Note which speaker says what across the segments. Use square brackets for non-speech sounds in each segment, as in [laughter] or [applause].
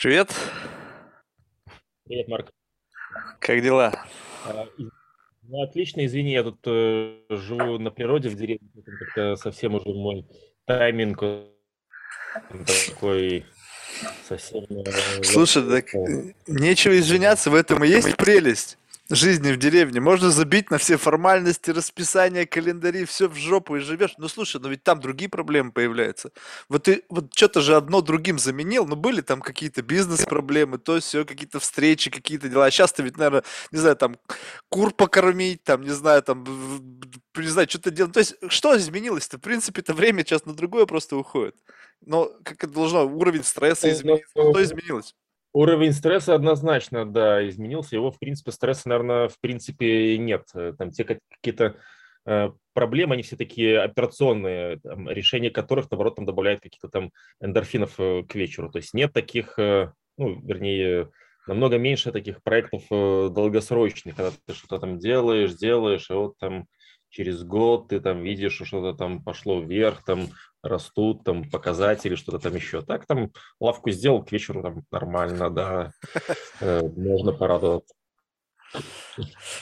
Speaker 1: Привет.
Speaker 2: Привет, Марк.
Speaker 1: Как дела?
Speaker 2: А, Ну, отлично, извини, я тут э, живу на природе в деревне, как-то совсем уже мой тайминг такой совсем э,
Speaker 1: Слушай, так нечего извиняться, в этом и есть прелесть жизни в деревне. Можно забить на все формальности, расписания, календари, все в жопу и живешь. Ну слушай, но ведь там другие проблемы появляются. Вот ты вот что-то же одно другим заменил, но были там какие-то бизнес-проблемы, то все, какие-то встречи, какие-то дела. А сейчас ты ведь, наверное, не знаю, там кур покормить, там, не знаю, там, не знаю, что-то делать. То есть, что изменилось-то? В принципе, это время сейчас на другое просто уходит. Но как это должно, уровень стресса измениться. Что изменилось?
Speaker 2: Уровень стресса однозначно, да, изменился. Его, в принципе, стресса, наверное, в принципе нет. Там те как- какие-то э, проблемы, они все такие операционные, там, решение которых, наоборот, там добавляет каких-то там эндорфинов э, к вечеру. То есть нет таких, э, ну, вернее, намного меньше таких проектов долгосрочных, когда ты что-то там делаешь, делаешь, и вот там через год ты там видишь, что что-то там пошло вверх, там растут там показатели, что-то там еще. Так там лавку сделал, к вечеру там нормально, да, [laughs] э, можно порадоваться.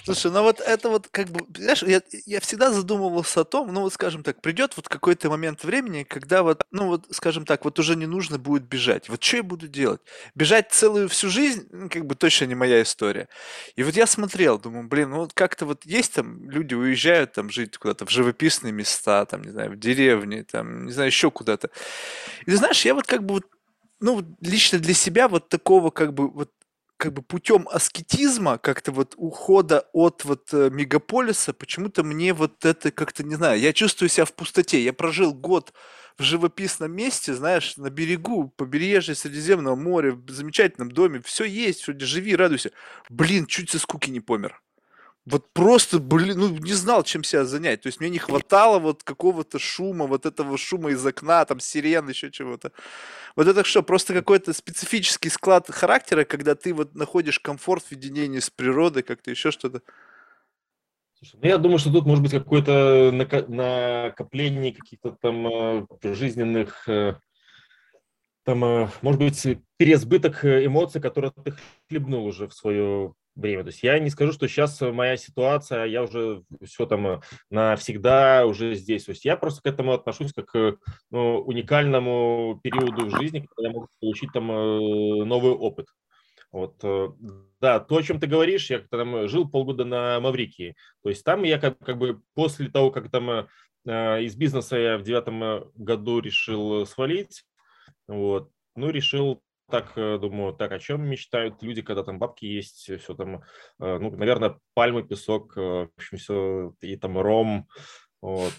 Speaker 1: Слушай, ну вот это вот как бы, знаешь, я, я всегда задумывался о том, ну вот скажем так, придет вот какой-то момент времени, когда вот, ну вот скажем так, вот уже не нужно будет бежать. Вот что я буду делать? Бежать целую всю жизнь, ну, как бы точно не моя история. И вот я смотрел, думаю, блин, ну вот как-то вот есть там люди уезжают там жить куда-то в живописные места, там, не знаю, в деревне, там, не знаю, еще куда-то. И знаешь, я вот как бы вот ну, лично для себя вот такого как бы вот как бы путем аскетизма, как-то вот ухода от вот э, мегаполиса, почему-то мне вот это как-то, не знаю, я чувствую себя в пустоте. Я прожил год в живописном месте, знаешь, на берегу побережья Средиземного моря, в замечательном доме, все есть, вроде живи, радуйся. Блин, чуть со скуки не помер. Вот просто, блин, ну не знал, чем себя занять. То есть мне не хватало вот какого-то шума, вот этого шума из окна, там сирен, еще чего-то. Вот это что, просто какой-то специфический склад характера, когда ты вот находишь комфорт в единении с природой, как-то еще что-то.
Speaker 2: Слушай, ну, я думаю, что тут может быть какое-то накопление каких-то там э, жизненных, э, там, э, может быть, переизбыток эмоций, которые ты хлебнул уже в свое время. То есть я не скажу, что сейчас моя ситуация, я уже все там э, навсегда уже здесь. То есть я просто к этому отношусь как к ну, уникальному периоду в жизни, когда я могу получить там э, новый опыт. Вот, э, да, то, о чем ты говоришь, я там жил полгода на Маврикии. То есть там я как, как бы после того, как там э, э, из бизнеса я в девятом э, году решил свалить, вот, ну, решил так, э, думаю, так, о чем мечтают люди, когда там бабки есть, все там, э, ну, наверное, пальмы, песок, э, в общем, все, и там ром, вот,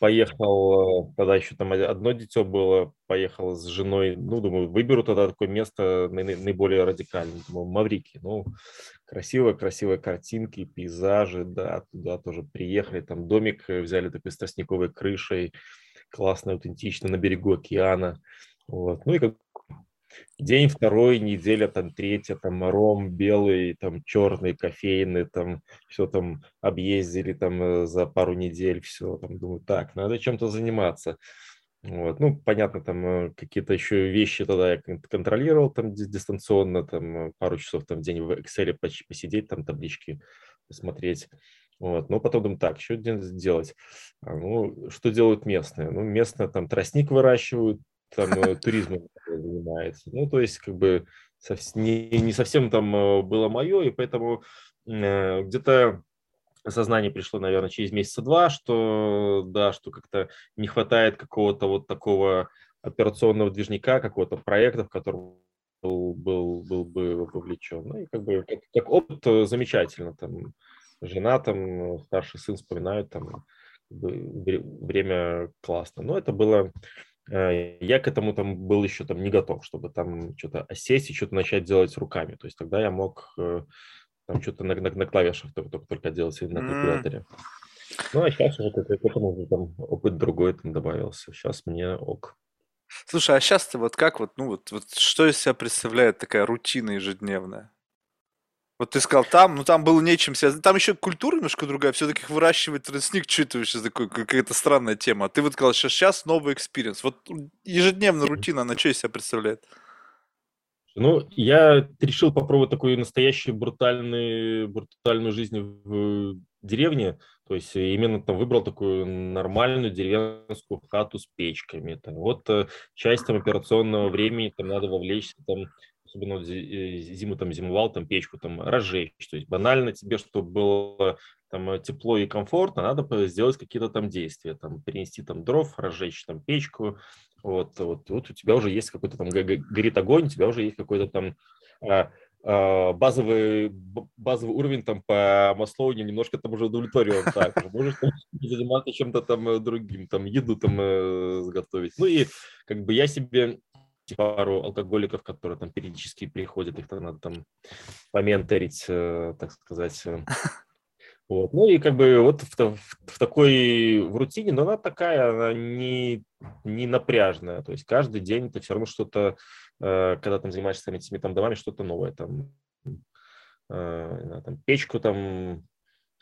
Speaker 2: поехал, тогда еще там одно дитё было, поехал с женой, ну, думаю, выберу тогда такое место наи- наиболее радикальное, думаю, Маврикий, ну, красивые, красивые картинки, пейзажи, да, туда тоже приехали, там домик взяли такой с тростниковой крышей, классно, аутентично, на берегу океана, вот, ну, и как День второй, неделя там третья, там ром белый, там черный, кофейный, там все там объездили там э, за пару недель, все, там думаю, так, надо чем-то заниматься. Вот. Ну, понятно, там э, какие-то еще вещи тогда я кон- контролировал там ди- дистанционно, там э, пару часов там в день в Excel посидеть, там таблички посмотреть. Вот. Но потом думаю, так, что делать? А, ну, что делают местные? Ну, местные там тростник выращивают, там э, туризмом занимается. Ну, то есть, как бы не, не совсем там э, было мое, и поэтому э, где-то осознание пришло, наверное, через месяца два, что да, что как-то не хватает какого-то вот такого операционного движника, какого-то проекта, в котором был, был, был бы вовлечен. Ну и как бы как, как опыт замечательно. Там жена, там старший сын вспоминают, там как бы, вре- время классно. Но это было я к этому там был еще там не готов, чтобы там что-то осесть и что-то начать делать руками. То есть тогда я мог э, там что-то на, на, на клавишах только, только, делать и на калькуляторе. Ну, а сейчас уже к к этому уже там опыт другой там добавился. Сейчас мне ok.
Speaker 1: Слушай, а сейчас ты вот как вот, ну вот, вот что из себя представляет такая рутина ежедневная? Вот ты сказал там, ну там было нечем себя... Там еще культура немножко другая, все-таки выращивать тростник, что это вообще такое, какая-то странная тема. А ты вот сказал, что сейчас новый experience. Вот ежедневная рутина, она что из себя представляет?
Speaker 2: Ну, я решил попробовать такую настоящую брутальную, брутальную жизнь в деревне. То есть именно там выбрал такую нормальную деревенскую хату с печками. Там, вот э, часть там операционного времени там надо вовлечься там особенно вот э, зиму там зимовал, там печку там разжечь. То есть банально тебе, чтобы было там тепло и комфортно, надо сделать какие-то там действия, там перенести там дров, разжечь там печку, вот, вот, вот у тебя уже есть какой-то там горит огонь, у тебя уже есть какой-то там а, а, базовый, базовый уровень там по Маслоуне немножко там уже удовлетворен. Так, можешь там, заниматься чем-то там э, другим, там еду там э, сготовить. Ну и как бы я себе пару алкоголиков, которые там периодически приходят, их там надо там поменторить, э, так сказать. Э. [laughs] Вот. Ну и как бы вот в, в, в такой в рутине, но она такая, она не, не напряжная. То есть каждый день ты все равно что-то, э, когда там занимаешься этими там домами, что-то новое. Там, э, там печку там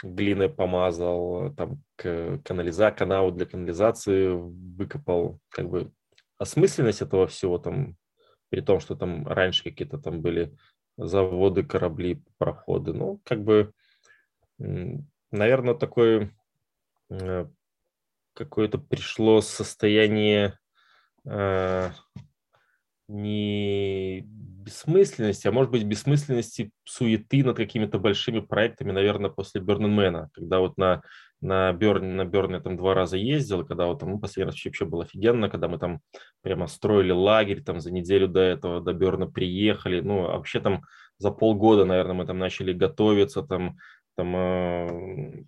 Speaker 2: глиной помазал, там канализа, канал для канализации выкопал. Как бы осмысленность этого всего там, при том, что там раньше какие-то там были заводы, корабли, проходы, ну, как бы, наверное, такое э, какое-то пришло состояние э, не бессмысленности, а может быть бессмысленности суеты над какими-то большими проектами, наверное, после Берненмена, когда вот на, на Берн, на Берн я там два раза ездил, когда вот там, ну, последний раз вообще было офигенно, когда мы там прямо строили лагерь, там за неделю до этого до Берна приехали, ну, а вообще там за полгода, наверное, мы там начали готовиться, там, там Э,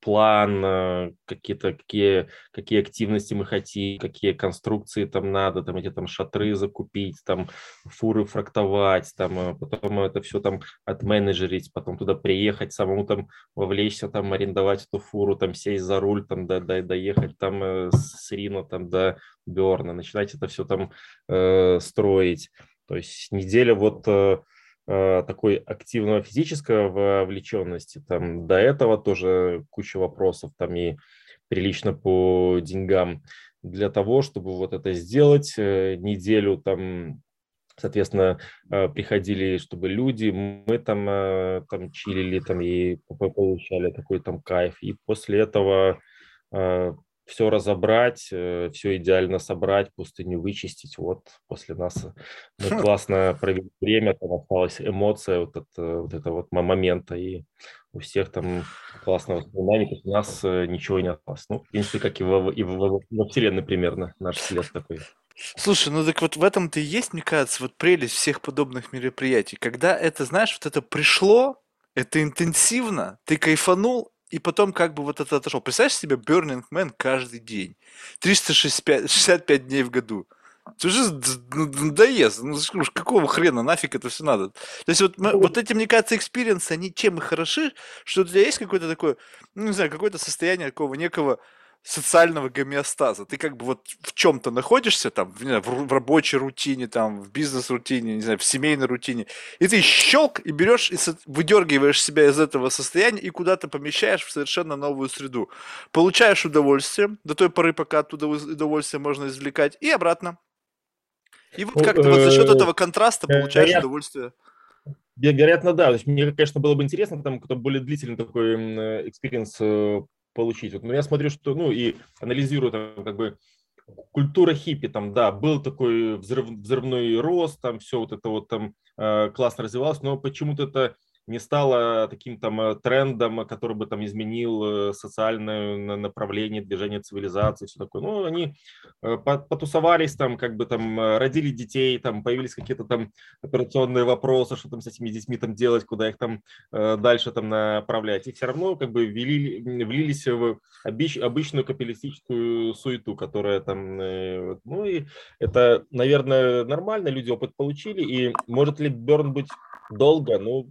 Speaker 2: план, э, какие-то какие, какие активности мы хотим, какие конструкции там надо, там эти там шатры закупить, там фуры фрактовать, там э, потом это все там отменеджерить, потом туда приехать, самому там вовлечься, там арендовать эту фуру, там сесть за руль, там до, до, доехать там с Рино там до Берна, начинать это все там э, строить. То есть неделя вот Э, такой активного физического вовлеченности. Там до этого тоже куча вопросов, там и прилично по деньгам. Для того, чтобы вот это сделать, э, неделю там, соответственно, э, приходили, чтобы люди, мы там, там чилили там и получали такой там кайф. И после этого все разобрать, э, все идеально собрать, пустыню вычистить. Вот после нас мы хм. классно провели время, там осталась эмоция вот, это, вот этого вот момента, и у всех там классное воспоминание, у нас э, ничего не осталось. Ну, в принципе, как и во, и во, во Вселенной примерно, наш след такой.
Speaker 1: Слушай, ну так вот в этом-то и есть, мне кажется, вот прелесть всех подобных мероприятий. Когда это, знаешь, вот это пришло, это интенсивно, ты кайфанул, и потом как бы вот это отошел. Представляешь себе Burning Man каждый день. 365 65 дней в году. Это уже надоест. Ну, уж какого хрена, нафиг это все надо. То есть вот, мы, вот эти, мне кажется, experience ы, они чем и хороши, что у тебя есть какое-то такое, ну, не знаю, какое-то состояние такого некого социального гомеостаза. Ты как бы вот в чем-то находишься, там, в, знаю, в рабочей рутине, там, в бизнес-рутине, не знаю, в семейной рутине, и ты щелк и берешь и выдергиваешь себя из этого состояния и куда-то помещаешь в совершенно новую среду. Получаешь удовольствие до той поры, пока оттуда удовольствие можно извлекать, и обратно. И вот как-то вот за счет э, этого контраста получаешь удовольствие.
Speaker 2: Вероятно, да. То есть мне, конечно, было бы интересно, там, кто более длительный такой э, experience э, получить. Вот, но я смотрю, что, ну, и анализирую там, как бы, культура хиппи, там, да, был такой взрыв, взрывной рост, там, все вот это вот там э, классно развивалось, но почему-то это не стало таким там э, трендом, который бы там изменил э, социальное направление движения цивилизации, все такое. Ну, они э, потусовались там, как бы там родили детей, там появились какие-то там операционные вопросы, что там с этими детьми там делать, куда их там дальше там направлять. И все равно как бы вели, влились в обычную капиталистическую суету, которая там, ну и это, наверное, нормально, люди опыт получили, и может ли Берн быть долго, ну,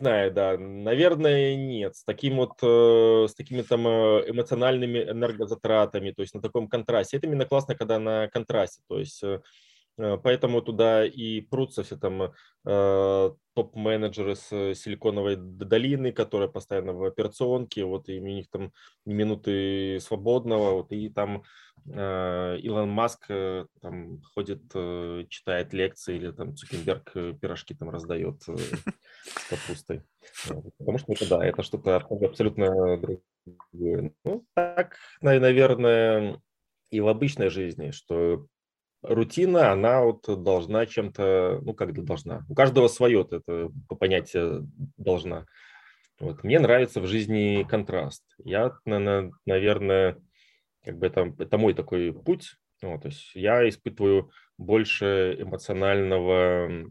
Speaker 2: знаю, да, наверное, нет. С таким вот, э, с такими там э, эмоциональными энергозатратами, то есть на таком контрасте. Это именно классно, когда на контрасте, то есть э, поэтому туда и прутся все там топ-менеджеры с Силиконовой долины, которые постоянно в операционке, вот и у них там минуты свободного, вот и там Илон Маск там ходит, читает лекции, или там Цукенберг пирожки там раздает [laughs] с капустой. Потому что это да, это что-то абсолютно другое. Ну, так, наверное, и в обычной жизни, что рутина, она вот должна чем-то, ну, как должна. У каждого свое это по понятию должна. Вот. Мне нравится в жизни контраст. Я, наверное, как бы это, это мой такой путь. Вот, то есть я испытываю больше эмоционального э,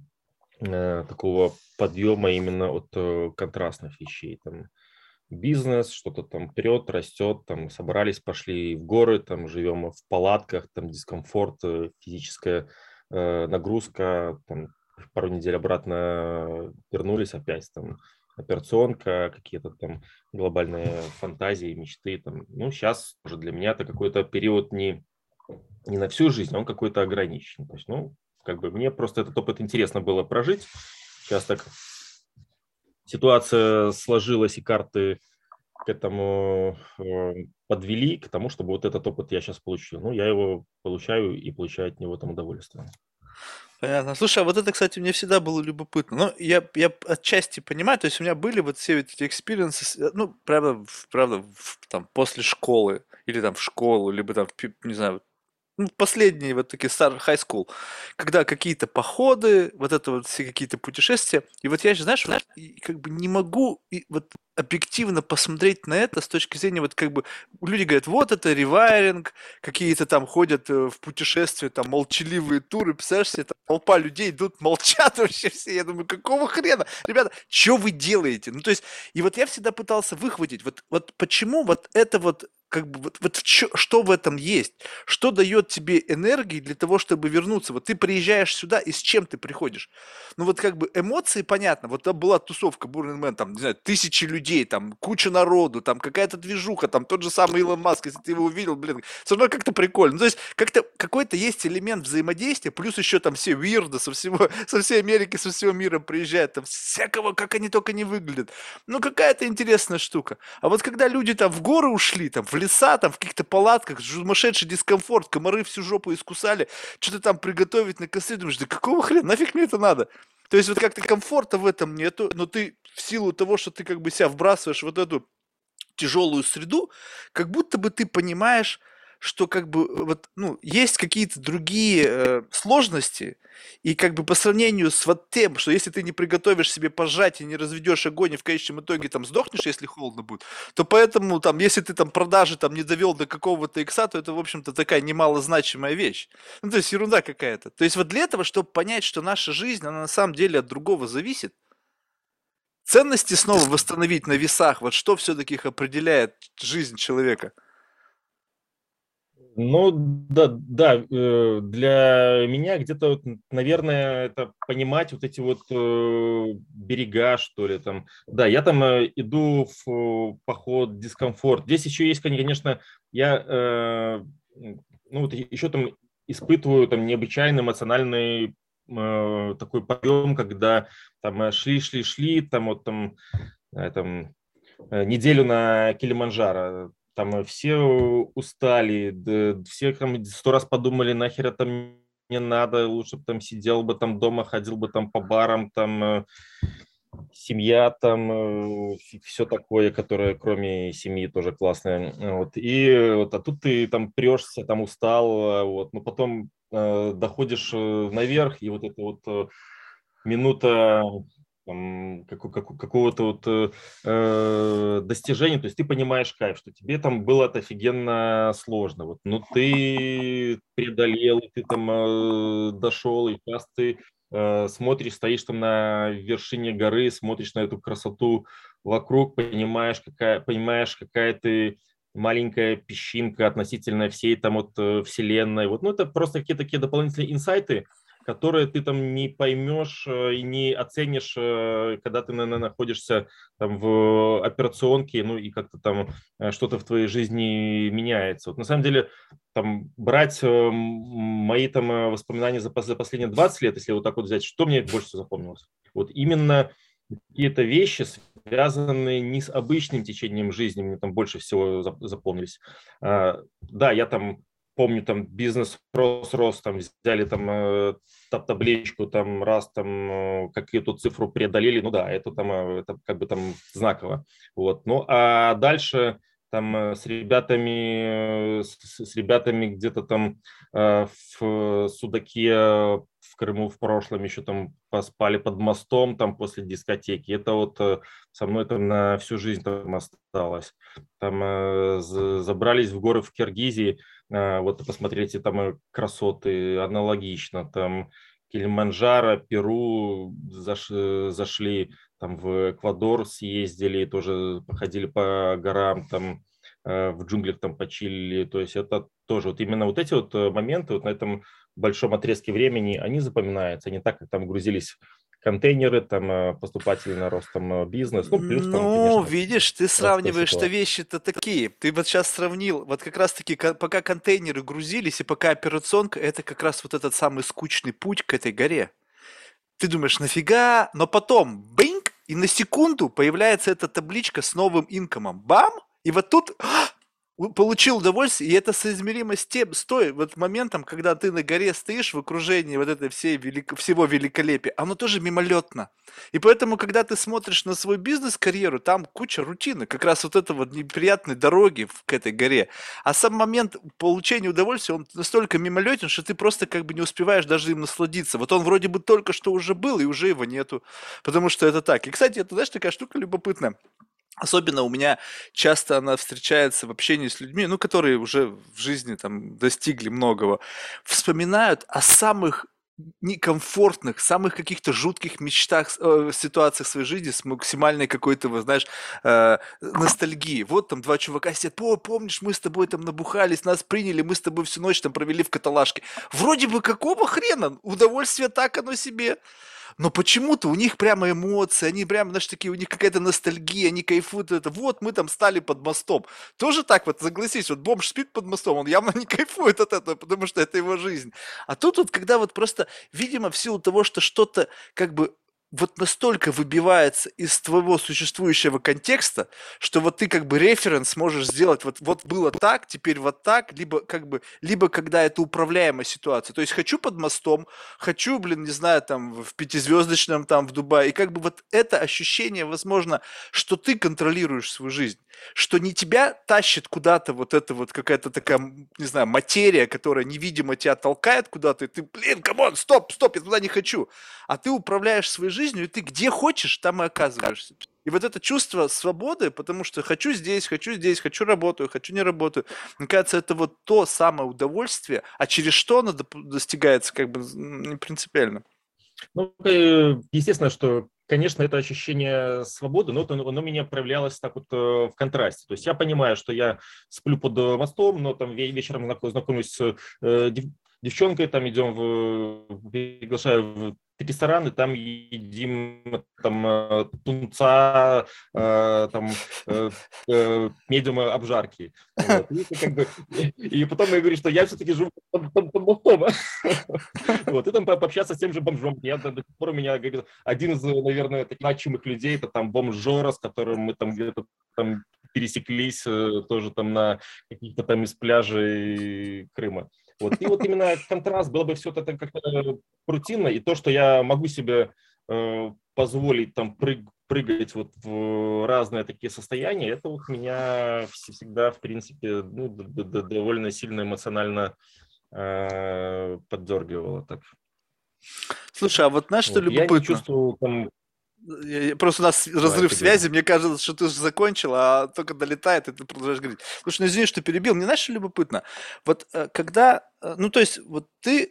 Speaker 2: такого подъема именно от э, контрастных вещей. Там, бизнес, что-то там прет, растет, там собрались, пошли в горы, там живем в палатках, там дискомфорт, э, физическая э, нагрузка, там пару недель обратно вернулись опять, там операционка, какие-то там глобальные фантазии, мечты. Там. Ну, сейчас уже для меня это какой-то период не, не на всю жизнь, он какой-то ограничен. То есть, ну, как бы мне просто этот опыт интересно было прожить. Сейчас так ситуация сложилась и карты к этому э, подвели, к тому, чтобы вот этот опыт я сейчас получил. Ну, я его получаю и получаю от него там удовольствие.
Speaker 1: Понятно. Слушай, а вот это, кстати, мне всегда было любопытно. Ну, я, я отчасти понимаю, то есть у меня были вот все эти experience ы, э, ну, правда, правда, там, после школы, или там в школу, либо там, не знаю, ну, последние вот такие старые high school, когда какие-то походы, вот это вот все какие-то путешествия, и вот я же, знаешь, знаешь как бы не могу и вот объективно посмотреть на это с точки зрения вот как бы люди говорят, вот это ревайринг, какие-то там ходят э, в путешествия, там молчаливые туры, представляешь себе, там толпа людей идут, [laughs] молчат вообще все, я думаю, какого хрена? Ребята, что вы делаете? Ну, то есть, и вот я всегда пытался выхватить, вот, вот почему вот это вот как бы вот, вот чё, что в этом есть? Что дает тебе энергии для того, чтобы вернуться? Вот ты приезжаешь сюда, и с чем ты приходишь? Ну вот как бы эмоции, понятно, вот там была тусовка Burning Man, там, не знаю, тысячи людей, там, куча народу, там, какая-то движуха, там, тот же самый Илон Маск, если ты его увидел, блин, все равно как-то прикольно. Ну, то есть как-то какой-то есть элемент взаимодействия, плюс еще там все вирды со всего, [laughs] со всей Америки, со всего мира приезжают, там, всякого, как они только не выглядят. Ну, какая-то интересная штука. А вот когда люди там в горы ушли, там, в леса, там, в каких-то палатках, сумасшедший дискомфорт, комары всю жопу искусали, что-то там приготовить на костре, думаешь, да какого хрена, нафиг мне это надо? То есть вот как-то комфорта в этом нету, но ты в силу того, что ты как бы себя вбрасываешь вот эту тяжелую среду, как будто бы ты понимаешь, что как бы э, вот, ну, есть какие-то другие э, сложности, и как бы по сравнению с вот тем, что если ты не приготовишь себе пожать и не разведешь огонь, и в конечном итоге там сдохнешь, если холодно будет, то поэтому там, если ты там продажи там не довел до какого-то икса, то это, в общем-то, такая немалозначимая вещь. Ну, то есть ерунда какая-то. То есть вот для этого, чтобы понять, что наша жизнь, она на самом деле от другого зависит, ценности снова восстановить на весах, вот что все-таки их определяет жизнь человека –
Speaker 2: ну, да, да, э, для меня где-то, наверное, это понимать вот эти вот э, берега, что ли, там. Да, я там э, иду в поход, дискомфорт. Здесь еще есть, конечно, я, ну, вот еще там испытываю там необычайный эмоциональный такой подъем, когда там шли, шли, шли, там вот там, там неделю на Килиманджаро, там все устали, да, все там сто раз подумали, нахер это мне надо, лучше бы там сидел бы там дома, ходил бы там по барам, там э, семья там, э, все такое, которое кроме семьи тоже классное. Вот. И вот, а тут ты там прешься, там устал, вот, но потом э, доходишь э, наверх, и вот это вот э, минута там, как, как, какого-то вот э, э, достижения, то есть ты понимаешь кайф, что тебе там было это офигенно сложно, вот, но ты преодолел, ты там э, дошел, и сейчас ты э, смотришь, стоишь там на вершине горы, смотришь на эту красоту вокруг, понимаешь, какая, понимаешь, какая ты маленькая песчинка относительно всей там вот э, вселенной, вот, ну это просто какие-то такие дополнительные инсайты, которые ты там не поймешь э, и не оценишь, э, когда ты наверное, находишься там в операционке, ну и как-то там э, что-то в твоей жизни меняется. Вот на самом деле там брать мои там воспоминания за, последние 20 лет, если вот так вот взять, что мне больше всего запомнилось? Вот именно какие-то вещи, связанные не с обычным течением жизни, мне там больше всего запомнились. Да, я там помню, там бизнес рос, рос, там взяли там э, табличку, там раз там э, какую-то цифру преодолели, ну да, это там, э, это как бы там знаково, вот. Ну, а дальше там с ребятами, с, с ребятами где-то там в Судаке в Крыму в прошлом еще там поспали под мостом там после дискотеки. Это вот со мной там на всю жизнь там осталось. Там забрались в горы в Киргизии, вот посмотрите, там красоты аналогично, там Килиманджаро, Перу заш, зашли, там в Эквадор съездили, тоже походили по горам, там э, в джунглях там почилили, то есть это тоже вот именно вот эти вот э, моменты вот на этом большом отрезке времени, они запоминаются, они так, как там грузились контейнеры, там э, поступательный рост там э, бизнес,
Speaker 1: ну плюс там, Ну, конечно, видишь, ты сравниваешь, что вещи-то такие. Ты вот сейчас сравнил, вот как раз-таки, пока контейнеры грузились и пока операционка, это как раз вот этот самый скучный путь к этой горе. Ты думаешь, нафига? Но потом, бинг, и на секунду появляется эта табличка с новым инкомом. Бам! И вот тут получил удовольствие, и это соизмеримо с тем, с той вот моментом, когда ты на горе стоишь в окружении вот этой всей велик, всего великолепия, оно тоже мимолетно. И поэтому, когда ты смотришь на свой бизнес-карьеру, там куча рутины, как раз вот это вот неприятной дороги к этой горе. А сам момент получения удовольствия, он настолько мимолетен, что ты просто как бы не успеваешь даже им насладиться. Вот он вроде бы только что уже был, и уже его нету. Потому что это так. И, кстати, это, знаешь, такая штука любопытная. Особенно у меня часто она встречается в общении с людьми, ну, которые уже в жизни там достигли многого, вспоминают о самых некомфортных, самых каких-то жутких мечтах, э, ситуациях своей жизни с максимальной какой-то, вы знаешь, э, ностальгии. Вот там два чувака сидят, о, помнишь, мы с тобой там набухались, нас приняли, мы с тобой всю ночь там провели в каталажке. Вроде бы какого хрена? Удовольствие так оно себе но почему-то у них прямо эмоции, они прямо, знаешь, такие, у них какая-то ностальгия, они кайфуют это. Вот мы там стали под мостом. Тоже так вот, согласись, вот бомж спит под мостом, он явно не кайфует от этого, потому что это его жизнь. А тут вот, когда вот просто, видимо, в силу того, что что-то как бы вот настолько выбивается из твоего существующего контекста, что вот ты как бы референс можешь сделать, вот, вот было так, теперь вот так, либо как бы, либо когда это управляемая ситуация. То есть хочу под мостом, хочу, блин, не знаю, там в пятизвездочном, там в Дубае, и как бы вот это ощущение, возможно, что ты контролируешь свою жизнь, что не тебя тащит куда-то вот эта вот какая-то такая, не знаю, материя, которая невидимо тебя толкает куда-то, и ты, блин, come on, стоп, стоп, я туда не хочу, а ты управляешь своей жизнью жизнью, и ты где хочешь, там и оказываешься. И вот это чувство свободы, потому что хочу здесь, хочу здесь, хочу работаю, хочу не работаю, мне кажется, это вот то самое удовольствие, а через что оно достигается, как бы не принципиально.
Speaker 2: Ну, э, естественно, что конечно, это ощущение свободы, но оно, оно меня проявлялось так вот э, в контрасте. То есть я понимаю, что я сплю под мостом, но там вечером знакомлюсь с э, девчонкой, там идем в, приглашаю рестораны, там едим там э, тунца, э, там э, медиума обжарки. Вот. И, как бы, и потом я говорю, что я все-таки живу под, под. [laughs] Вот. И там пообщаться с тем же бомжом. Я до, сих пор у меня говорит, один из, наверное, таких значимых людей, это там бомж Жора, с которым мы там где-то там пересеклись тоже там на каких-то там из пляжей Крыма. Вот. И вот именно контраст, было бы все это как-то рутинно, и то, что я могу себе э, позволить там прыг, прыгать вот в разные такие состояния, это вот меня всегда, в принципе, ну, довольно сильно эмоционально э, поддергивало так.
Speaker 1: Слушай, а вот знаешь, что вот. любопытно? Я не чувствую там Просто у нас Давай, разрыв связи, мне кажется, что ты уже закончил, а только долетает, и ты продолжаешь говорить. Слушай, ну извини, что перебил. Мне знаешь, что любопытно? Вот э, когда, э, ну то есть, вот ты э,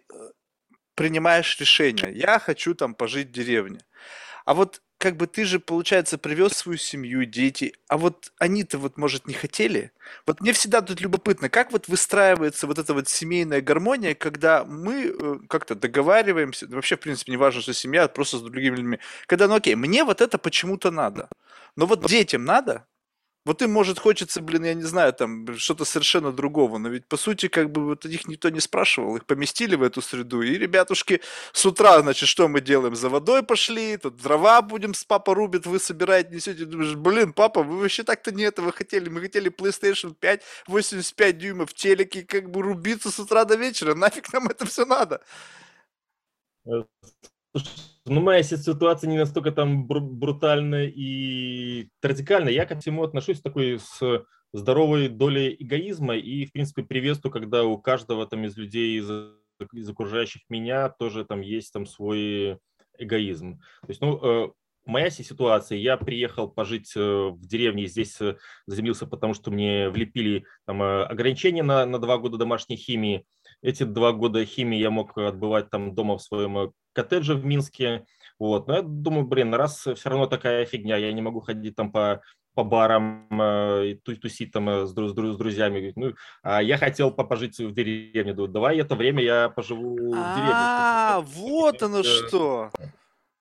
Speaker 1: принимаешь решение, я хочу там пожить в деревне. А вот как бы ты же, получается, привез свою семью, дети, а вот они-то вот, может, не хотели? Вот мне всегда тут любопытно, как вот выстраивается вот эта вот семейная гармония, когда мы э, как-то договариваемся, вообще, в принципе, не важно, что семья, просто с другими людьми, когда, ну окей, мне вот это почему-то надо, но вот детям надо, вот им, может, хочется, блин, я не знаю, там, что-то совершенно другого, но ведь, по сути, как бы вот их никто не спрашивал, их поместили в эту среду, и ребятушки с утра, значит, что мы делаем? За водой пошли, тут дрова будем с папа рубит, вы собираете, несете, думаешь, блин, папа, вы вообще так-то не этого хотели, мы хотели PlayStation 5, 85 дюймов, телеки, как бы рубиться с утра до вечера, нафиг нам это все надо?
Speaker 2: Э, ну, моя ситуация не настолько там брутальная и радикальная. Я ко всему отношусь такой с здоровой долей эгоизма и, в принципе, приветствую, когда у каждого там из людей, из, из окружающих меня тоже там есть там свой эгоизм. То есть, ну, э, моя ситуация, я приехал пожить э, в деревне, здесь э, заземлился, потому что мне влепили там ограничения на, на два года домашней химии. Эти два года химии я мог отбывать там дома в своем коттедже в Минске. Вот. Но я думаю, блин, раз все равно такая фигня, я не могу ходить там по по барам э, тусить там э, с, с, с друзьями. Ну, а я хотел пожить в деревне. Думаю, давай это время я поживу в деревне.
Speaker 1: А, вот оно что.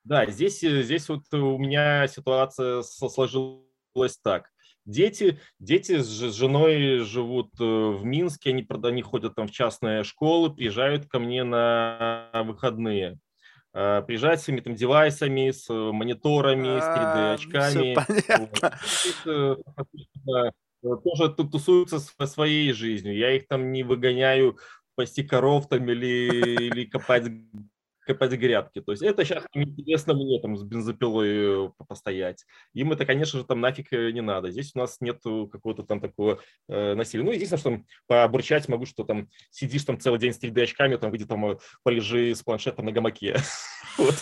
Speaker 2: Да, здесь, здесь вот у меня ситуация сложилась так. Дети, дети с женой живут э, в Минске, они, они ходят там в частные школы, приезжают ко мне на выходные. Э, приезжать с своими там девайсами, с э, мониторами, с 3D-очками. А. Тоже тусуются своей жизнью. Я их там не выгоняю пасти коров там или, или копать копать грядки. То есть это сейчас интересно мне там с бензопилой э, постоять. Им это, конечно же, там нафиг э, не надо. Здесь у нас нет какого-то там такого э, насилия. Ну, единственное, что там побурчать могу, что там сидишь там целый день с 3D-очками, там где там э, полежи с планшетом на гамаке. [laughs] Вот.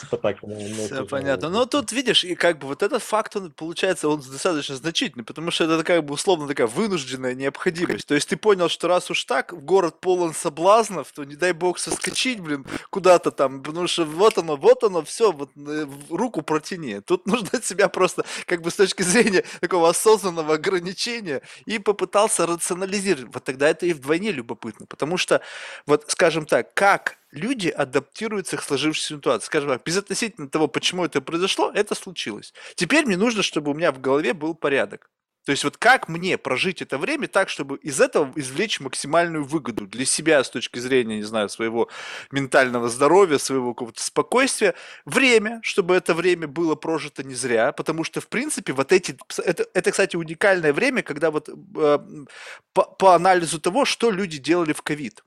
Speaker 1: Типа так. Все понятно. Но тут, видишь, и как бы вот этот факт, он, получается, он достаточно значительный, потому что это как бы условно такая вынужденная необходимость. То есть ты понял, что раз уж так, город полон соблазнов, то не дай бог соскочить, блин, куда-то там, потому что вот оно, вот оно, все, вот э, руку протяни. Тут [laughs] нужно себя просто, как бы с точки зрения такого осознанного ограничения, и попытался рационализировать. Вот тогда это и вдвойне любопытно, потому что, вот, скажем так, как люди адаптируются к сложившейся ситуации. Скажем так, безотносительно того, почему это произошло, это случилось. Теперь мне нужно, чтобы у меня в голове был порядок. То есть вот как мне прожить это время так, чтобы из этого извлечь максимальную выгоду для себя с точки зрения, не знаю, своего ментального здоровья, своего какого-то спокойствия. Время, чтобы это время было прожито не зря, потому что, в принципе, вот эти... Это, это кстати, уникальное время, когда вот э, по, по анализу того, что люди делали в ковид.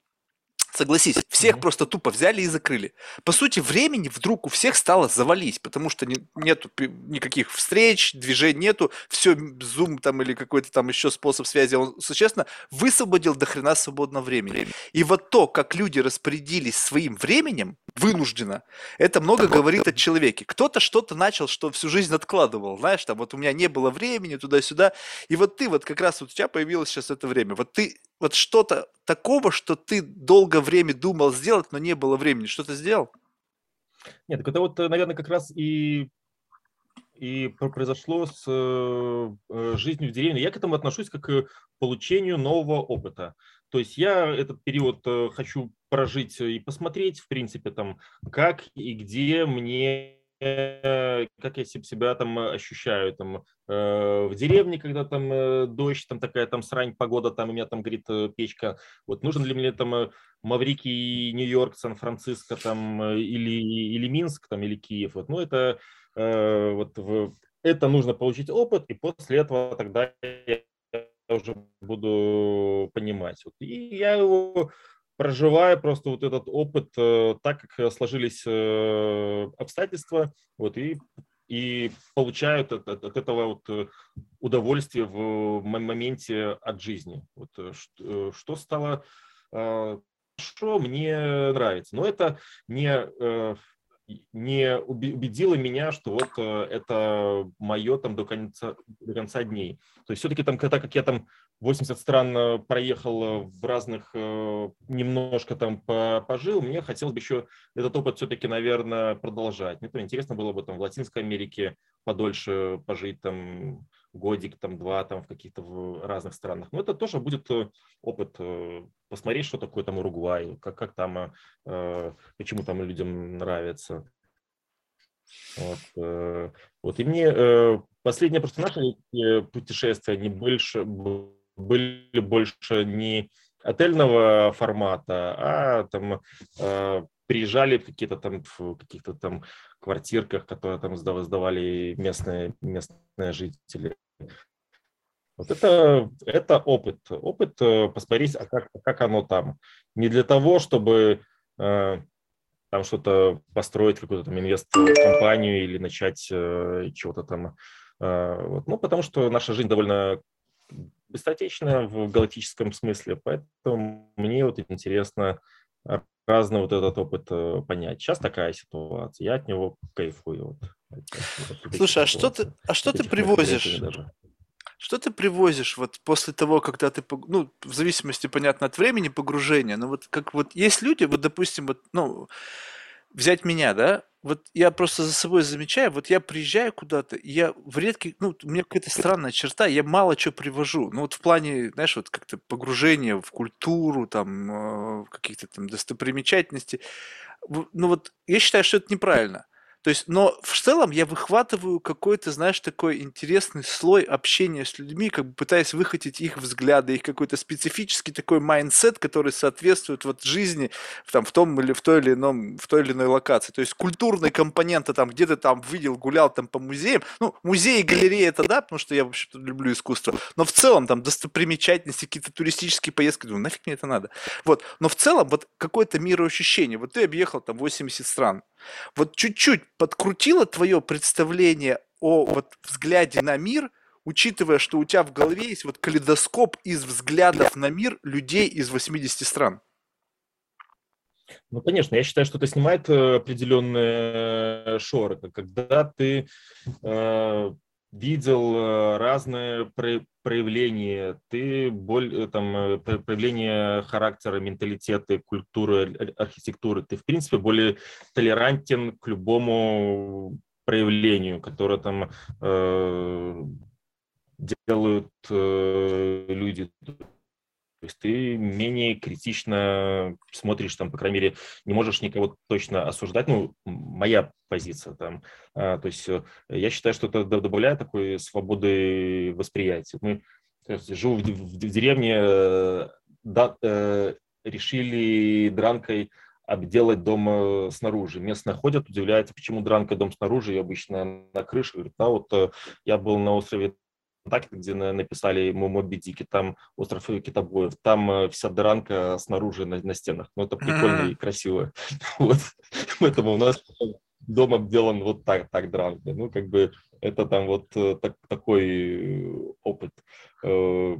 Speaker 1: Согласись, всех mm-hmm. просто тупо взяли и закрыли. По сути, времени вдруг у всех стало завались, потому что не, нету никаких встреч, движений нету, все, Zoom там или какой-то там еще способ связи, он, существенно, высвободил до хрена свободного времени. И вот то, как люди распорядились своим временем, вынужденно, это много говорит о человеке. Кто-то что-то начал, что всю жизнь откладывал, знаешь, там вот у меня не было времени туда-сюда, и вот ты вот как раз вот у тебя появилось сейчас это время, вот ты вот что-то такого, что ты долгое время думал сделать, но не было времени, что ты сделал?
Speaker 2: Нет, это вот, наверное, как раз и и произошло с э, э, жизнью в деревне. Я к этому отношусь как к получению нового опыта. То есть я этот период э, хочу прожить и посмотреть, в принципе, там, как и где мне как я себя там ощущаю, там, э, в деревне, когда там э, дождь, там такая там срань, погода, там у меня там горит э, печка, вот нужен ли мне там э, Маврикий, Нью-Йорк, Сан-Франциско там э, или, или Минск там или Киев, вот, ну это э, вот в, это нужно получить опыт, и после этого тогда я уже буду понимать. И я его проживая просто вот этот опыт э, так, как сложились э, обстоятельства, вот, и, и получают от, от, этого вот э, удовольствие в моменте от жизни. Вот, что, что стало хорошо, мне нравится. Но это не, не убедило меня, что вот это мое там до конца, до конца дней. То есть все-таки там, так как я там 80 стран э, проехал э, в разных, э, немножко там пожил, мне хотелось бы еще этот опыт все-таки, наверное, продолжать. Мне то интересно было бы там в Латинской Америке подольше пожить, там годик, там два, там в каких-то разных странах. Но это тоже будет опыт, посмотреть, что такое там Уругвай, как, как там, почему там людям нравится. Вот, вот. И мне последние просто наши путешествия, они больше были больше не отельного формата, а там э, приезжали какие-то там в каких-то там квартирках, которые там сдавали местные местные жители. Вот это, это опыт. Опыт э, посмотреть, а как, как оно там. Не для того, чтобы э, там что-то построить, какую-то там инвест-компанию или начать э, чего-то там. Э, вот. Ну, потому что наша жизнь довольно быстротечно в галактическом смысле, поэтому мне вот интересно разный вот этот опыт э, понять. Сейчас такая ситуация, я от него кайфую. Вот.
Speaker 1: Слушай, а что ты, а что ты привозишь? Что ты привозишь вот после того, когда ты, ну, в зависимости, понятно, от времени погружения, но вот как вот есть люди, вот, допустим, вот, ну, взять меня, да, вот я просто за собой замечаю, вот я приезжаю куда-то, я в редких, ну, у меня какая-то странная черта, я мало что привожу. Ну, вот в плане, знаешь, вот как-то погружения в культуру, там, э, каких-то там достопримечательностей. Ну, вот я считаю, что это неправильно. То есть, но в целом я выхватываю какой-то, знаешь, такой интересный слой общения с людьми, как бы пытаясь выхватить их взгляды, их какой-то специфический такой mindset, который соответствует вот жизни там, в том или в той или ином, в той или иной локации. То есть культурные компоненты там, где ты там видел, гулял там по музеям. Ну, музеи, галереи это да, потому что я вообще-то люблю искусство. Но в целом там достопримечательности, какие-то туристические поездки, думаю, нафиг мне это надо. Вот. Но в целом вот какое-то мироощущение. Вот ты объехал там 80 стран. Вот чуть-чуть подкрутило твое представление о вот взгляде на мир, учитывая, что у тебя в голове есть вот калейдоскоп из взглядов на мир людей из 80 стран?
Speaker 2: Ну, конечно, я считаю, что это снимает э, определенные шоры. Когда ты э, видел э, разные проявления, ты боль, э, там, э, проявление характера, менталитета, культуры, архитектуры, ты, в принципе, более толерантен к любому проявлению, которое там э, делают э, люди. То есть ты менее критично смотришь, там, по крайней мере, не можешь никого точно осуждать. Ну, моя позиция там. А, то есть э, я считаю, что это добавляет такой свободы восприятия. Мы живу в, в, в деревне, э, да, э, решили дранкой обделать дом снаружи. Местные ходят, удивляются, почему дранка дом снаружи, и обычно на крыше. Говорят, да, вот я был на острове так, где написали Моби Дики, там остров китобоев, там э, вся дранка снаружи на, на стенах. Ну, это прикольно и красиво. [laughs] Вот. Поэтому у нас дом обделан вот так, так дранка. Ну, как бы это там вот э, так, такой опыт. Э,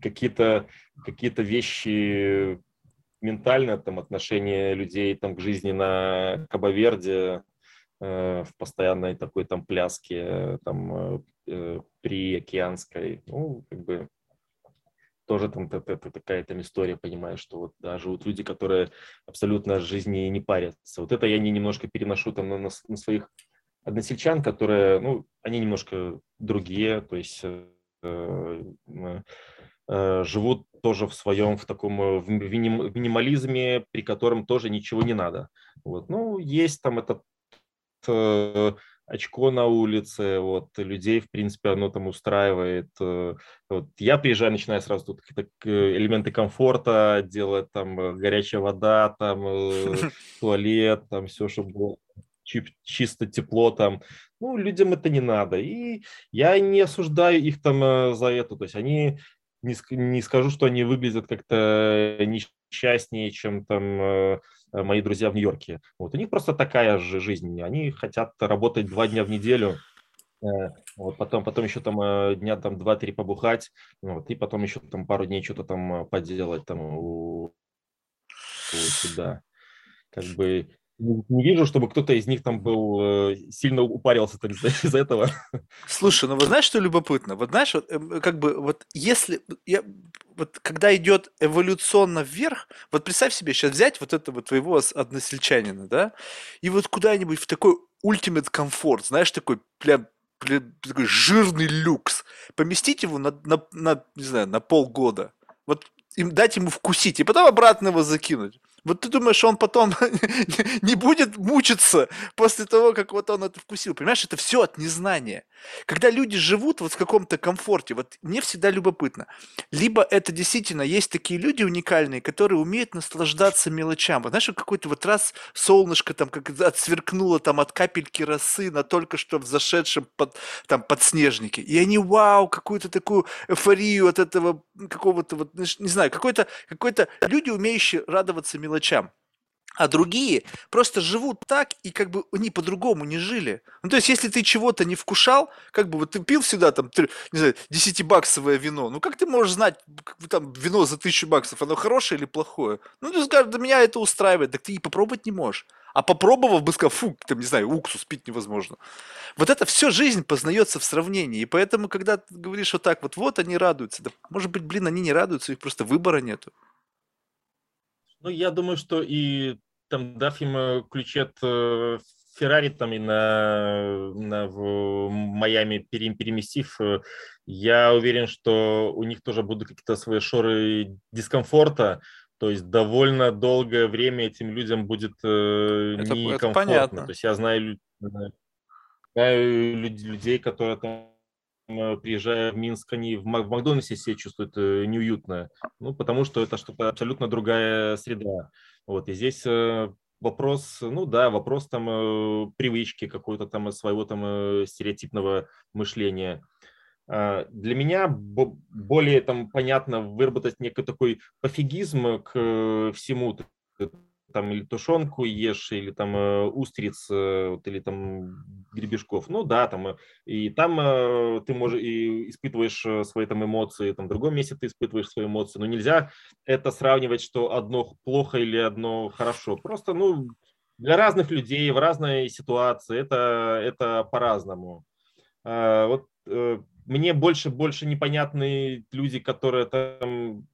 Speaker 2: какие-то какие вещи ментально, там, отношение людей там, к жизни на Кабаверде, в постоянной такой там пляске, там э, при океанской, ну, как бы тоже там такая там история, понимаешь, что вот да, живут люди, которые абсолютно от жизни не парятся. Вот это я не немножко переношу там на, на, своих односельчан, которые, ну, они немножко другие, то есть э, э, живут тоже в своем, в таком э, в минимализме, при котором тоже ничего не надо. Вот. Ну, есть там этот э, очко на улице, вот, людей, в принципе, оно там устраивает. Э, вот, я приезжаю, начинаю сразу тут какие-то элементы комфорта делать, там, э, горячая вода, там, э, [laughs] туалет, там, все, чтобы было чисто тепло там. Ну, людям это не надо. И я не осуждаю их там за это. То есть они, не, не скажу, что они выглядят как-то несчастнее, чем там Э, мои друзья в Нью-Йорке. Вот, у них просто такая же жизнь. Они хотят работать два дня в неделю, э, вот, потом, потом еще там э, дня там два-три побухать, вот, и потом еще там пару дней что-то там поделать там у, у себя. Как бы не вижу, чтобы кто-то из них там был э, сильно упарился [laughs] из-за этого.
Speaker 1: Слушай, ну вот знаешь, что любопытно? Вот знаешь, вот, эм, как бы вот если я, вот когда идет эволюционно вверх, вот представь себе сейчас взять вот этого твоего односельчанина, да, и вот куда-нибудь в такой ультимат комфорт, знаешь, такой прям такой жирный люкс, поместить его на, на, на, не знаю, на полгода, вот им дать ему вкусить, и потом обратно его закинуть. Вот ты думаешь, он потом [laughs] не будет мучиться после того, как вот он это вкусил. Понимаешь, это все от незнания. Когда люди живут вот в каком-то комфорте, вот мне всегда любопытно. Либо это действительно есть такие люди уникальные, которые умеют наслаждаться мелочам. Вот знаешь, какой-то вот раз солнышко там как отсверкнуло там от капельки росы на только что взошедшем под, там подснежнике. И они, вау, какую-то такую эйфорию от этого какого-то вот, не знаю, какой-то, какой-то люди, умеющие радоваться мелочам мелочам. А другие просто живут так, и как бы они по-другому не жили. Ну, то есть, если ты чего-то не вкушал, как бы вот ты пил всегда там, не знаю, 10-баксовое вино, ну как ты можешь знать, как бы, там, вино за тысячу баксов, оно хорошее или плохое? Ну, ты скажешь, да меня это устраивает, так ты и попробовать не можешь. А попробовав бы сказал, фу, там, не знаю, уксус пить невозможно. Вот это все жизнь познается в сравнении. И поэтому, когда ты говоришь вот так вот, вот они радуются, да, может быть, блин, они не радуются, их просто выбора нету.
Speaker 2: Ну, я думаю, что и там, дав им ключи от э, Феррари там и на, на в Майами переместив, я уверен, что у них тоже будут какие-то свои шоры дискомфорта, то есть довольно долгое время этим людям будет э, это, некомфортно. Это понятно. То есть я знаю, знаю людей, которые там приезжая в Минск, они в Макдональдсе себя чувствуют э, неуютно, ну, потому что это что-то абсолютно другая среда. Вот, и здесь э, вопрос, ну да, вопрос там привычки какой-то там своего там стереотипного мышления. А, для меня более там понятно выработать некий такой пофигизм к всему, там или тушенку ешь, или там э, устриц, э, вот, или там гребешков. Ну да, там э, и там ты можешь и испытываешь свои там эмоции, там в другом месте ты испытываешь свои эмоции. Но нельзя это сравнивать, что одно плохо или одно хорошо. Просто, ну, для разных людей в разной ситуации это, это по-разному. А, вот мне больше больше непонятны люди, которые там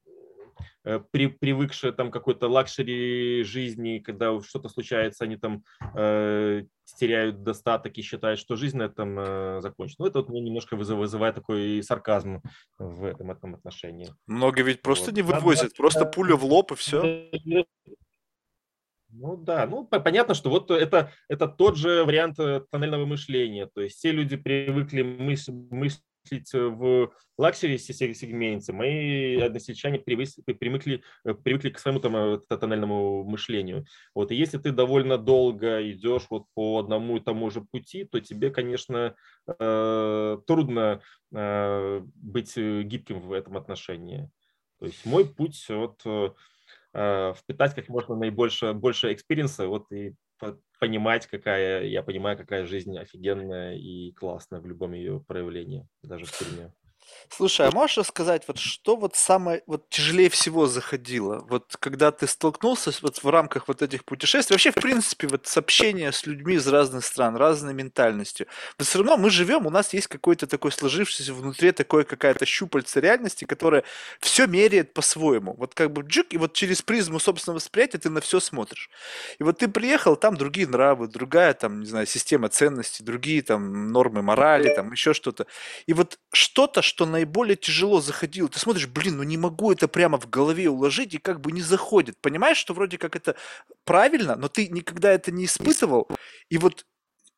Speaker 2: при, привыкшие там какой-то luxury жизни, когда что-то случается, они там э, теряют достаток и считают, что жизнь на этом э, закончена. Ну, это вот мне немножко вызывает, такой сарказм в этом, этом отношении.
Speaker 1: Многие ведь просто вот. не вывозят, да, просто да, пуля в лоб и все.
Speaker 2: Ну да, ну понятно, что вот это, это тот же вариант э, тоннельного мышления. То есть все люди привыкли мысль, мысль мыслить э, в luxury сегменте, мои односельчане привыкли, э, привыкли к своему там, э, тоннельному мышлению. Вот, и если ты довольно долго идешь вот по одному и тому же пути, то тебе, конечно, трудно быть гибким в этом отношении. То есть мой путь вот впитать как можно наибольше больше experience а вот и понимать, какая, я понимаю, какая жизнь офигенная и классная в любом ее проявлении, даже в тюрьме.
Speaker 1: Слушай, а можешь рассказать, вот что вот самое вот тяжелее всего заходило? Вот когда ты столкнулся вот в рамках вот этих путешествий, вообще, в принципе, вот с общения с людьми из разных стран, разной ментальностью. Но все равно мы живем, у нас есть какой-то такой сложившийся внутри такой какая-то щупальца реальности, которая все меряет по-своему. Вот как бы джик, и вот через призму собственного восприятия ты на все смотришь. И вот ты приехал, там другие нравы, другая там, не знаю, система ценностей, другие там нормы морали, там еще что-то. И вот что-то, что на наиболее тяжело заходило. Ты смотришь, блин, ну не могу это прямо в голове уложить, и как бы не заходит. Понимаешь, что вроде как это правильно, но ты никогда это не испытывал, и вот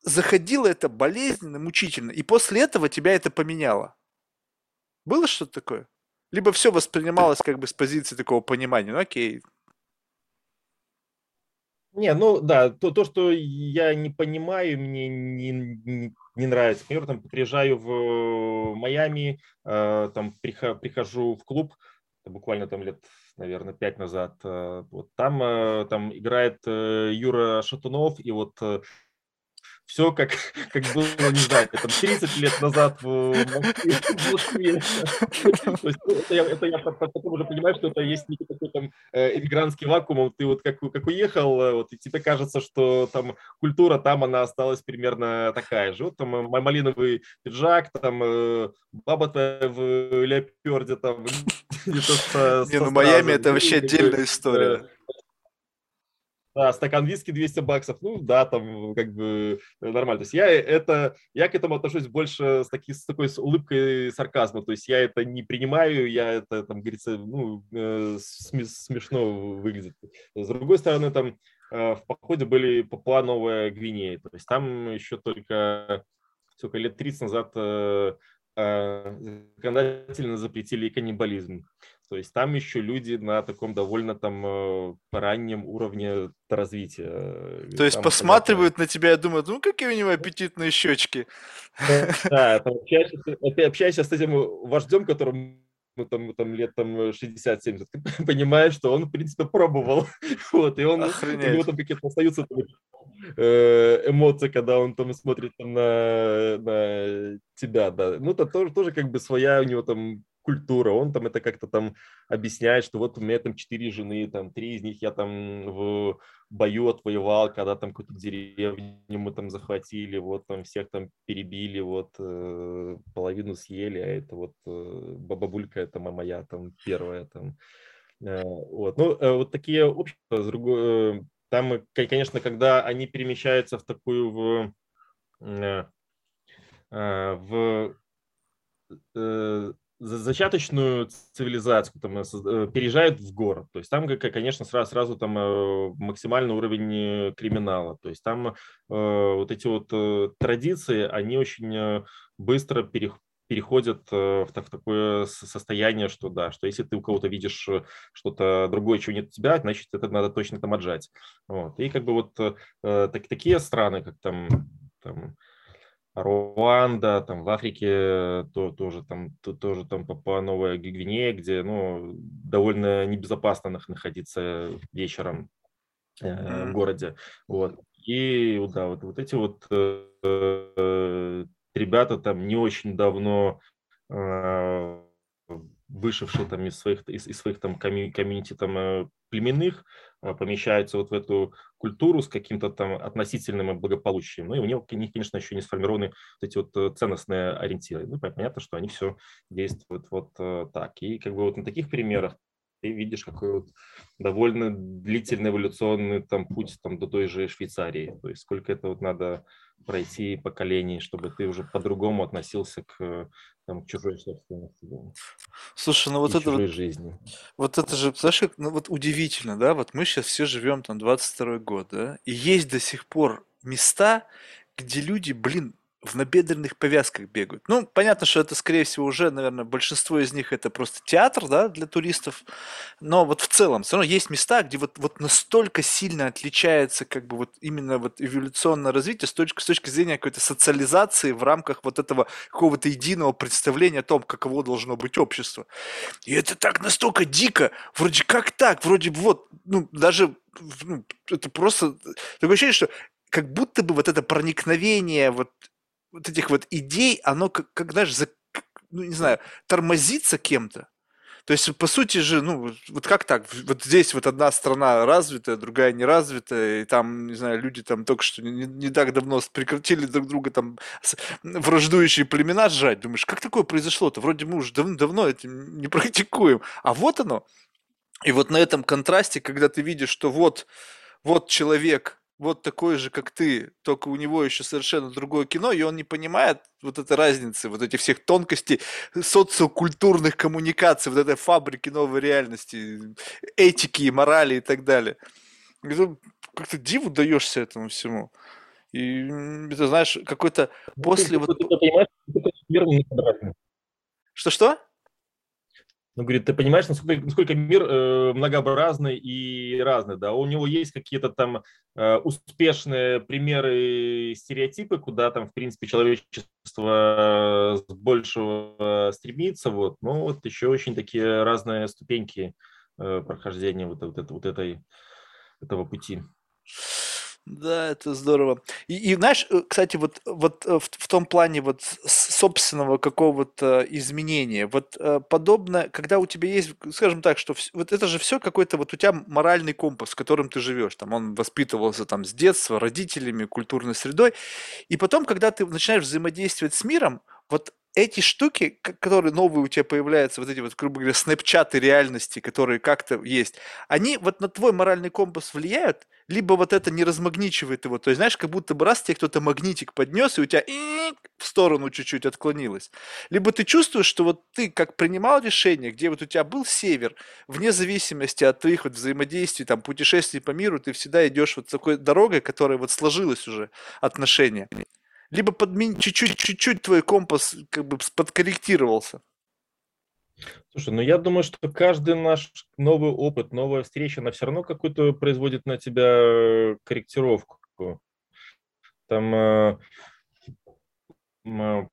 Speaker 1: заходило это болезненно, мучительно, и после этого тебя это поменяло. Было что-то такое? Либо все воспринималось как бы с позиции такого понимания, ну окей,
Speaker 2: не, ну да, то, то, что я не понимаю, мне не, не, не нравится. Например, там приезжаю в Майами, э, там прихожу в клуб, буквально там лет, наверное, пять назад. Э, вот там, э, там играет Юра Шатунов, и вот все как, [laughs] как было, не знаю, там 30 лет назад в Москве. [laughs] Ну, это я, потом уже понимаю, что это есть некий такой там э, эмигрантский вакуум. Ты вот как, как уехал, э, вот, и тебе кажется, что там культура там, она осталась примерно такая же. Вот там э, малиновый пиджак, там баба в леоперде, там [laughs]
Speaker 1: Не, ну Майами это вообще отдельная история.
Speaker 2: Да, стакан виски 200 баксов, ну да, там как бы нормально. То есть я это, я к этому отношусь больше с, таки, с такой с улыбкой сарказма. То есть я это не принимаю, я это, там, говорится, ну, э, смешно выглядит. С другой стороны, там э, в походе были Папуа Новая Гвинея. То есть там еще только сколько лет 30 назад э, законодательно запретили каннибализм. То есть там еще люди на таком довольно там э, раннем уровне развития.
Speaker 1: То есть там посматривают на тебя и думают, ну какие у него аппетитные щечки.
Speaker 2: Да, [laughs] там общаешься, общаешься с этим вождем, которым ну, там, там лет там 60-70, ты [laughs] понимаешь, что он, в принципе, пробовал. [laughs] Вот, и он, Охренеть. у него там какие-то остаются э, эмоции, когда он там смотрит там, на, на тебя, да. Ну, это тоже, тоже как бы своя у него там культура, он там это как-то там объясняет, что вот у меня там четыре жены, там три из них я там в бою отвоевал, когда там какую-то деревню мы там захватили, вот там всех там перебили, вот э, половину съели, а это вот э, бабулька, это моя там первая там. Э, вот, ну, э, вот такие общества, там, конечно, когда они перемещаются в такую, в, в зачаточную цивилизацию там, э, э, переезжают в город. То есть там, конечно, сразу, сразу там э, максимальный уровень криминала. То есть там э, вот эти вот традиции, они очень быстро переходят в, в такое состояние, что да, что если ты у кого-то видишь что-то другое, чего нет у тебя, значит, это надо точно там отжать. Вот. И как бы вот э, так, такие страны, как там, там Руанда, там в Африке то, тоже там то, тоже там по Новая Гвинея, где ну довольно небезопасно находиться вечером э, в городе, вот. И да, вот вот эти вот э, ребята там не очень давно э, вышедшие там из своих, из, из своих там комьюнити там э, племенных, э, помещаются вот в эту культуру с каким-то там относительным благополучием. Ну и у них, конечно, еще не сформированы вот эти вот э, ценностные ориентиры. Ну, понятно, что они все действуют вот так. И как бы вот на таких примерах ты видишь какой вот довольно длительный эволюционный там путь там до той же Швейцарии. То есть сколько это вот надо пройти поколений, чтобы ты уже по-другому относился к, там, к чужой собственности.
Speaker 1: Слушай, ну вот это вот,
Speaker 2: жизни.
Speaker 1: вот это же, знаешь, как, ну вот удивительно, да, вот мы сейчас все живем там 22 год, да, и есть до сих пор места, где люди, блин, в набедренных повязках бегают. Ну, понятно, что это, скорее всего, уже, наверное, большинство из них это просто театр, да, для туристов. Но вот в целом, все равно есть места, где вот, вот настолько сильно отличается как бы вот именно вот эволюционное развитие с точки, с точки зрения какой-то социализации в рамках вот этого какого-то единого представления о том, каково должно быть общество. И это так настолько дико, вроде как так, вроде вот, ну, даже ну, это просто такое ощущение, что как будто бы вот это проникновение вот вот этих вот идей, оно как, как знаешь, за, ну, не знаю, тормозится кем-то. То есть, по сути же, ну, вот как так? Вот здесь вот одна страна развитая, другая неразвитая, и там, не знаю, люди там только что не, не так давно прекратили друг друга там враждующие племена сжать. Думаешь, как такое произошло-то? Вроде мы уже дав- давно этим не практикуем. А вот оно. И вот на этом контрасте, когда ты видишь, что вот, вот человек вот такой же, как ты, только у него еще совершенно другое кино, и он не понимает вот этой разницы, вот этих всех тонкостей социокультурных коммуникаций, вот этой фабрики новой реальности, этики, морали и так далее. Как-то диву даешься этому всему. И это, знаешь, какой-то ну, после вот... Что-что?
Speaker 2: Он говорит, ты понимаешь, насколько, насколько мир э, многообразный и разный, да, у него есть какие-то там э, успешные примеры, стереотипы, куда там, в принципе, человечество с большего стремится, вот, но вот еще очень такие разные ступеньки э, прохождения вот, вот, это, вот этой, этого пути.
Speaker 1: Да, это здорово. И, и знаешь, э, кстати, вот, вот э, в, в том плане вот собственного какого-то изменения, вот э, подобно, когда у тебя есть, скажем так, что вот это же все какой-то вот у тебя моральный компас, в котором ты живешь, там он воспитывался там с детства, родителями, культурной средой, и потом, когда ты начинаешь взаимодействовать с миром, вот эти штуки, которые новые у тебя появляются, вот эти вот, грубо говоря, снэпчаты реальности, которые как-то есть, они вот на твой моральный компас влияют, либо вот это не размагничивает его. То есть, знаешь, как будто бы раз тебе кто-то магнитик поднес, и у тебя в сторону чуть-чуть отклонилось. Либо ты чувствуешь, что вот ты как принимал решение, где вот у тебя был север, вне зависимости от твоих вот взаимодействий, там, путешествий по миру, ты всегда идешь вот такой дорогой, которая вот сложилась уже отношения либо подмен... чуть-чуть, чуть-чуть твой компас как бы подкорректировался.
Speaker 2: Слушай, ну я думаю, что каждый наш новый опыт, новая встреча, она все равно какую-то производит на тебя э, корректировку. Там э, э,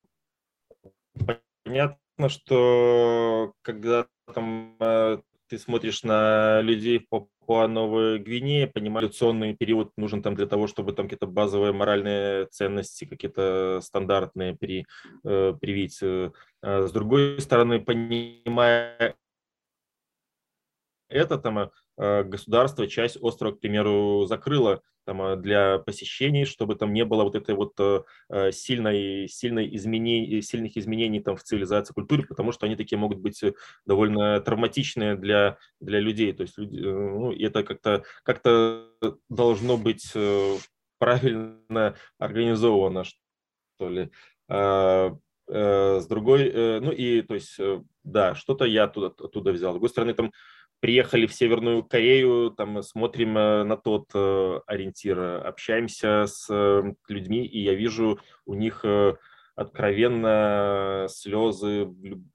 Speaker 2: понятно, что когда там э, ты смотришь на людей в Папуа Новой Гвинеи, понимаю, эволюционный период нужен там для того, чтобы там какие-то базовые моральные ценности, какие-то стандартные при, э, привить. Э, с другой стороны, понимая это, там, э, государство часть острова, к примеру, закрыло там, э, для посещений, чтобы там не было вот этой вот э, э, сильной, сильной изменений, сильных изменений там в цивилизации, культуре, потому что они такие могут быть довольно травматичные для, для людей. То есть люди, ну, это как-то как должно быть правильно организовано, что ли. А, с другой, ну и, то есть, да, что-то я оттуда, оттуда взял. С другой стороны, там приехали в Северную Корею, там смотрим э, на тот э, ориентир, общаемся с э, людьми, и я вижу у них откровенно слезы,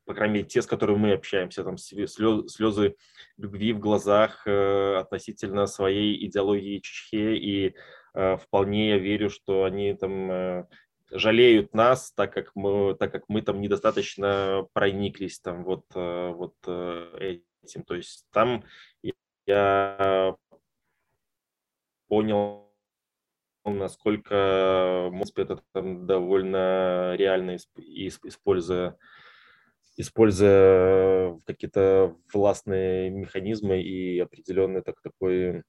Speaker 2: по крайней мере, те, с которыми мы общаемся, там слезы, слезы любви в глазах относительно своей идеологии Чечхе, и вполне я верю, что они там жалеют нас, так как мы, так как мы там недостаточно прониклись там вот, вот этим. То есть там я понял, насколько Моспи это там довольно реально используя используя какие-то властные механизмы и определенный так, такой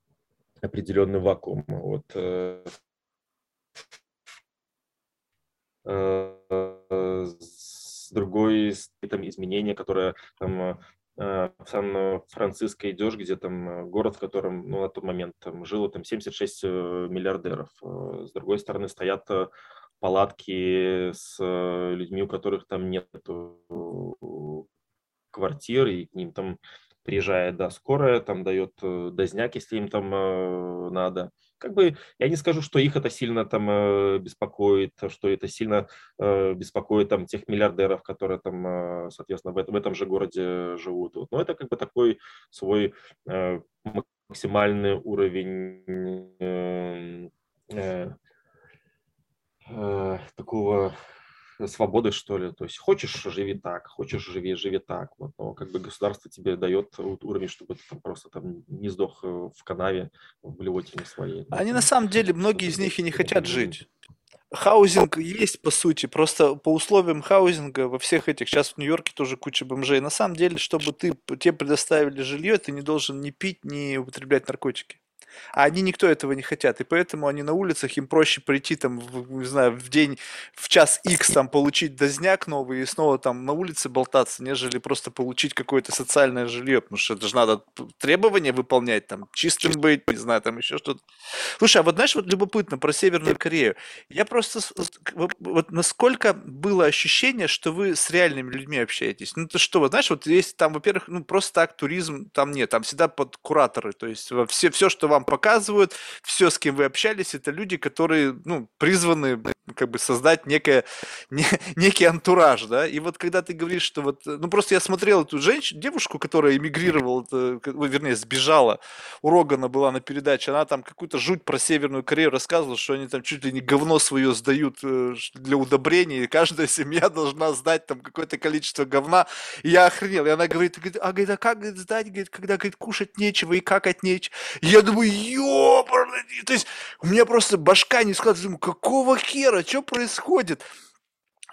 Speaker 2: определенный вакуум. Вот, э, э, с другой там изменения, которое там в Сан-Франциско идешь, где там э, город, в котором ну, на тот момент там жило там 76 э, миллиардеров. С другой стороны стоят палатки с людьми, у которых там нет квартир, и к ним там приезжает, да, скорая, там дает дозняк, если им там надо как бы я не скажу, что их это сильно там э, беспокоит, что это сильно э, беспокоит там тех миллиардеров, которые там, э, соответственно, в, этом, в этом же городе живут. Но это как бы такой свой максимальный уровень такого свободы, что ли. То есть хочешь, живи так, хочешь, живи, живи так. Вот, но как бы государство тебе дает уровень, чтобы ты там просто там не сдох э, в канаве, в блевотине своей.
Speaker 1: Они на самом деле, многие из них и не хотят жить. Хаузинг есть, по сути, просто по условиям хаузинга во всех этих, сейчас в Нью-Йорке тоже куча бомжей. На самом деле, чтобы ты, тебе предоставили жилье, ты не должен ни пить, ни употреблять наркотики. А они никто этого не хотят, и поэтому они на улицах, им проще прийти там, в, не знаю, в день, в час X там получить дозняк новый и снова там на улице болтаться, нежели просто получить какое-то социальное жилье, потому что это же надо требования выполнять, там, чистым быть, не знаю, там еще что-то. Слушай, а вот знаешь, вот любопытно про Северную Корею. Я просто, вот, вот насколько было ощущение, что вы с реальными людьми общаетесь? Ну, ты что, вот знаешь, вот есть там, во-первых, ну, просто так туризм там нет, там всегда под кураторы, то есть все, все, что вам вам показывают, все, с кем вы общались, это люди, которые, ну, призваны как бы создать некое, не, [laughs] некий антураж, да, и вот когда ты говоришь, что вот, ну, просто я смотрел эту женщину, девушку, которая эмигрировала, вернее, сбежала, у Рогана была на передаче, она там какую-то жуть про Северную Корею рассказывала, что они там чуть ли не говно свое сдают э, для удобрения, и каждая семья должна сдать там какое-то количество говна, и я охренел, и она говорит, а, говорит, а как сдать, говорит, когда, говорит, кушать нечего и какать нечего, и я думаю, ёпарный, то есть у меня просто башка не складывается, думаю, какого хера, что происходит?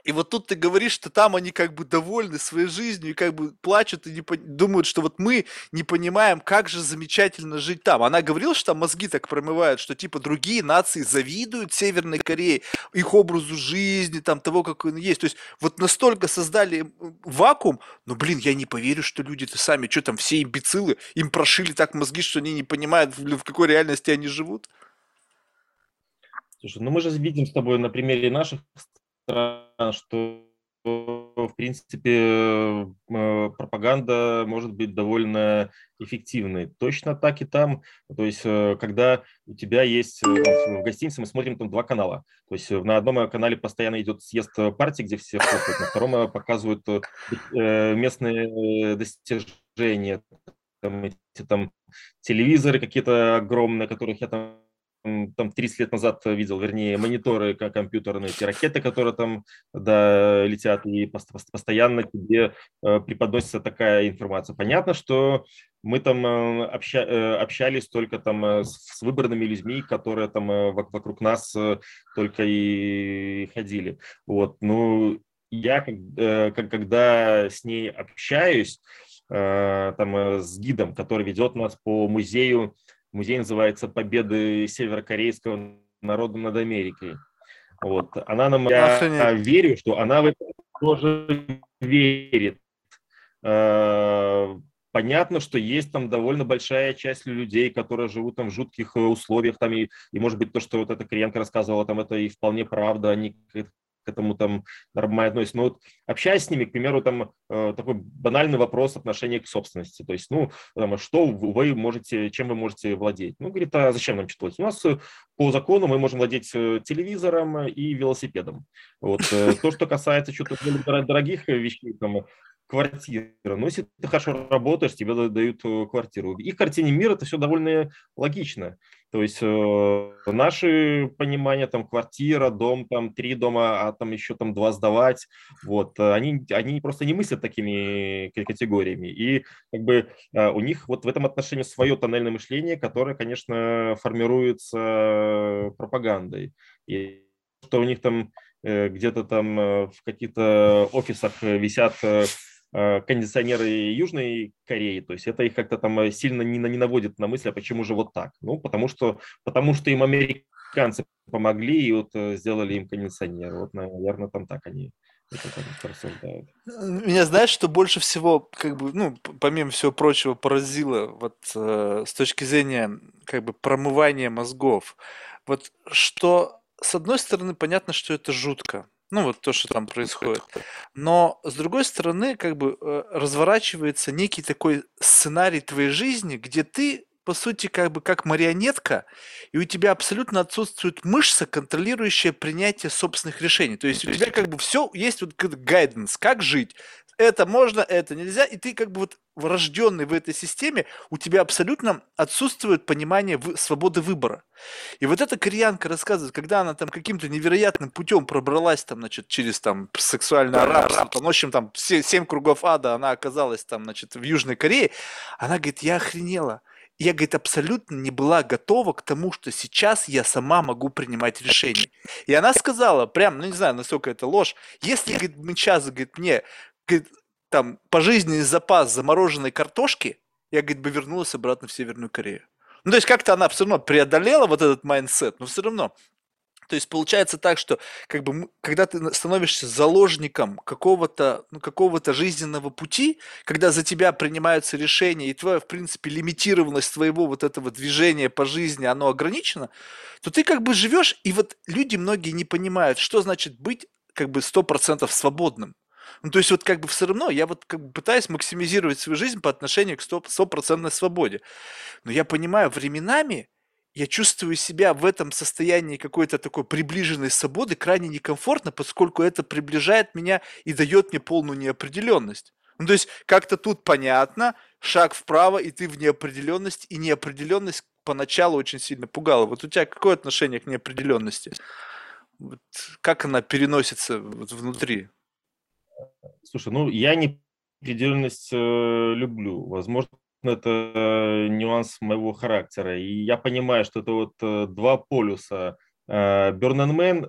Speaker 1: И вот тут ты говоришь, что там они как бы довольны своей жизнью и как бы плачут и не по... думают, что вот мы не понимаем, как же замечательно жить там. Она говорила, что там мозги так промывают, что типа другие нации завидуют Северной Корее, их образу жизни, там того, как он есть. То есть вот настолько создали вакуум, но, блин, я не поверю, что люди-то сами, что там, все имбецилы, им прошили так мозги, что они не понимают, в какой реальности они живут.
Speaker 2: Слушай, ну мы же видим с тобой на примере наших стран, что в принципе э, пропаганда может быть довольно эффективной. Точно так и там. То есть, э, когда у тебя есть э, в гостинице, мы смотрим там два канала. То есть на одном канале постоянно идет съезд партии, где все хлопают, на втором показывают местные достижения, там, эти, там телевизоры какие-то огромные, которых я там там 30 лет назад видел, вернее, мониторы компьютерные, эти ракеты, которые там да, летят, и постоянно тебе э, преподносится такая информация. Понятно, что мы там э, обща, э, общались только там с выбранными людьми, которые там вокруг нас только и ходили. Вот, ну, я, когда с ней общаюсь, там, с гидом, который ведет нас по музею Музей называется «Победы северокорейского народа над Америкой». Вот. Она нам, я верю, что она в это тоже верит. А, понятно, что есть там довольно большая часть людей, которые живут там в жутких условиях, там и, и может быть то, что вот эта Криенко рассказывала, там это и вполне правда, они к этому там нормально относятся. Но вот общаясь с ними, к примеру, там э, такой банальный вопрос отношения к собственности. То есть, ну, там, что вы можете, чем вы можете владеть? Ну, говорит, а зачем нам читать? У нас э, по закону мы можем владеть э, телевизором и велосипедом. Вот. То, что касается что-то дорогих вещей, там, квартира. Но если ты хорошо работаешь, тебе дают квартиру. Их картине мира это все довольно логично. То есть э, наши понимания, там, квартира, дом, там, три дома, а там еще там два сдавать, вот, э, они, они просто не мыслят такими категориями. И как бы э, у них вот в этом отношении свое тоннельное мышление, которое, конечно, формируется пропагандой. И что у них там э, где-то там э, в каких-то офисах висят э, Э, кондиционеры Южной Кореи, то есть это их как-то там э, сильно не, не наводит на мысль, а почему же вот так? Ну, потому что, потому что им американцы помогли и вот э, сделали им кондиционер. Вот, наверное, там так они
Speaker 1: Меня знаешь, что больше всего, как бы, ну, помимо всего прочего, поразило вот э, с точки зрения как бы промывания мозгов. Вот что, с одной стороны, понятно, что это жутко. Ну, вот то, что там происходит. Но, с другой стороны, как бы э, разворачивается некий такой сценарий твоей жизни, где ты, по сути, как бы как марионетка, и у тебя абсолютно отсутствует мышца, контролирующая принятие собственных решений. То есть у тебя как бы все есть вот гайденс, как жить это можно, это нельзя, и ты как бы вот врожденный в этой системе, у тебя абсолютно отсутствует понимание вы, свободы выбора. И вот эта кореянка рассказывает, когда она там каким-то невероятным путем пробралась там, значит, через там сексуальное рабство, там, в общем, там семь кругов ада, она оказалась там, значит, в Южной Корее, она говорит, я охренела. Я, говорит, абсолютно не была готова к тому, что сейчас я сама могу принимать решения. И она сказала, прям, ну не знаю, насколько это ложь, если, говорит, сейчас, говорит, мне говорит, там пожизненный запас замороженной картошки, я, говорит, бы вернулась обратно в Северную Корею. Ну, то есть как-то она все равно преодолела вот этот mindset, но все равно. То есть получается так, что как бы, когда ты становишься заложником какого-то ну, какого жизненного пути, когда за тебя принимаются решения, и твоя, в принципе, лимитированность твоего вот этого движения по жизни, оно ограничено, то ты как бы живешь, и вот люди многие не понимают, что значит быть как бы сто процентов свободным. Ну, то есть вот как бы все равно я вот как бы пытаюсь максимизировать свою жизнь по отношению к стопроцентной свободе. Но я понимаю, временами я чувствую себя в этом состоянии какой-то такой приближенной свободы крайне некомфортно, поскольку это приближает меня и дает мне полную неопределенность. Ну, то есть как-то тут понятно, шаг вправо, и ты в неопределенность, и неопределенность поначалу очень сильно пугала. Вот у тебя какое отношение к неопределенности? Вот как она переносится вот внутри?
Speaker 2: Слушай, ну я неопределенность э, люблю. Возможно, это нюанс моего характера. И я понимаю, что это вот два полюса – э,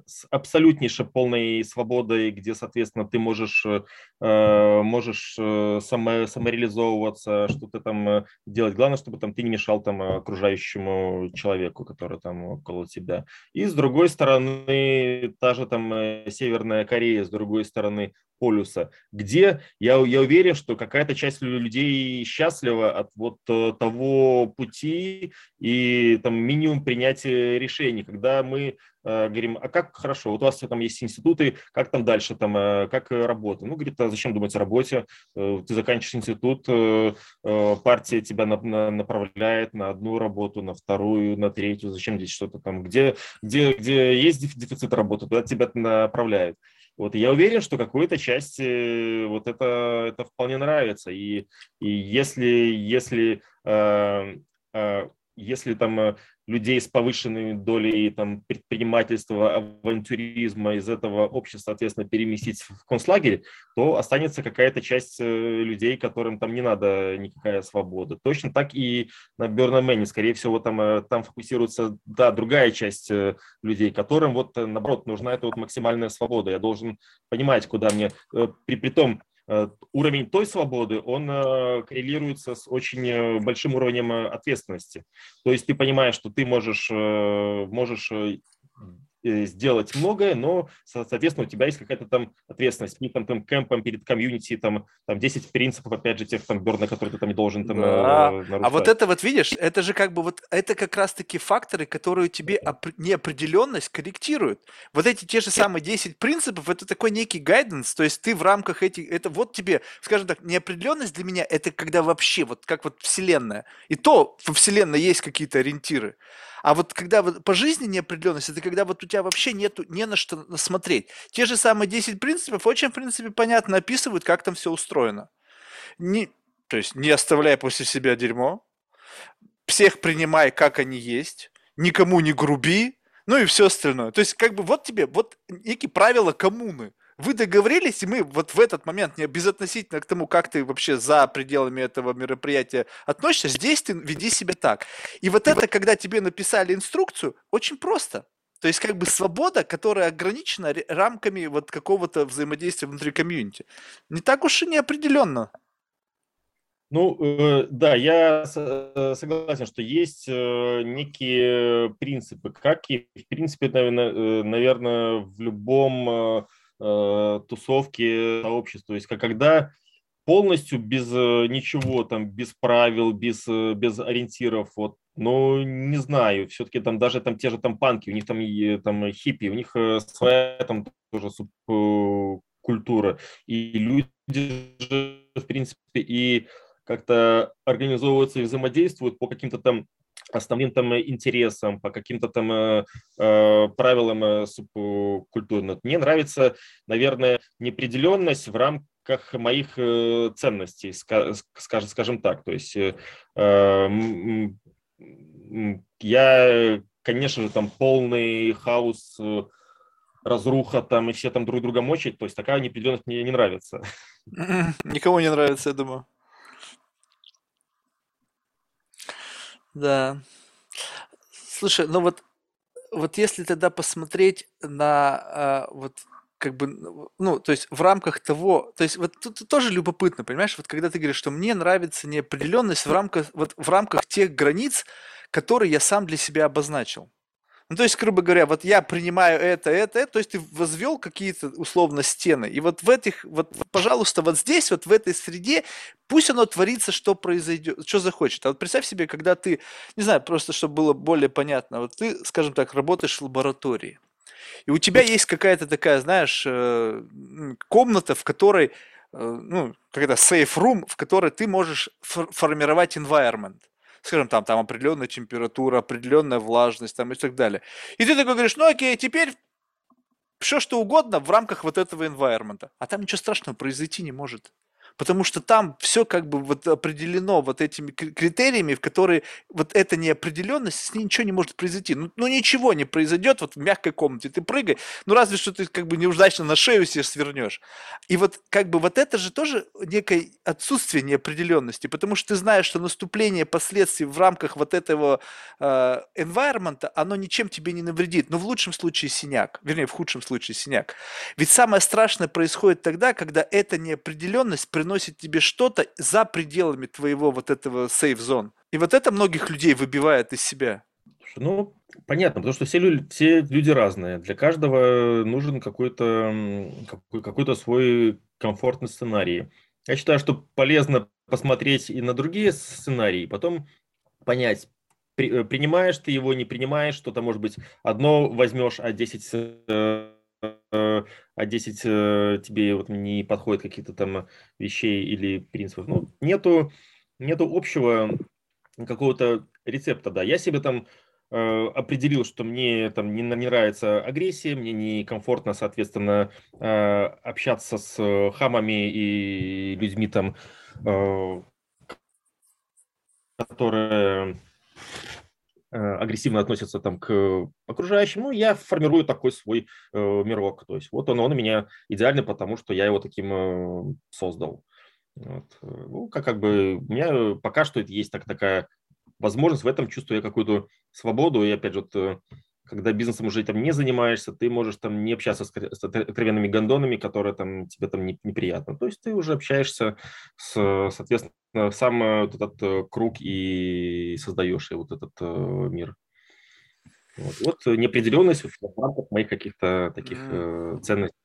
Speaker 2: с абсолютнейшей полной свободой, где, соответственно, ты можешь, э, можешь э, само, самореализовываться, что-то там делать. Главное, чтобы там ты не мешал там окружающему человеку, который там около тебя. И с другой стороны, та же там Северная Корея, с другой стороны, полюса, где я, я уверен, что какая-то часть людей счастлива от вот того пути и там минимум принятия решений, когда мы э, говорим, а как хорошо, вот у вас там есть институты, как там дальше, там, э, как работа? Ну, говорит, а зачем думать о работе? Э, ты заканчиваешь институт, э, э, партия тебя на, на, направляет на одну работу, на вторую, на третью, зачем здесь что-то там, где, где, где есть дефицит работы, туда тебя направляют. Вот я уверен, что какой-то части вот это, это вполне нравится. И, и если, если, э, э, если там э, людей с повышенной долей там, предпринимательства, авантюризма из этого общества, соответственно, переместить в концлагерь, то останется какая-то часть э, людей, которым там не надо никакая свобода. Точно так и на Бернамене, скорее всего, там, э, там фокусируется, да, другая часть людей, которым вот, наоборот, нужна эта вот максимальная свобода. Я должен понимать, куда мне, при, при том, уровень той свободы, он э, коррелируется с очень э, большим уровнем ответственности. То есть ты понимаешь, что ты можешь, можешь Э, сделать многое, но, соответственно, у тебя есть какая-то там ответственность перед там, там, кемпом, перед комьюнити, там, там 10 принципов, опять же, тех там берна, которые ты там не должен там
Speaker 1: да. э, А вот это вот, видишь, это же как бы вот, это как раз-таки факторы, которые тебе оп- неопределенность корректируют. Вот эти те же самые 10 принципов, это такой некий гайденс, то есть ты в рамках этих, это вот тебе, скажем так, неопределенность для меня, это когда вообще, вот как вот вселенная. И то во вселенной есть какие-то ориентиры. А вот когда вот по жизни неопределенность, это когда вот у тебя вообще нету, не на что смотреть. Те же самые 10 принципов очень, в принципе, понятно описывают, как там все устроено. Не, то есть не оставляй после себя дерьмо, всех принимай, как они есть, никому не груби, ну и все остальное. То есть как бы вот тебе, вот некие правила коммуны вы договорились, и мы вот в этот момент, не безотносительно к тому, как ты вообще за пределами этого мероприятия относишься, здесь ты веди себя так. И вот это, когда тебе написали инструкцию, очень просто. То есть как бы свобода, которая ограничена рамками вот какого-то взаимодействия внутри комьюнити. Не так уж и неопределенно.
Speaker 2: Ну, э, да, я э, согласен, что есть э, некие принципы, как и, в принципе, наверное, наверное в любом э, тусовки, сообщества. То есть когда полностью без э, ничего, там, без правил, без, э, без ориентиров, вот, ну, не знаю, все-таки там даже там те же там панки, у них там, и, там хиппи, у них э, своя там тоже субкультура, и люди же, в принципе, и как-то организовываются и взаимодействуют по каким-то там основным там интересам, по каким-то там э, э правилам э, субкультурным. Мне нравится, наверное, неопределенность в рамках моих э, ценностей, скажем, скажем так. То есть э, э, я, конечно же, там полный хаос, э, разруха там и все там друг друга мочить, то есть такая неопределенность мне не нравится.
Speaker 1: Никому не нравится, я думаю. Да. Слушай, ну вот, вот если тогда посмотреть на а, вот как бы, ну, то есть в рамках того, то есть вот тут тоже любопытно, понимаешь, вот когда ты говоришь, что мне нравится неопределенность в рамках, вот в рамках тех границ, которые я сам для себя обозначил. Ну, то есть, грубо говоря, вот я принимаю это, это, это, то есть ты возвел какие-то условно стены. И вот в этих, вот, пожалуйста, вот здесь, вот в этой среде, пусть оно творится, что произойдет, что захочет. А вот представь себе, когда ты, не знаю, просто чтобы было более понятно, вот ты, скажем так, работаешь в лаборатории. И у тебя есть какая-то такая, знаешь, э, комната, в которой, э, ну, какая-то safe room, в которой ты можешь формировать environment скажем, там, там определенная температура, определенная влажность там, и так далее. И ты такой говоришь, ну окей, теперь все что угодно в рамках вот этого environment. А там ничего страшного произойти не может. Потому что там все как бы вот определено вот этими критериями, в которые вот эта неопределенность, с ней ничего не может произойти. Ну, ну ничего не произойдет вот в мягкой комнате, ты прыгай, ну разве что ты как бы неудачно на шею себе свернешь. И вот как бы вот это же тоже некое отсутствие неопределенности, потому что ты знаешь, что наступление последствий в рамках вот этого э, environment, оно ничем тебе не навредит, но в лучшем случае синяк, вернее в худшем случае синяк. Ведь самое страшное происходит тогда, когда эта неопределенность приносит тебе что-то за пределами твоего вот этого zone. И вот это многих людей выбивает из себя.
Speaker 2: Ну, понятно, потому что все люди, все люди разные. Для каждого нужен какой-то какой, какой-то свой комфортный сценарий. Я считаю, что полезно посмотреть и на другие сценарии, потом понять, при, э, принимаешь ты его, не принимаешь, что-то, может быть, одно возьмешь, а 10 э, а 10 э, тебе вот не подходит каких-то там вещей или принципов. Ну, нету, нету общего какого-то рецепта, да. Я себе там э, определил, что мне там не, не нравится агрессия, мне некомфортно, соответственно, общаться с хамами и людьми там, которые агрессивно относятся там к окружающим, ну, я формирую такой свой э, мирок. То есть вот он, он у меня идеальный, потому что я его таким э, создал. Вот. Э, ну, как, как бы у меня пока что есть так, такая возможность, в этом чувствую я какую-то свободу. И опять же, вот, э, когда бизнесом уже там не занимаешься, ты можешь там не общаться с, с откровенными гондонами, которые там тебе там не, неприятно. То есть ты уже общаешься с, соответственно, сам э, вот этот э, круг и создаешь и вот этот э, мир. Вот, вот неопределенность в рамках моих каких-то таких mm. ценностей.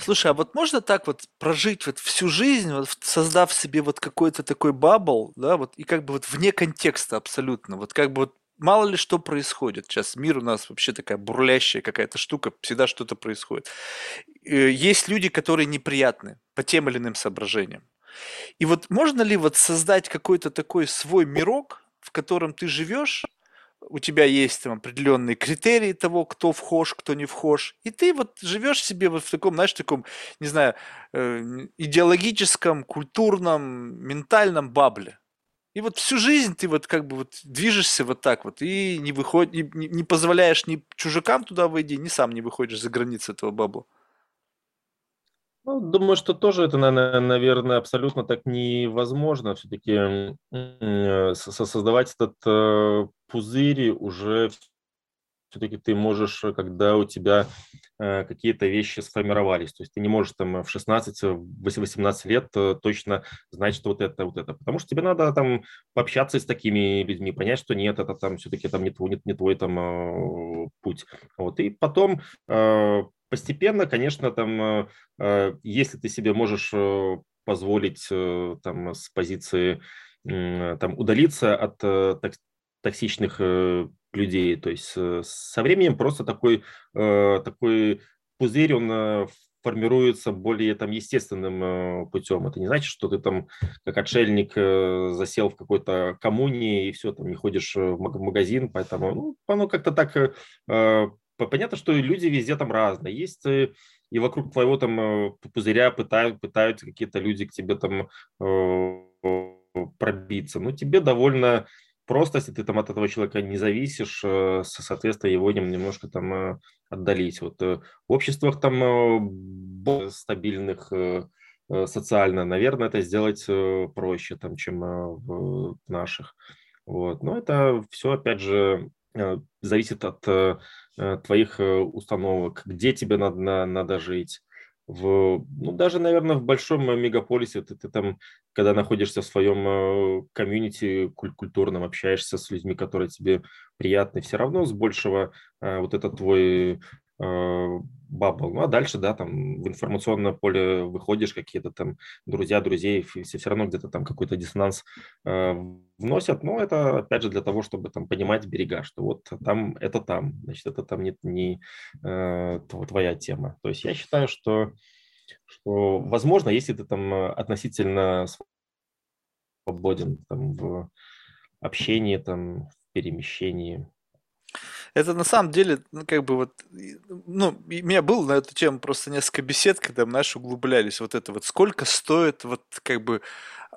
Speaker 1: Слушай, а вот можно так вот прожить вот всю жизнь, вот создав себе вот какой-то такой бабл, да, вот и как бы вот вне контекста абсолютно, вот как бы вот мало ли что происходит. Сейчас мир у нас вообще такая бурлящая какая-то штука, всегда что-то происходит. Есть люди, которые неприятны по тем или иным соображениям. И вот можно ли вот создать какой-то такой свой мирок, в котором ты живешь, у тебя есть там определенные критерии того, кто вхож, кто не вхож, и ты вот живешь себе вот в таком, знаешь, таком, не знаю, э, идеологическом, культурном, ментальном бабле. И вот всю жизнь ты вот как бы вот движешься вот так вот и не выходишь, не, не позволяешь ни чужакам туда войти, ни сам не выходишь за границы этого бабла.
Speaker 2: Ну, думаю, что тоже это, наверное, абсолютно так невозможно. Все-таки э, создавать этот э, пузырь уже все-таки ты можешь, когда у тебя э, какие-то вещи сформировались. То есть ты не можешь там в 16-18 лет точно знать, что вот это, вот это. Потому что тебе надо там пообщаться с такими людьми, понять, что нет, это там все-таки там не твой, не, не твой там путь. Вот. И потом постепенно, конечно, там, э, э, если ты себе можешь э, позволить там с позиции там удалиться от токсичных людей, то есть со временем просто такой такой пузырь он формируется более там естественным путем. Это не значит, что ты там как отшельник засел в какой-то коммуне и все, там не ходишь в магазин, поэтому ну, оно как-то так понятно, что люди везде там разные. Есть э, и вокруг твоего там э, пузыря пытают, пытаются какие-то люди к тебе там э, пробиться. Но тебе довольно просто, если ты там от этого человека не зависишь, соответственно, его немножко там отдалить. Вот в обществах там стабильных социально, наверное, это сделать проще, там, чем в наших. Вот. Но это все, опять же, зависит от Э, твоих э, установок, где тебе надо, надо жить. В, ну, даже, наверное, в большом мегаполисе. Ты, ты там, когда находишься в своем э, комьюнити культурном, общаешься с людьми, которые тебе приятны, все равно с большего вот это твой бабл. Ну, а дальше, да, там в информационное поле выходишь, какие-то там друзья, друзей, все, все равно где-то там какой-то диссонанс э, вносят. Но это, опять же, для того, чтобы там понимать берега, что вот там, это там, значит, это там нет не э, твоя тема. То есть я считаю, что, что возможно, если ты там относительно свободен там, в общении, там, в перемещении,
Speaker 1: Это на самом деле, ну, как бы вот, ну, у меня было на эту тему просто несколько бесед, когда мы, знаешь, углублялись. Вот это вот, сколько стоит вот, как бы,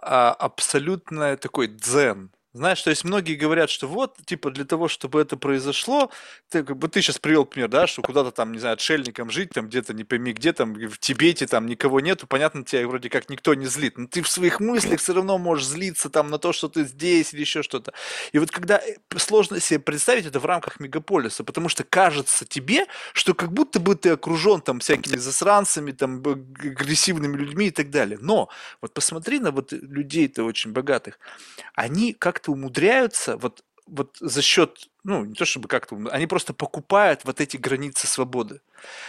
Speaker 1: а, абсолютно такой дзен, знаешь, то есть многие говорят, что вот, типа, для того, чтобы это произошло, ты, как бы, ты сейчас привел пример, да, что куда-то там, не знаю, отшельником жить, там где-то, не пойми где, там в Тибете там никого нету, понятно, тебя вроде как никто не злит, но ты в своих мыслях все равно можешь злиться там на то, что ты здесь или еще что-то. И вот когда э, сложно себе представить это в рамках мегаполиса, потому что кажется тебе, что как будто бы ты окружен там всякими засранцами, там агрессивными людьми и так далее. Но вот посмотри на вот людей-то очень богатых. Они как как-то умудряются вот, вот за счет ну, не то чтобы как-то, они просто покупают вот эти границы свободы.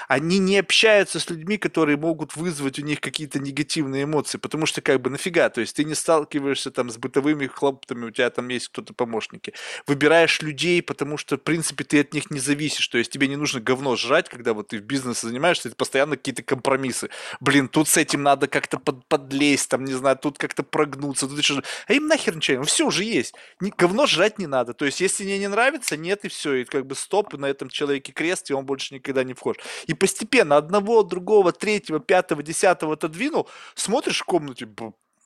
Speaker 1: Они не общаются с людьми, которые могут вызвать у них какие-то негативные эмоции, потому что как бы нафига, то есть ты не сталкиваешься там с бытовыми хлопотами, у тебя там есть кто-то помощники. Выбираешь людей, потому что, в принципе, ты от них не зависишь, то есть тебе не нужно говно жрать, когда вот ты в бизнесе занимаешься, это постоянно какие-то компромиссы. Блин, тут с этим надо как-то под, подлезть, там, не знаю, тут как-то прогнуться, тут еще... А им нахер ничего, все уже есть. Говно жрать не надо, то есть если мне не нравится, нравится, нет, и все. И как бы стоп, и на этом человеке крест, и он больше никогда не вхож. И постепенно одного, другого, третьего, пятого, десятого отодвинул, смотришь в комнате,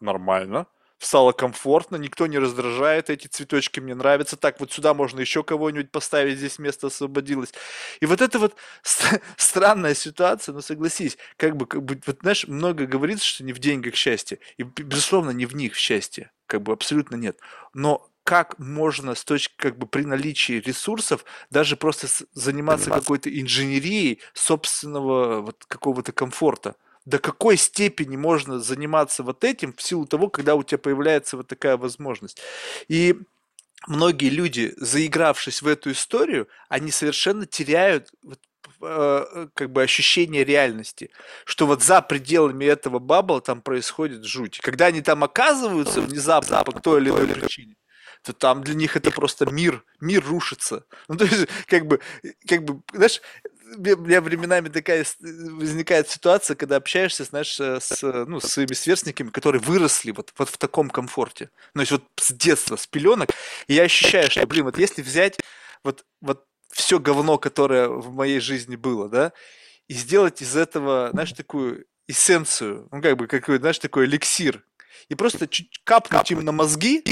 Speaker 1: нормально, стало комфортно, никто не раздражает, эти цветочки мне нравятся, так вот сюда можно еще кого-нибудь поставить, здесь место освободилось. И вот это вот [laughs] странная ситуация, но согласись, как бы, как бы, вот знаешь, много говорится, что не в деньгах счастье, и, безусловно, не в них счастье, как бы абсолютно нет. Но как можно с точки, как бы при наличии ресурсов даже просто заниматься какой-то инженерией собственного вот какого-то комфорта. До какой степени можно заниматься вот этим в силу того, когда у тебя появляется вот такая возможность. И многие люди, заигравшись в эту историю, они совершенно теряют вот э, как бы ощущение реальности, что вот за пределами этого бабла там происходит жуть. Когда они там оказываются внезапно по той или иной причине, то там для них это просто мир, мир рушится. Ну, то есть, как бы, как бы, знаешь, у меня временами такая возникает ситуация, когда общаешься, знаешь, э, с, ну, с своими сверстниками, которые выросли вот, вот в таком комфорте. Ну, то есть вот с детства, с пеленок. И я ощущаю, что, блин, вот если взять вот, вот все говно, которое в моей жизни было, да, и сделать из этого, знаешь, такую эссенцию, ну, как бы, какой, знаешь, такой эликсир, и просто чуть капнуть им на мозги,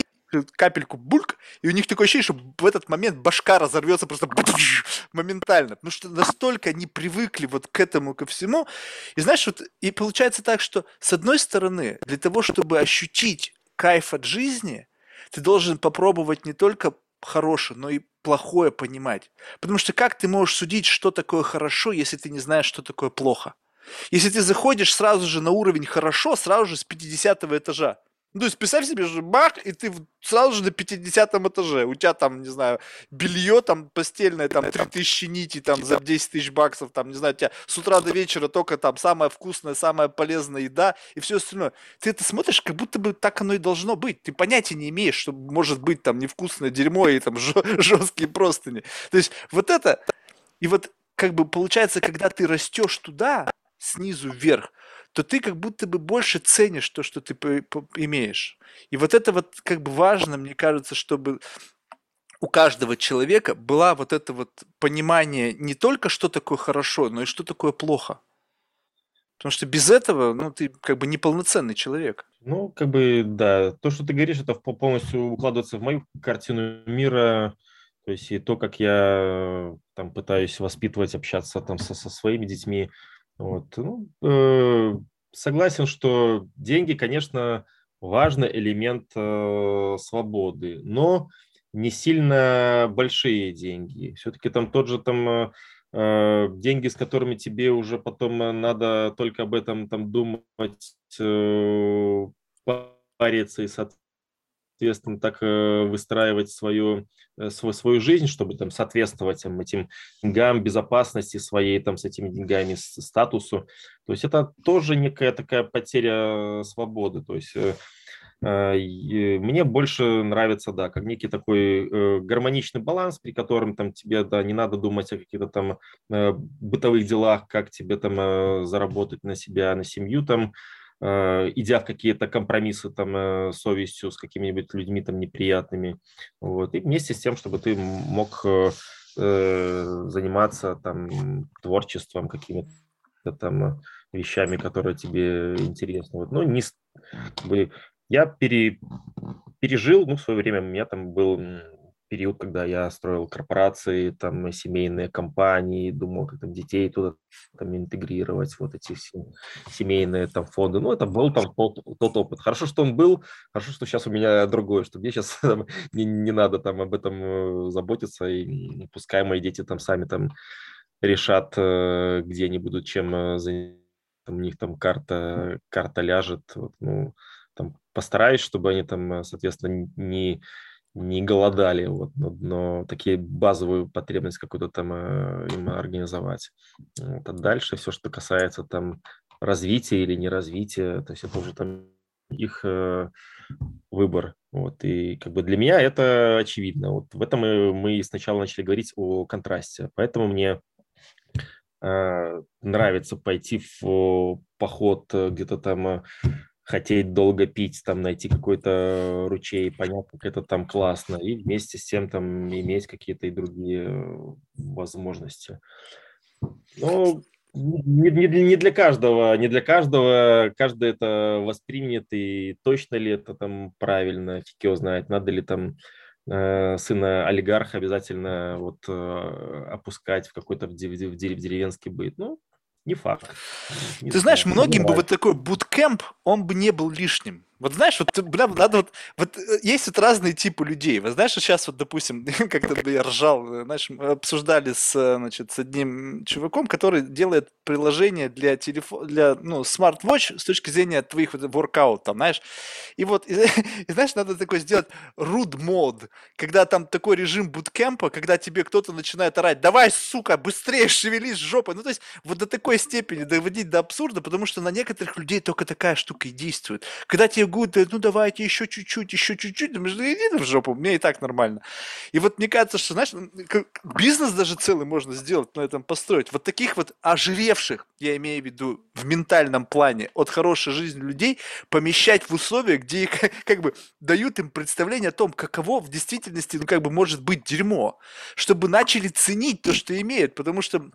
Speaker 1: капельку бульк, и у них такое ощущение, что в этот момент башка разорвется просто моментально, потому что настолько они привыкли вот к этому, ко всему. И знаешь, вот и получается так, что с одной стороны, для того, чтобы ощутить кайф от жизни, ты должен попробовать не только хорошее, но и плохое понимать. Потому что как ты можешь судить, что такое хорошо, если ты не знаешь, что такое плохо? Если ты заходишь сразу же на уровень хорошо, сразу же с 50 этажа, ну, то есть, представь себе, что бах, и ты сразу же на 50 этаже. У тебя там, не знаю, белье там постельное, там 3000 нити, там за 10 тысяч баксов, там, не знаю, у тебя с утра до вечера только там самая вкусная, самая полезная еда и все остальное. Ты это смотришь, как будто бы так оно и должно быть. Ты понятия не имеешь, что может быть там невкусное дерьмо и там жесткие [laughs] простыни. То есть, вот это, и вот как бы получается, когда ты растешь туда, снизу вверх, то ты как будто бы больше ценишь то, что ты имеешь. И вот это вот как бы важно, мне кажется, чтобы у каждого человека была вот это вот понимание не только, что такое хорошо, но и что такое плохо. Потому что без этого, ну, ты как бы неполноценный человек.
Speaker 2: Ну, как бы, да. То, что ты говоришь, это полностью укладывается в мою картину мира. То есть и то, как я там пытаюсь воспитывать, общаться там со, со своими детьми, вот. Ну, э, согласен, что деньги, конечно, важный элемент э, свободы, но не сильно большие деньги. Все-таки там тот же там э, э деньги, с которыми тебе уже потом надо только об этом там думать, э, париться и, соответственно, соответственно, так э, выстраивать свою, э, свою, свою жизнь, чтобы там соответствовать там, этим деньгам, безопасности своей, там, с этими деньгами, статусу. То есть это тоже некая такая потеря свободы. То есть э, мне больше нравится, да, как некий такой гармоничный баланс, при котором там тебе, да, не надо думать о каких-то там бытовых делах, как тебе там заработать на себя, на семью там, Э, идя в какие-то компромиссы там э, совестью, с какими-нибудь людьми там неприятными. Вот. И вместе с тем, чтобы ты мог э, э, заниматься там творчеством, какими-то там вещами, которые тебе интересны. Вот, ну, не, я пере, пережил, ну, в свое время у меня там был период, когда я строил корпорации, там, семейные компании, думал, как там детей туда там интегрировать, вот эти все семейные там фонды. Ну, это был там тот, тот опыт. Хорошо, что он был, хорошо, что сейчас у меня другое, что мне сейчас [laughs] там, не, не надо там об этом э, заботиться, и пускай мои дети там сами там решат, э, где они будут чем э, заниматься, у них там карта, карта ляжет, вот, ну, там постараюсь, чтобы они там, соответственно, не не голодали, вот, но, такие базовую потребность какую-то там э, им организовать. Вот, а дальше все, что касается там развития или неразвития, то есть это уже там их э, выбор. Вот, и как бы для меня это очевидно. Вот в этом мы, мы сначала начали говорить о контрасте. Поэтому мне э, нравится пойти в поход э, где-то там э, хотеть долго пить, там найти какой-то ручей, понять, как это там классно, и вместе с тем там иметь какие-то и другие возможности. Ну, не, не, не для каждого, не для каждого, каждый это воспримет, и точно ли это там правильно, фиг его знает, надо ли там э, сына олигарха обязательно вот э, опускать в какой-то в, в, в деревенский быт. Ну, не факт.
Speaker 1: Не Ты знаешь, многим бы вот такой буткемп, он бы не был лишним. Вот знаешь, вот, бля, надо вот, вот э, есть вот разные типы людей. Вот знаешь, сейчас вот, допустим, [laughs] как-то я ржал, э, знаешь, мы обсуждали с, э, значит, с одним чуваком, который делает приложение для телефона, для, ну, смарт-вотч с точки зрения твоих вот воркаут, там, знаешь. И вот, и, [laughs] и, знаешь, надо такой сделать руд мод, когда там такой режим буткемпа, когда тебе кто-то начинает орать, давай, сука, быстрее шевелись жопой. Ну, то есть, вот до такой степени доводить до абсурда, потому что на некоторых людей только такая штука и действует. Когда тебе good, ну давайте еще чуть-чуть, еще чуть-чуть, думаешь, да иди в жопу, мне и так нормально. И вот мне кажется, что, знаешь, бизнес даже целый можно сделать на этом построить. Вот таких вот ожиревших, я имею в виду в ментальном плане, от хорошей жизни людей помещать в условия, где как, [laughs] как бы дают им представление о том, каково в действительности, ну как бы может быть дерьмо, чтобы начали ценить то, что имеют, потому что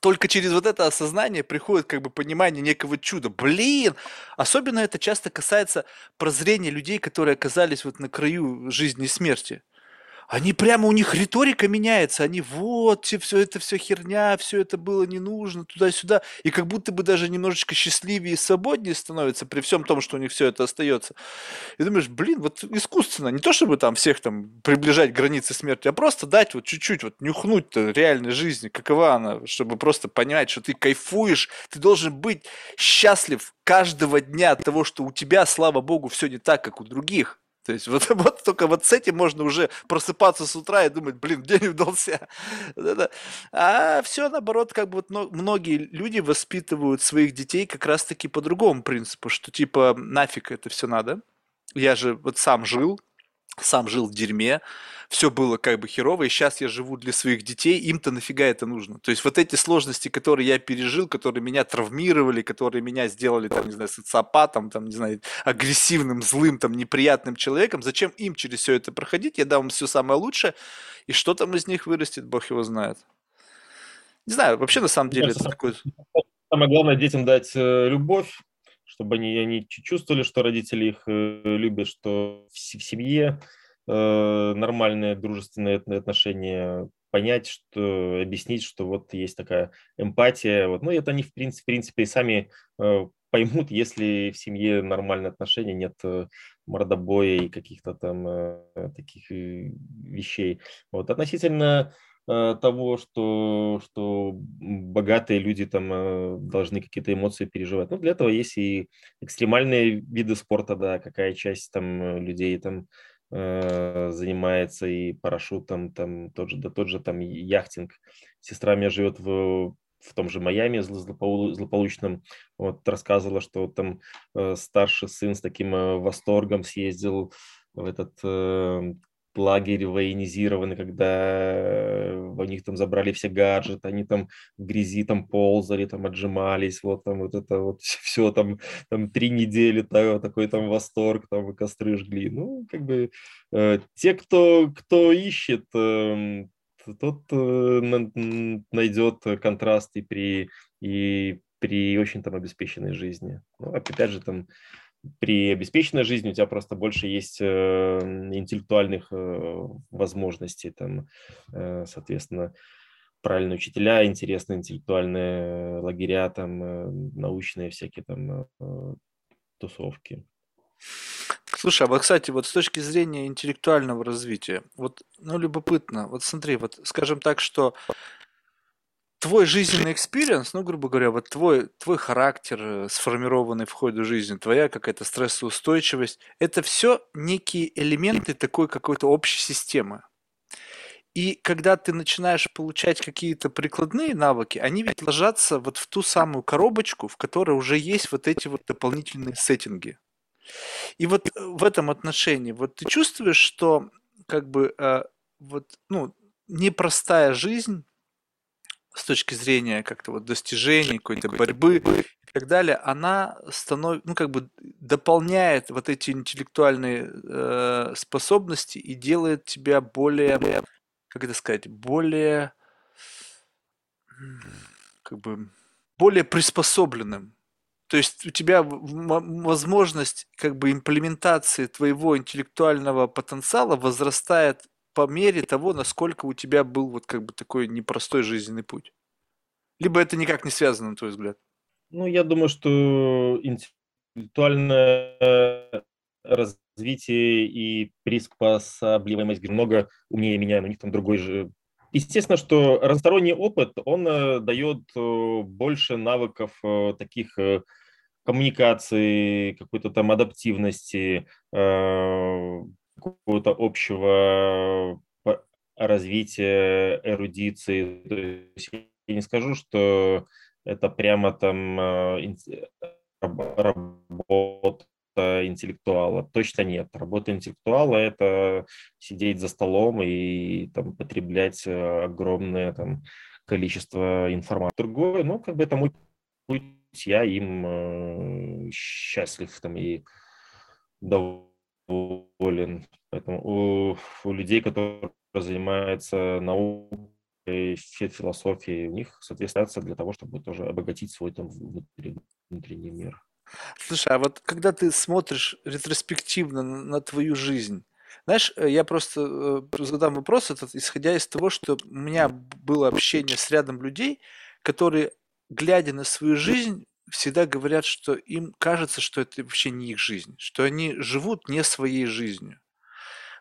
Speaker 1: только через вот это осознание приходит как бы понимание некого чуда. Блин! Особенно это часто касается прозрения людей, которые оказались вот на краю жизни и смерти они прямо, у них риторика меняется, они вот, все это все херня, все это было не нужно, туда-сюда, и как будто бы даже немножечко счастливее и свободнее становится при всем том, что у них все это остается. И думаешь, блин, вот искусственно, не то чтобы там всех там приближать к границе смерти, а просто дать вот чуть-чуть, вот нюхнуть реальной жизни, какова она, чтобы просто понимать, что ты кайфуешь, ты должен быть счастлив каждого дня от того, что у тебя, слава богу, все не так, как у других. То есть вот, [laughs] вот только вот с этим можно уже просыпаться с утра и думать, блин, день удался. [laughs] А все наоборот, как бы вот многие люди воспитывают своих детей как раз-таки по другому принципу, что типа нафиг это все надо. Я же вот сам жил, сам жил в дерьме, все было как бы херово, и сейчас я живу для своих детей, им-то нафига это нужно? То есть вот эти сложности, которые я пережил, которые меня травмировали, которые меня сделали, там, не знаю, социопатом, там, не знаю, агрессивным, злым, там, неприятным человеком, зачем им через все это проходить? Я дам им все самое лучшее, и что там из них вырастет, бог его знает. Не знаю, вообще на самом деле это такой...
Speaker 2: Самое главное детям дать э, любовь, чтобы они, они чувствовали, что родители их э, любят, что в семье Э, нормальные дружественные отношения, понять, что объяснить, что вот есть такая эмпатия. Вот. Ну, это они, в принципе, в принципе и сами э, поймут, если в семье нормальные отношения, нет мордобоя и каких-то там таких вещей. Вот. Относительно того, что, что богатые люди там должны какие-то эмоции переживать. Ну, для этого есть и экстремальные виды спорта, да, какая часть там людей там Э, занимается и парашютом, там тот же, да тот же там яхтинг. Сестра меня живет в, в том же Майами злополучном, вот рассказывала, что там э, старший сын с таким э, восторгом съездил в этот э, лагерь военизированный, когда у них там забрали все гаджеты, они там в грязи там ползали, там отжимались, вот там вот это вот [laughs] все там, там три недели так, такой там восторг, там костры жгли. Ну, как бы э, те, кто, кто ищет э, тот э, найдет и при, и при очень там обеспеченной жизни. Ну, опять же, там при обеспеченной жизни у тебя просто больше есть э, интеллектуальных э, возможностей, там, э, соответственно, правильные учителя, интересные интеллектуальные лагеря, там, э, научные всякие там тусовки.
Speaker 1: Слушай, а вот, кстати, вот с точки зрения интеллектуального развития, вот, ну, любопытно, вот смотри, вот, скажем так, что твой жизненный experience, ну, грубо говоря, вот твой, твой характер, э, сформированный в ходе жизни, твоя какая-то стрессоустойчивость, это все некие элементы такой какой-то общей системы. И когда ты начинаешь получать какие-то прикладные навыки, они ведь ложатся вот в ту самую коробочку, в которой уже есть вот эти вот дополнительные setting и. И вот э, в этом отношении, вот ты чувствуешь, что как бы э, вот, ну, непростая жизнь с точки зрения как-то вот достижений, какой-то борьбы и так далее, она становится, ну, как бы дополняет вот эти интеллектуальные э, способности и делает тебя более, как это сказать, более, как бы, более приспособленным. То есть у тебя возможность как бы имплементации твоего интеллектуального потенциала возрастает по мере того, насколько у тебя был вот как бы такой непростой жизненный путь? Либо это никак не связано, на твой взгляд?
Speaker 2: Ну, я думаю, что интеллектуальное развитие и приспособливаемость много умнее меня, у них там другой же Естественно, что разносторонний опыт, он э, дает э, больше навыков э, таких коммуникации, какой-то там адаптивности, какого-то общего развития эрудиции. То есть я не скажу, что это прямо там э, работа интеллектуала. Точно нет. Работа интеллектуала – это сидеть за столом и там, потреблять э, огромное там, количество информации. Другое, ну, как бы это мой путь, я им э, счастлив там, и доволен. Поэтому у, у людей, которые занимаются наукой, философией, у них, соответственно, для того, чтобы тоже обогатить свой там внутренний, внутренний мир.
Speaker 1: Слушай, а вот когда ты смотришь ретроспективно на, на твою жизнь, знаешь, э, я просто э, задам вопрос этот, исходя из того, что у меня было общение с рядом людей, которые, глядя на свою жизнь, всегда говорят, что им кажется, что это вообще не их жизнь, что они живут не своей жизнью.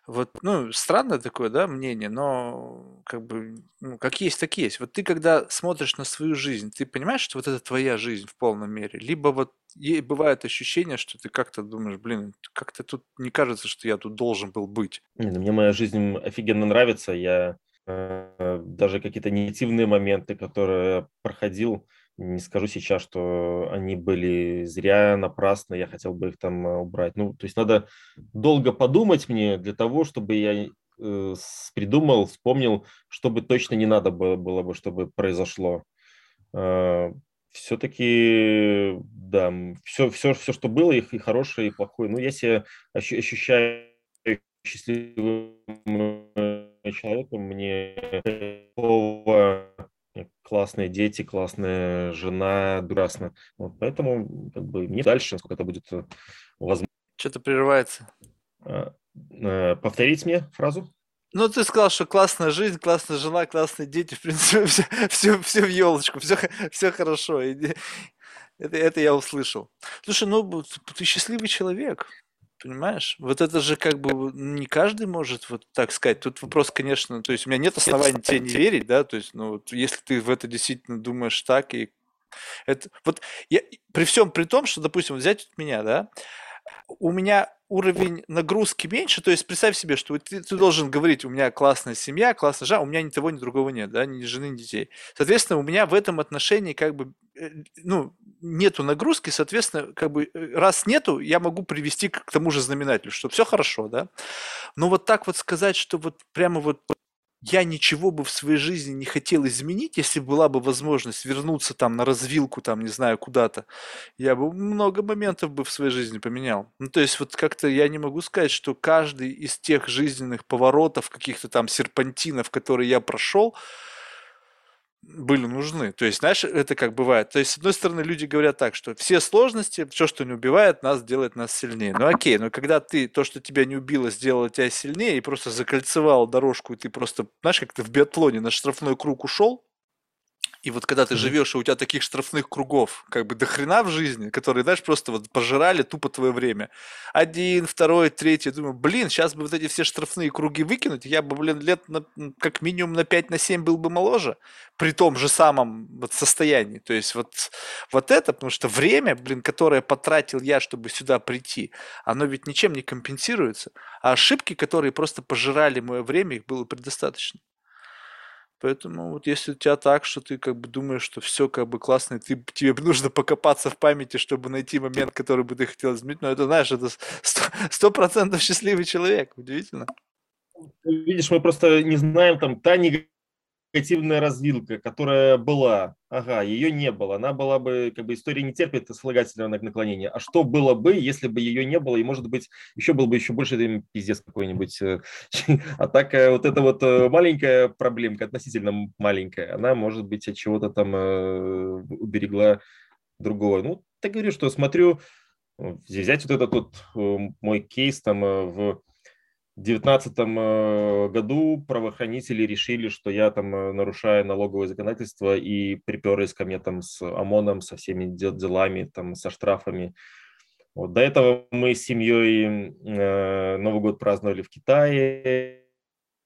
Speaker 1: Вот, ну, странное такое, да, мнение, но как бы, ну, как есть, так есть. Вот ты, когда смотришь на свою жизнь, ты понимаешь, что вот это твоя жизнь в полном мере? Либо вот ей бывает ощущение, что ты как-то думаешь, блин, как-то тут не кажется, что я тут должен был быть.
Speaker 2: Ну, мне моя жизнь офигенно нравится. Я э, даже какие-то негативные моменты, которые проходил, не скажу сейчас, что они были зря, напрасно, я хотел бы их там э, убрать. Ну, то есть надо долго подумать мне для того, чтобы я э, придумал, вспомнил, чтобы точно не надо было, было бы, чтобы произошло. Э, все-таки, да, все, все, все, что было, и, и хорошее, и плохое. Ну, я себя ощущаю счастливым э, человеком, мне классные дети, классная жена, прекрасно. Вот, поэтому как бы не дальше, насколько это будет э, возможно.
Speaker 1: Что-то прерывается.
Speaker 2: А, э, повторить мне фразу?
Speaker 1: Ну, ты сказал, что классная жизнь, классная жена, классные дети, в принципе, все, все, все в елочку, все, все хорошо. Это, это я услышал. Слушай, ну, ты счастливый человек. Понимаешь? Вот это же как бы не каждый может вот так сказать. Тут вопрос, конечно, то есть у меня нет оснований тебе не верить, да, то есть, ну, вот, если ты в это действительно думаешь так, и это, вот я, при всем при том, что, допустим, взять меня, да, у меня уровень нагрузки меньше, то есть представь себе, что ты, ты должен говорить, у меня классная семья, классная жена, у меня ни того, ни другого нет, да, ни жены, ни детей. Соответственно, у меня в этом отношении как бы, э, ну, нету нагрузки, соответственно, как бы э, раз нету, я могу привести к тому же знаменателю, что все хорошо, да. Но вот так вот сказать, что вот прямо вот я ничего бы в своей жизни не хотел изменить, если была бы возможность вернуться там на развилку, там, не знаю, куда-то. Я бы много моментов бы в своей жизни поменял. Ну, то есть вот как-то я не могу сказать, что каждый из тех жизненных поворотов, каких-то там серпантинов, которые я прошел, были нужны. То есть, знаешь, это как бывает. То есть, с одной стороны, люди говорят так, что все сложности, все, что не убивает нас, делает нас сильнее. Ну окей, но когда ты то, что тебя не убило, сделало тебя сильнее и просто закольцевал дорожку, и ты просто, знаешь, как ты в биатлоне на штрафной круг ушел, и вот когда ты mm-hmm. живешь, и у тебя таких штрафных кругов, как бы до хрена в жизни, которые, знаешь, просто вот пожирали тупо твое время. Один, второй, третий. Думаю, блин, сейчас бы вот эти все штрафные круги выкинуть, я бы, блин, лет на, как минимум на 5, на 7 был бы моложе, при том же самом вот состоянии. То есть вот, вот это, потому что время, блин, которое потратил я, чтобы сюда прийти, оно ведь ничем не компенсируется. А ошибки, которые просто пожирали мое время, их было предостаточно. Поэтому вот если у тебя так, что ты как бы думаешь, что все как бы классно, и ты, тебе нужно покопаться в памяти, чтобы найти момент, который бы ты хотел изменить, но это, знаешь, это сто процентов счастливый человек, удивительно.
Speaker 2: Видишь, мы просто не знаем там та негативная развилка, которая была. Ага, ее не было. Она была бы, как бы история не терпит слагательного наклонения. А что было бы, если бы ее не было? И, может быть, еще был бы еще больше пиздец какой-нибудь. Э, а так э, вот эта вот э, маленькая проблемка, относительно маленькая, она, может быть, от чего-то там уберегла другого. Ну, так говорю, что смотрю, взять вот этот вот мой кейс там в 2019 э, году правоохранители решили, что я там э, нарушаю налоговое законодательство и приперлись ко мне там с ОМОНом, со всеми делами, там, со штрафами. Вот. До этого мы с семьей э, Новый год праздновали в Китае,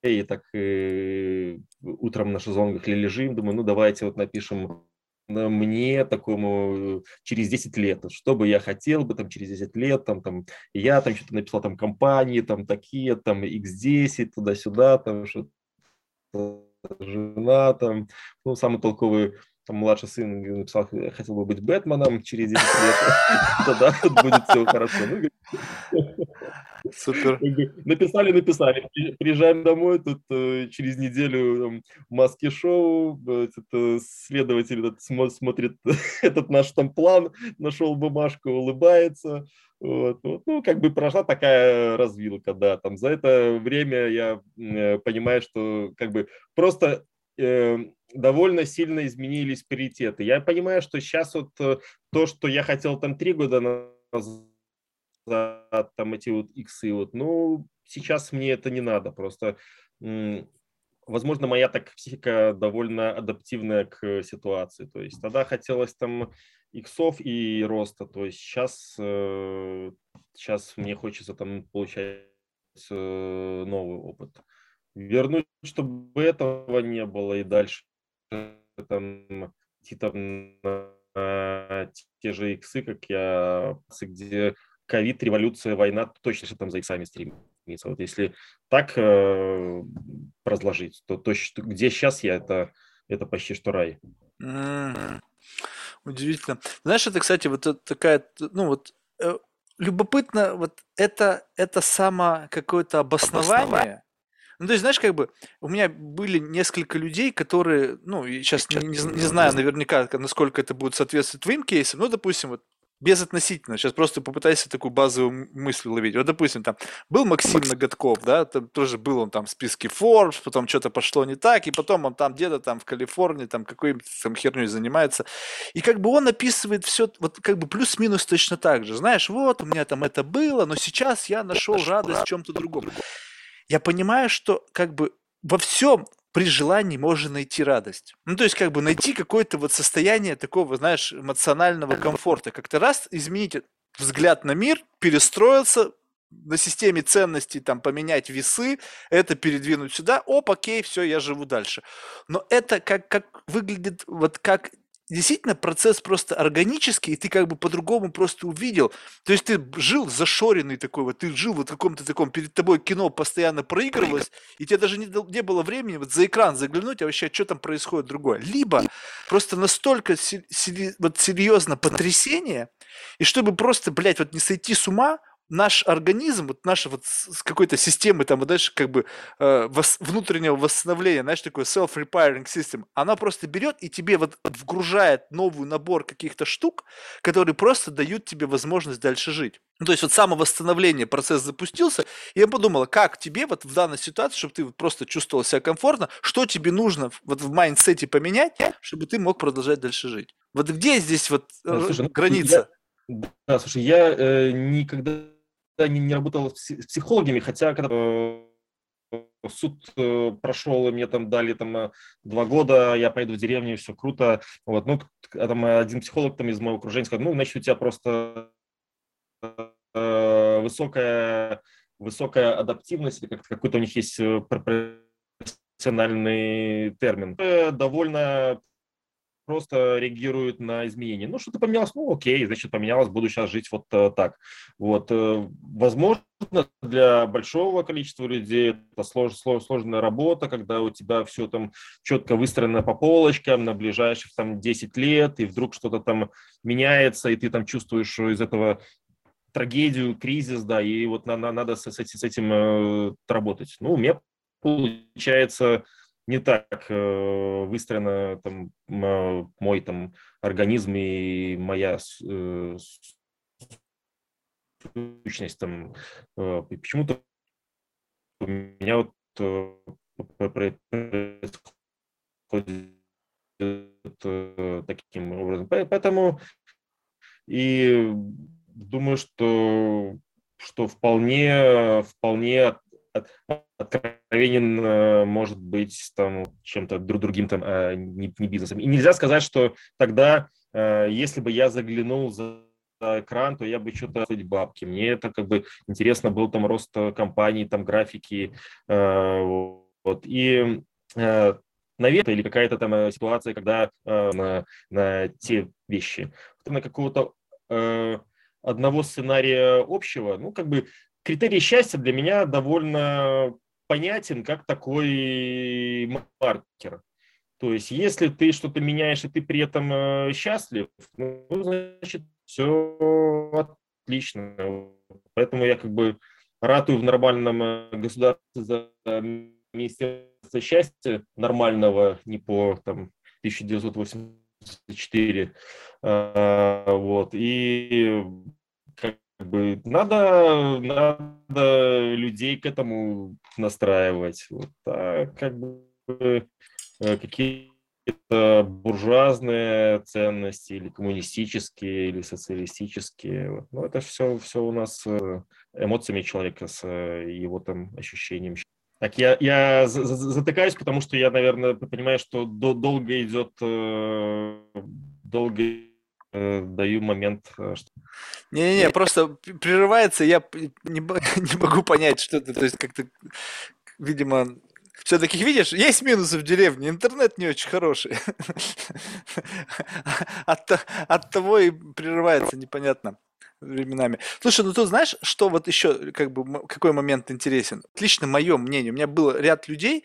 Speaker 2: и так э, утром на шезлонгах лежим, думаю, ну давайте вот напишем мне, такому, через 10 лет, что бы я хотел бы там через 10 лет, там, там, я там что-то написал, там, компании, там, такие, там, X10, туда-сюда, там, что жена, там, ну, самый толковый там младший сын написал, хотел бы быть Бэтменом через 10 лет, [laughs] тогда будет все хорошо. Ну, Супер. Написали, написали. Приезжаем домой, тут э, через неделю маски шоу, этот, следователь этот, смотрит [laughs] этот наш там план, нашел бумажку, улыбается. Вот, вот, ну, как бы прошла такая развилка, да, там за это время я э, понимаю, что как бы просто э, довольно сильно изменились приоритеты. Я понимаю, что сейчас вот э, то, что я хотел там три года назад, там эти вот иксы, вот, ну, сейчас мне это не надо, просто, возможно, моя так психика довольно адаптивная к ситуации, то есть тогда хотелось там иксов и роста, то есть сейчас, сейчас э, мне хочется там получать э, новый опыт. Вернуть, чтобы этого не было и дальше там идти там на те же иксы, как я, где ковид, революция, война, точно что там за иксами стремится. Вот если так э, разложить, то, то что, где сейчас я, это, это почти что рай.
Speaker 1: Mm. Удивительно. Знаешь, это, кстати, вот такая, ну вот, э, любопытно, вот это, это само какое-то обоснование, обоснование ну, то есть, знаешь, как бы у меня были несколько людей, которые, ну, сейчас не, не, не знаю наверняка, насколько это будет соответствовать твоим кейсам, ну, допустим, вот безотносительно, сейчас просто попытайся такую базовую мысль ловить. Вот, допустим, там был Максим Ноготков, да, там тоже был он там в списке Forbes, потом что-то пошло не так, и потом он там где-то там в Калифорнии там какой-нибудь там херней занимается. И как бы он описывает все, вот как бы плюс-минус точно так же. Знаешь, вот у меня там это было, но сейчас я нашел радость в чем-то другом я понимаю, что как бы во всем при желании можно найти радость. Ну, то есть, как бы найти какое-то вот состояние такого, знаешь, эмоционального комфорта. Как-то раз изменить взгляд на мир, перестроиться, на системе ценностей там поменять весы, это передвинуть сюда, оп, окей, все, я живу дальше. Но это как, как выглядит, вот как действительно процесс просто органический, и ты как бы по-другому просто увидел. То есть ты жил зашоренный такой, вот ты жил вот в каком-то таком, перед тобой кино постоянно проигрывалось, и тебе даже не, не было времени вот за экран заглянуть, а вообще что там происходит другое. Либо просто настолько вот серьезно потрясение, и чтобы просто, блядь, вот не сойти с ума, наш организм, вот наша вот с какой-то системы, там, вот дальше как бы э, вос, внутреннего восстановления, знаешь, такой self-repairing system, она просто берет и тебе вот вгружает новый набор каких-то штук, которые просто дают тебе возможность дальше жить. Ну, то есть вот самовосстановление, процесс запустился, и я подумала, как тебе вот в данной ситуации, чтобы ты просто чувствовал себя комфортно, что тебе нужно вот в mindset е поменять, чтобы ты мог продолжать дальше жить. Вот где здесь вот э,
Speaker 2: слушай, ну,
Speaker 1: граница?
Speaker 2: я, да, слушай, я э, никогда не, не работал с пси- с психологами, хотя когда э, суд э, прошел, и мне там дали там э, два года, я поеду в деревню, все круто. Вот, ну, а там один психолог там из моего окружения сказал, ну, значит, у тебя просто высокая, высокая адаптивность, как какой-то у них есть пр- профессиональный термин. Довольно просто реагируют на изменения. Ну, что-то поменялось, ну, окей, значит, поменялось, буду сейчас жить вот э, так. Вот, э, возможно, для большого количества людей это слож, слож- сложная работа, когда у тебя все там четко выстроено по полочкам на ближайших там 10 лет, и вдруг что-то там меняется, и ты там чувствуешь из этого трагедию, кризис, да, и вот на, на- надо с, с с этим э, работать. Ну, у меня получается не так э, выстроена там мой там организм и моя э, сущность там. Э, почему-то у меня вот э, происходит э, таким образом. По- Поэтому и думаю, что, что вполне, вполне откровенен э, может быть там чем-то друг другим там э, не, не бизнесом. И нельзя сказать, что тогда, э, если бы я заглянул за экран, то я бы что-то хоть бабки. Мне это как бы интересно был там рост э, компаний, там графики, вот. И наверное, или какая-то там ситуация, когда на, на те вещи, на какого-то одного сценария общего, ну, как бы критерий счастья для меня довольно понятен как такой маркер. То есть, если ты что-то меняешь, и ты при этом э, счастлив, ну, значит, все отлично. Поэтому я как бы ратую в нормальном э, государстве за Министерство счастья нормального, не по там 1984. А, Вот. И как бы надо, надо людей к этому настраивать. Вот. А как бы э, какие-то буржуазные ценности или коммунистические, или социалистические. Вот. Ну, это все, все у нас э, эмоциями человека, с э, его там ощущением. Так, я, я за- за- затыкаюсь, потому что я, наверное, понимаю, что до- долго идет, долго даю момент, э, что
Speaker 1: Не-не-не, просто прерывается, я не, [laughs] не могу понять, что это, то есть как-то, видимо, все-таки, видишь, есть минусы в деревне, интернет не очень хороший. [laughs] От, от того и прерывается непонятно временами. Слушай, ну ты знаешь, что вот еще, как бы, какой момент интересен? Лично мое мнение, у меня был ряд людей,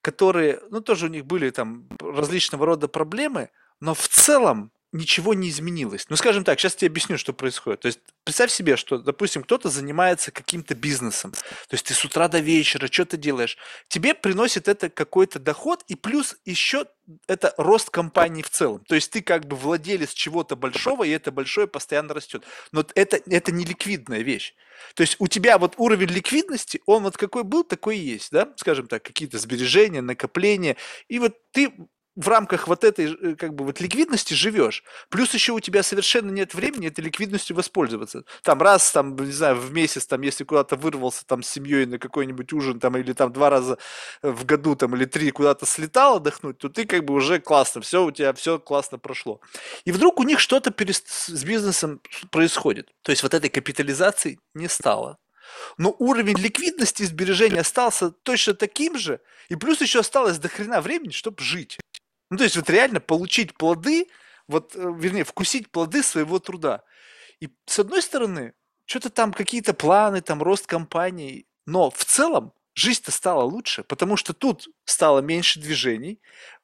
Speaker 1: которые, ну тоже у них были там различного рода проблемы, но в целом ничего не изменилось. Ну, скажем так, сейчас тебе объясню, что происходит. То есть представь себе, что, допустим, кто-то занимается каким-то бизнесом. То есть ты с утра до вечера что-то делаешь. Тебе приносит это какой-то доход, и плюс еще это рост компании в целом. То есть ты как бы владелец чего-то большого, и это большое постоянно растет. Но это, это не ликвидная вещь. То есть у тебя вот уровень ликвидности, он вот какой был, такой и есть, да, скажем так, какие-то сбережения, накопления, и вот ты в рамках вот этой э, как бы вот ликвидности живешь. Плюс еще у тебя совершенно нет времени этой ликвидностью воспользоваться. Там раз, там, не знаю, в месяц, там, если куда-то вырвался там с семьей на какой-нибудь ужин, там, или там два раза э, в году, там, или три куда-то слетал отдохнуть, то ты как бы уже классно, все, у тебя все классно прошло. И вдруг у них что-то перес- с бизнесом происходит. То есть вот этой капитализации не стало. Но уровень ликвидности и сбережения остался точно таким же, и плюс еще осталось до хрена времени, чтобы жить. Ну, то есть вот реально получить плоды, вот, э, вернее, вкусить плоды своего труда. И с одной стороны, что-то там какие-то планы, там рост компаний, но в целом жизнь-то стала лучше, потому что тут стало меньше движений,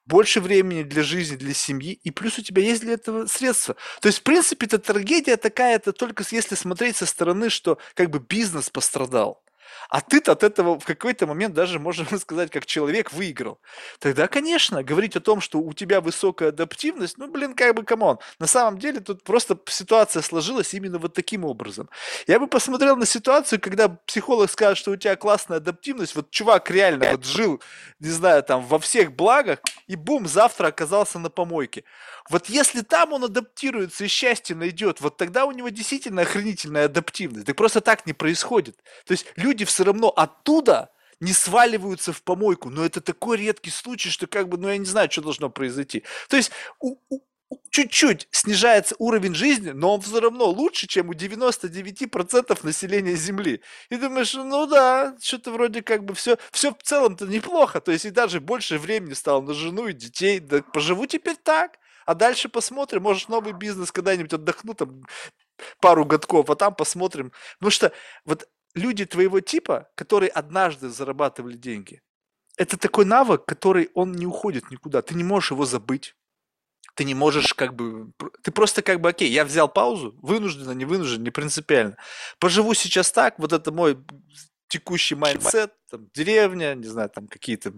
Speaker 1: больше времени для жизни, для семьи, и плюс у тебя есть для этого средства. То есть, в принципе, эта трагедия такая, это только если смотреть со стороны, что как бы бизнес пострадал. А ты-то от этого в какой-то момент даже, можно [laughs] сказать, как человек выиграл. Тогда, конечно, говорить о том, что у тебя высокая адаптивность, ну, блин, как бы, come on. На самом деле тут просто ситуация сложилась именно вот таким образом. Я бы посмотрел на ситуацию, когда психолог скажет, что у тебя классная адаптивность, вот чувак реально вот жил, не знаю, там, во всех благах, и бум, завтра оказался на помойке. Вот если там он адаптируется и счастье найдет, вот тогда у него действительно охренительная адаптивность. Так просто так не происходит. То есть люди все равно оттуда не сваливаются в помойку. Но это такой редкий случай, что как бы, ну я не знаю, что должно произойти. То есть у, у, чуть-чуть снижается уровень жизни, но он все равно лучше, чем у 99% населения Земли. И думаешь, ну да, что-то вроде как бы все, все в целом-то неплохо. То есть и даже больше времени стало на жену и детей. Да поживу теперь так. А дальше посмотрим, может, новый бизнес когда-нибудь отдохну там пару годков, а там посмотрим. Потому что вот люди твоего типа, которые однажды зарабатывали деньги, это такой навык, который он не уходит никуда. Ты не можешь его забыть. Ты не можешь как бы... Ты просто как бы, окей, я взял паузу, вынужденно, не вынужденно, не принципиально. Поживу сейчас так, вот это мой текущий mindset, там, деревня, не знаю, там какие-то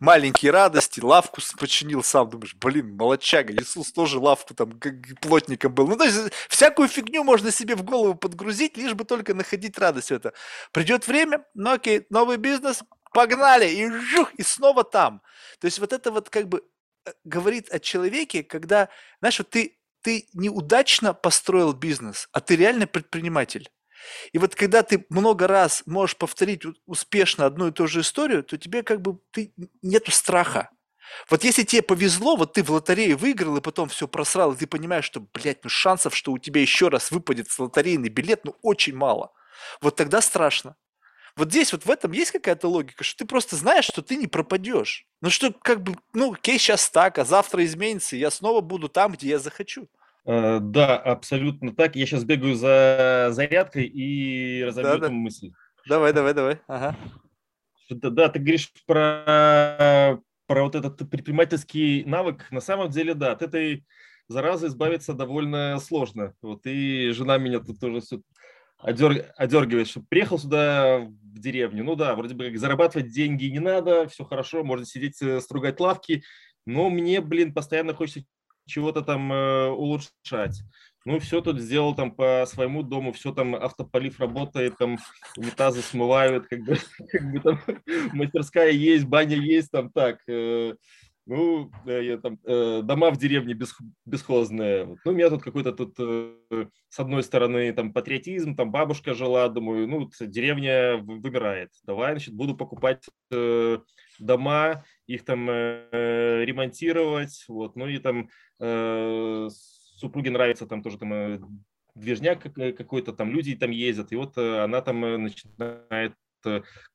Speaker 1: маленькие радости, лавку починил сам, думаешь, блин, молодчага, Иисус тоже лавку там плотником был. Ну, то есть всякую фигню можно себе в голову подгрузить, лишь бы только находить радость в это. Придет время, ну окей, новый бизнес, погнали, и жух, и снова там. То есть вот это вот как бы э, говорит о человеке, когда, знаешь, вот ты, ты неудачно построил бизнес, а ты реально предприниматель. И вот когда ты много раз можешь повторить успешно одну и ту же историю, то тебе как бы ты, нету страха. Вот если тебе повезло, вот ты в лотерею выиграл и потом все просрал, и ты понимаешь, что, блядь, ну шансов, что у тебя еще раз выпадет лотерейный билет, ну очень мало. Вот тогда страшно. Вот здесь вот в этом есть какая-то логика, что ты просто знаешь, что ты не пропадешь. Ну что, как бы, ну, окей, сейчас так, а завтра изменится, и я снова буду там, где я захочу.
Speaker 2: Э, да, абсолютно так. Я сейчас бегаю за зарядкой и разобью да, эту да. мысль.
Speaker 1: Давай, давай, давай. Ага.
Speaker 2: Да, да, ты говоришь про, про вот этот предпринимательский навык. На самом деле, да, от этой заразы избавиться довольно сложно. Вот и жена меня тут тоже все одерг, одергивает, что приехал сюда в деревню. Ну да, вроде бы как зарабатывать деньги не надо, все хорошо, можно сидеть, э, стругать лавки. Но мне, блин, постоянно хочется чего-то там э, улучшать. Ну, все тут сделал там по своему дому, все там автополив работает, там унитазы смывают, как бы, [laughs] как бы там [laughs] мастерская есть, баня есть, там так. Э, ну, я там, э, дома в деревне бес, бесхозные. Ну, у меня тут какой-то тут, э, с одной стороны, там патриотизм, там бабушка жила, думаю, ну, деревня вымирает. Давай, значит, буду покупать э, дома, их там э, ремонтировать, вот, ну и там э, супруге нравится там тоже там э, движняк какой-то, там люди там ездят, и вот э, она там начинает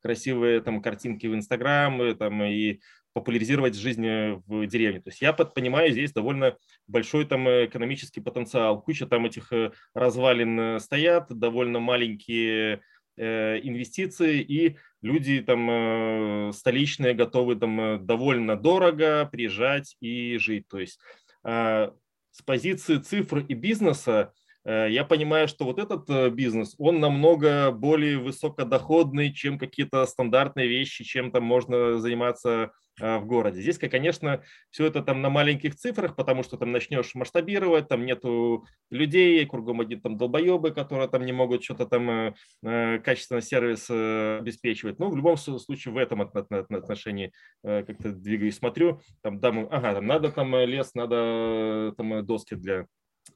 Speaker 2: красивые там картинки в Инстаграм, там и популяризировать жизнь в деревне. То есть я понимаю, здесь довольно большой там экономический потенциал. Куча там этих развалин стоят, довольно маленькие Э, инвестиции, и люди там э, столичные готовы там э, довольно дорого приезжать и жить. То есть а, с позиции цифр и бизнеса я понимаю, что вот этот бизнес, он намного более высокодоходный, чем какие-то стандартные вещи, чем там можно заниматься в городе. Здесь, конечно, все это там на маленьких цифрах, потому что там начнешь масштабировать, там нету людей, кругом один там долбоебы, которые там не могут что-то там э, э качественно сервис э, обеспечивать. Ну, в любом случае в этом отношении как-то двигаюсь, смотрю, там, там, ага, там надо там лес, надо там доски для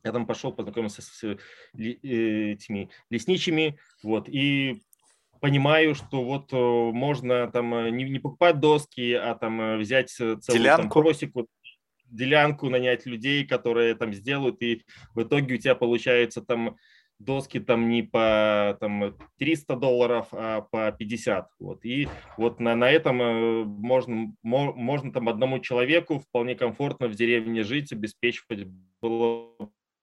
Speaker 2: я там пошел, познакомился с этими лесничими, вот, и понимаю, что вот э, можно там э, не, не покупать доски, а там э, взять целую делянку. Там, просеку, делянку, нанять людей, которые там сделают, и в итоге у тебя получается там доски там не по там, 300 долларов, а по 50. Вот. И вот на, на этом можно, можно там одному человеку вполне комфортно в деревне жить, обеспечивать было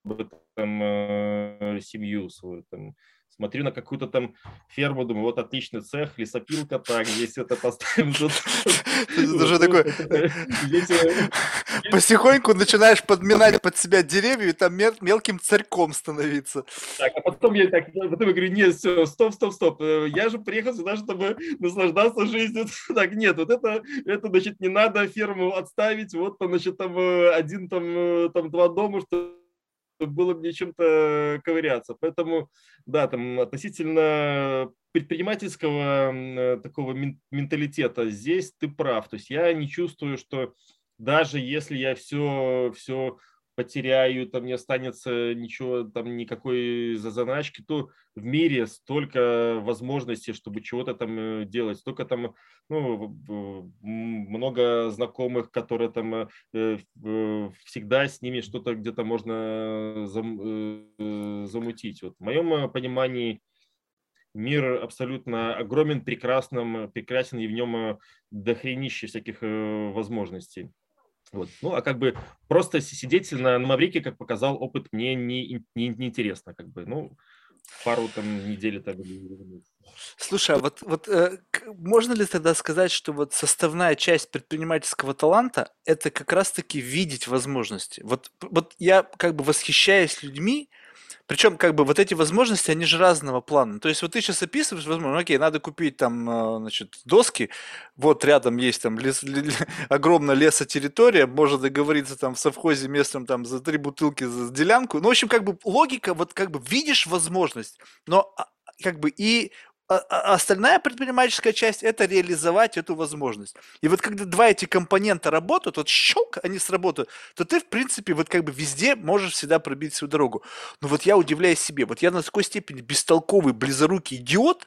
Speaker 2: бы там семью свою, там, смотрю на какую-то там ферму, думаю, вот отличный цех, лесопилка, так, здесь это поставим.
Speaker 1: Уже такой... [laughs] Потихоньку начинаешь подминать под себя деревья и там мелким царьком становиться.
Speaker 2: Так, а потом я так, потом я говорю, нет, все, стоп, стоп, стоп, э, я же приехал сюда, чтобы наслаждаться жизнью. [laughs] Так, нет, вот это, это, значит, не надо ферму отставить, вот, значит, там э, один, там, э, там два дома, что было мне чем-то ковыряться. Поэтому, да, там относительно предпринимательского э, такого менталитета здесь ты прав. То есть я не чувствую, что даже если я все, все потеряю, там не останется ничего, там никакой заначки, то в мире столько возможностей, чтобы чего-то там э, делать, столько там, ну, много знакомых, которые там э, всегда с ними что-то где-то можно зам, замутить. Вот в моем понимании мир абсолютно огромен, прекрасным, прекрасен, и в нем дохренище всяких возможностей. Вот. Ну, а как бы просто сидеть на, на Маврике, как показал опыт, мне не, не, не интересно. Как бы, ну, пару там недель так
Speaker 1: Слушай, а вот, вот э, можно ли тогда сказать, что вот составная часть предпринимательского таланта это как раз-таки видеть возможности? Вот, вот я как бы восхищаюсь людьми, причем, как бы, вот эти возможности, они же разного плана. То есть, вот ты сейчас описываешь, возможно, окей, надо купить там, э, значит, доски, вот рядом есть там лес, [laughs] огромная лесотерритория, можно договориться там в совхозе местном там за три бутылки за делянку. Ну, в общем, как бы логика, вот как бы видишь возможность, но а, как бы и а, а остальная предпринимательская часть – это реализовать эту возможность. И вот когда два эти компонента работают, вот щелк, они сработают, то ты, в принципе, вот как бы везде можешь всегда пробить свою дорогу. Но вот я удивляюсь себе, вот я на такой степени бестолковый, близорукий идиот,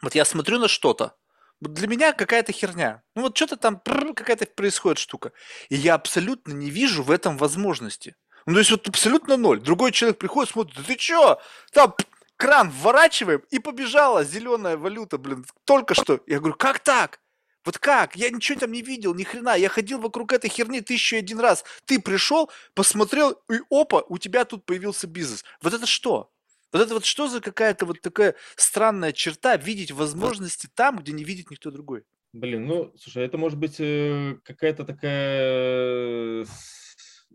Speaker 1: вот я смотрю на что-то, вот для меня какая-то херня. Ну вот что-то там какая-то происходит штука. И я абсолютно не вижу в этом возможности. Ну, то есть вот абсолютно ноль. Другой человек приходит, смотрит, да ты чё? Там кран вворачиваем, и побежала зеленая валюта, блин, только что. Я говорю, как так? Вот как? Я ничего там не видел, ни хрена. Я ходил вокруг этой херни тысячу один раз. Ты пришел, посмотрел, и опа, у тебя тут появился бизнес. Вот это что? Вот это вот что за какая-то вот такая странная черта видеть возможности там, где не видит никто другой?
Speaker 2: Блин, ну, слушай, это может быть э, какая-то такая,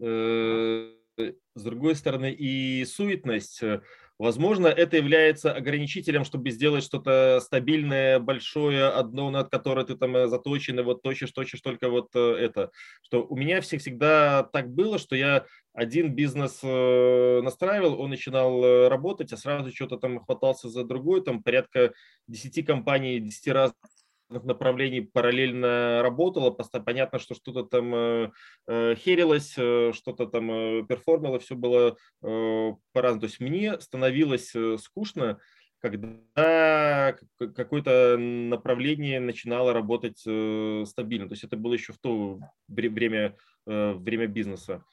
Speaker 2: э, с другой стороны, и суетность. Возможно, это является ограничителем, чтобы сделать что-то стабильное, большое, одно, над которое ты там э, заточен, и вот точишь, точишь только вот э, это. Что у меня всегда так было, что я один бизнес э, настраивал, он начинал работать, а сразу что-то там хватался за другой, там порядка 10 компаний, 10 разных направлений параллельно работало, понятно, что что-то там э, э, херилось, э, что-то там перформило, все было по-разному. То есть мне становилось скучно, когда какое-то направление начинало работать стабильно. То есть это было еще в то время, время бизнеса.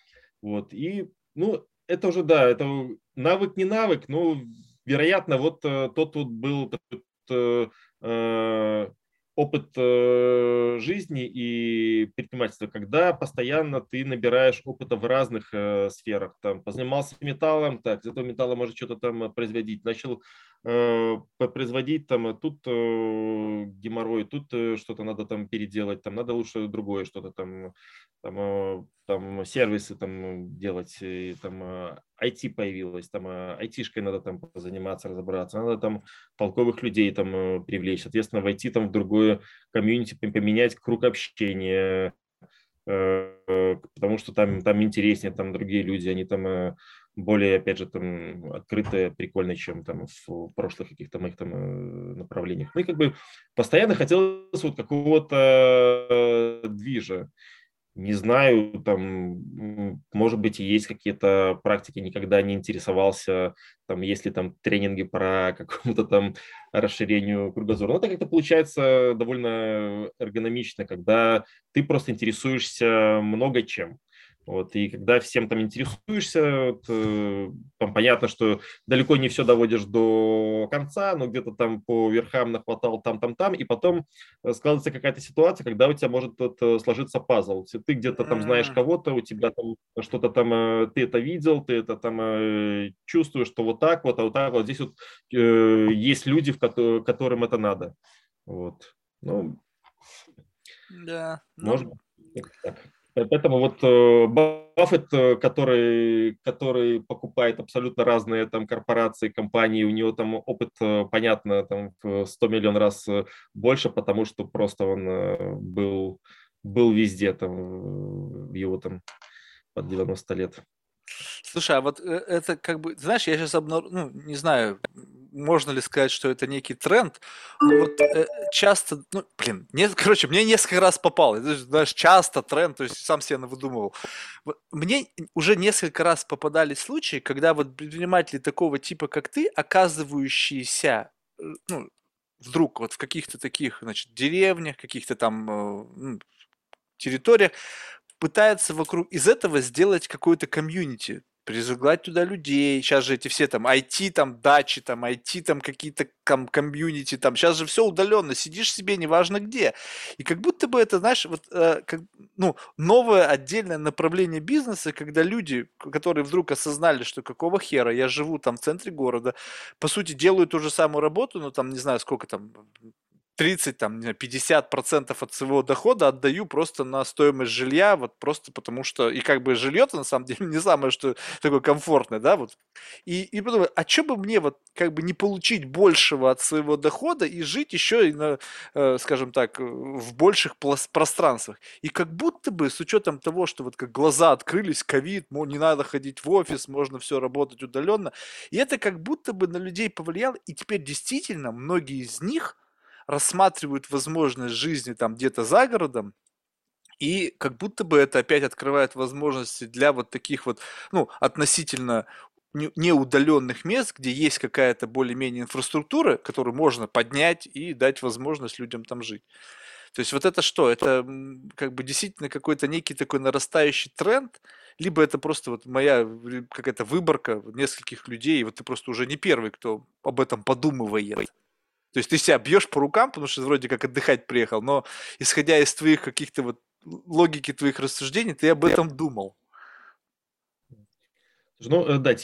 Speaker 2: Вот. И, ну, это уже, да, это навык не навык, но, вероятно, вот тот вот был опыт э, жизни и предпринимательства, когда постоянно ты набираешь опыта в разных э, сферах. Там, позанимался металлом, так, из этого металла может что-то там производить. Начал э, производить, там, тут э, геморрой, тут э, что-то надо там переделать, там надо лучше другое что-то там, там, э, там сервисы там делать, и, там IT э, появилось, там э, айтишкой надо там заниматься, разобраться, надо там толковых людей там э, привлечь, соответственно, войти там в другое комьюнити, поменять круг общения, потому что там, там интереснее, там другие люди, они там более, опять же, там открытые, прикольные, чем там в прошлых каких-то моих там направлениях. Ну и как бы постоянно хотелось вот какого-то движа не знаю, там, может быть, есть какие-то практики, никогда не интересовался, там, есть ли там тренинги по какому-то там расширению кругозора. Но это как-то получается довольно эргономично, когда ты просто интересуешься много чем. Вот, и когда всем там интересуешься, вот, э, там понятно, что далеко не все доводишь до конца, но где-то там по верхам нахватал там-там-там, и потом э, складывается какая-то ситуация, когда у тебя может вот, э, сложиться пазл. Ты где-то там знаешь кого-то, у тебя там что-то там, ты это видел, ты это там чувствуешь, что вот так вот, а вот так вот. Здесь вот э, есть люди, в ко- которым это надо. Вот. Ну,
Speaker 1: да.
Speaker 2: Может ну... так. Поэтому вот э, Баффет, э, который, который покупает абсолютно разные там корпорации, компании, у него там опыт, э, понятно, там в 100 миллион раз больше, потому что просто он был, был везде, там, его там под 90 лет.
Speaker 1: Слушай, а вот это как бы, знаешь, я сейчас обнаружил, ну, не знаю, можно ли сказать, что это некий тренд, но вот э, часто, ну, блин, не, короче, мне несколько раз попало, знаешь, часто тренд, то есть сам себе выдумывал. Мне уже несколько раз попадались случаи, когда вот предприниматели такого типа, как ты, оказывающиеся, э, ну, вдруг вот в каких-то таких, значит, деревнях, каких-то там э, ну, территориях, пытаются вокруг из этого сделать какое-то комьюнити, призыграть туда людей. Сейчас же эти все там IT, там дачи, там IT, там какие-то там комьюнити, там сейчас же все удаленно, сидишь себе, неважно где. И как будто бы это, знаешь, вот э, как, ну, новое отдельное направление бизнеса, когда люди, которые вдруг осознали, что какого хера я живу там в центре города, по сути делают ту же самую работу, но там не знаю сколько там 30, там, 50 процентов от своего дохода отдаю просто на стоимость жилья, вот просто потому что, и как бы жилье-то на самом деле не самое, что такое комфортное, да, вот. И, и потом, а что бы мне вот как бы не получить большего от своего дохода и жить еще и на, э, скажем так, в больших пространствах. И как будто бы с учетом того, что вот как глаза открылись, ковид, не надо ходить в офис, можно все работать удаленно, и это как будто бы на людей повлияло, и теперь действительно многие из них – рассматривают возможность жизни там где-то за городом, и как будто бы это опять открывает возможности для вот таких вот, ну, относительно неудаленных мест, где есть какая-то более-менее инфраструктура, которую можно поднять и дать возможность людям там жить. То есть вот это что? Это как бы действительно какой-то некий такой нарастающий тренд, либо это просто вот моя какая-то выборка нескольких людей, и вот ты просто уже не первый, кто об этом подумывает. То есть ты себя бьешь по рукам, потому что вроде как отдыхать приехал, но исходя из твоих каких-то вот логики твоих рассуждений, ты об этом думал.
Speaker 2: Ну, э, да,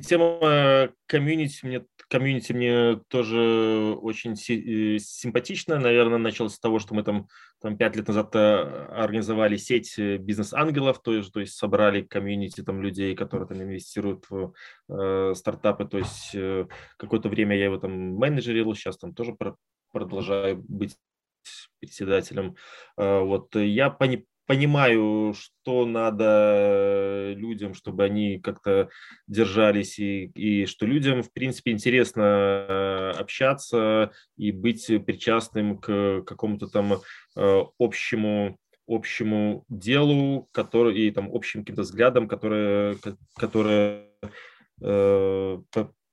Speaker 2: тема комьюнити мне, комьюнити мне тоже очень э, симпатична. Наверное, началось с того, что мы там, там пять лет назад э, организовали сеть э, бизнес-ангелов, то есть, то есть собрали комьюнити там людей, которые там инвестируют в э, стартапы. То есть э, какое-то время я его там менеджерил, сейчас там тоже про- продолжаю быть председателем. Э, вот я пони- понимаю, что надо людям, чтобы они как-то держались, и, и что людям, в принципе, интересно э, общаться и быть причастным к какому-то там э, общему общему делу, который и там общим каким-то взглядам, которые, которые э,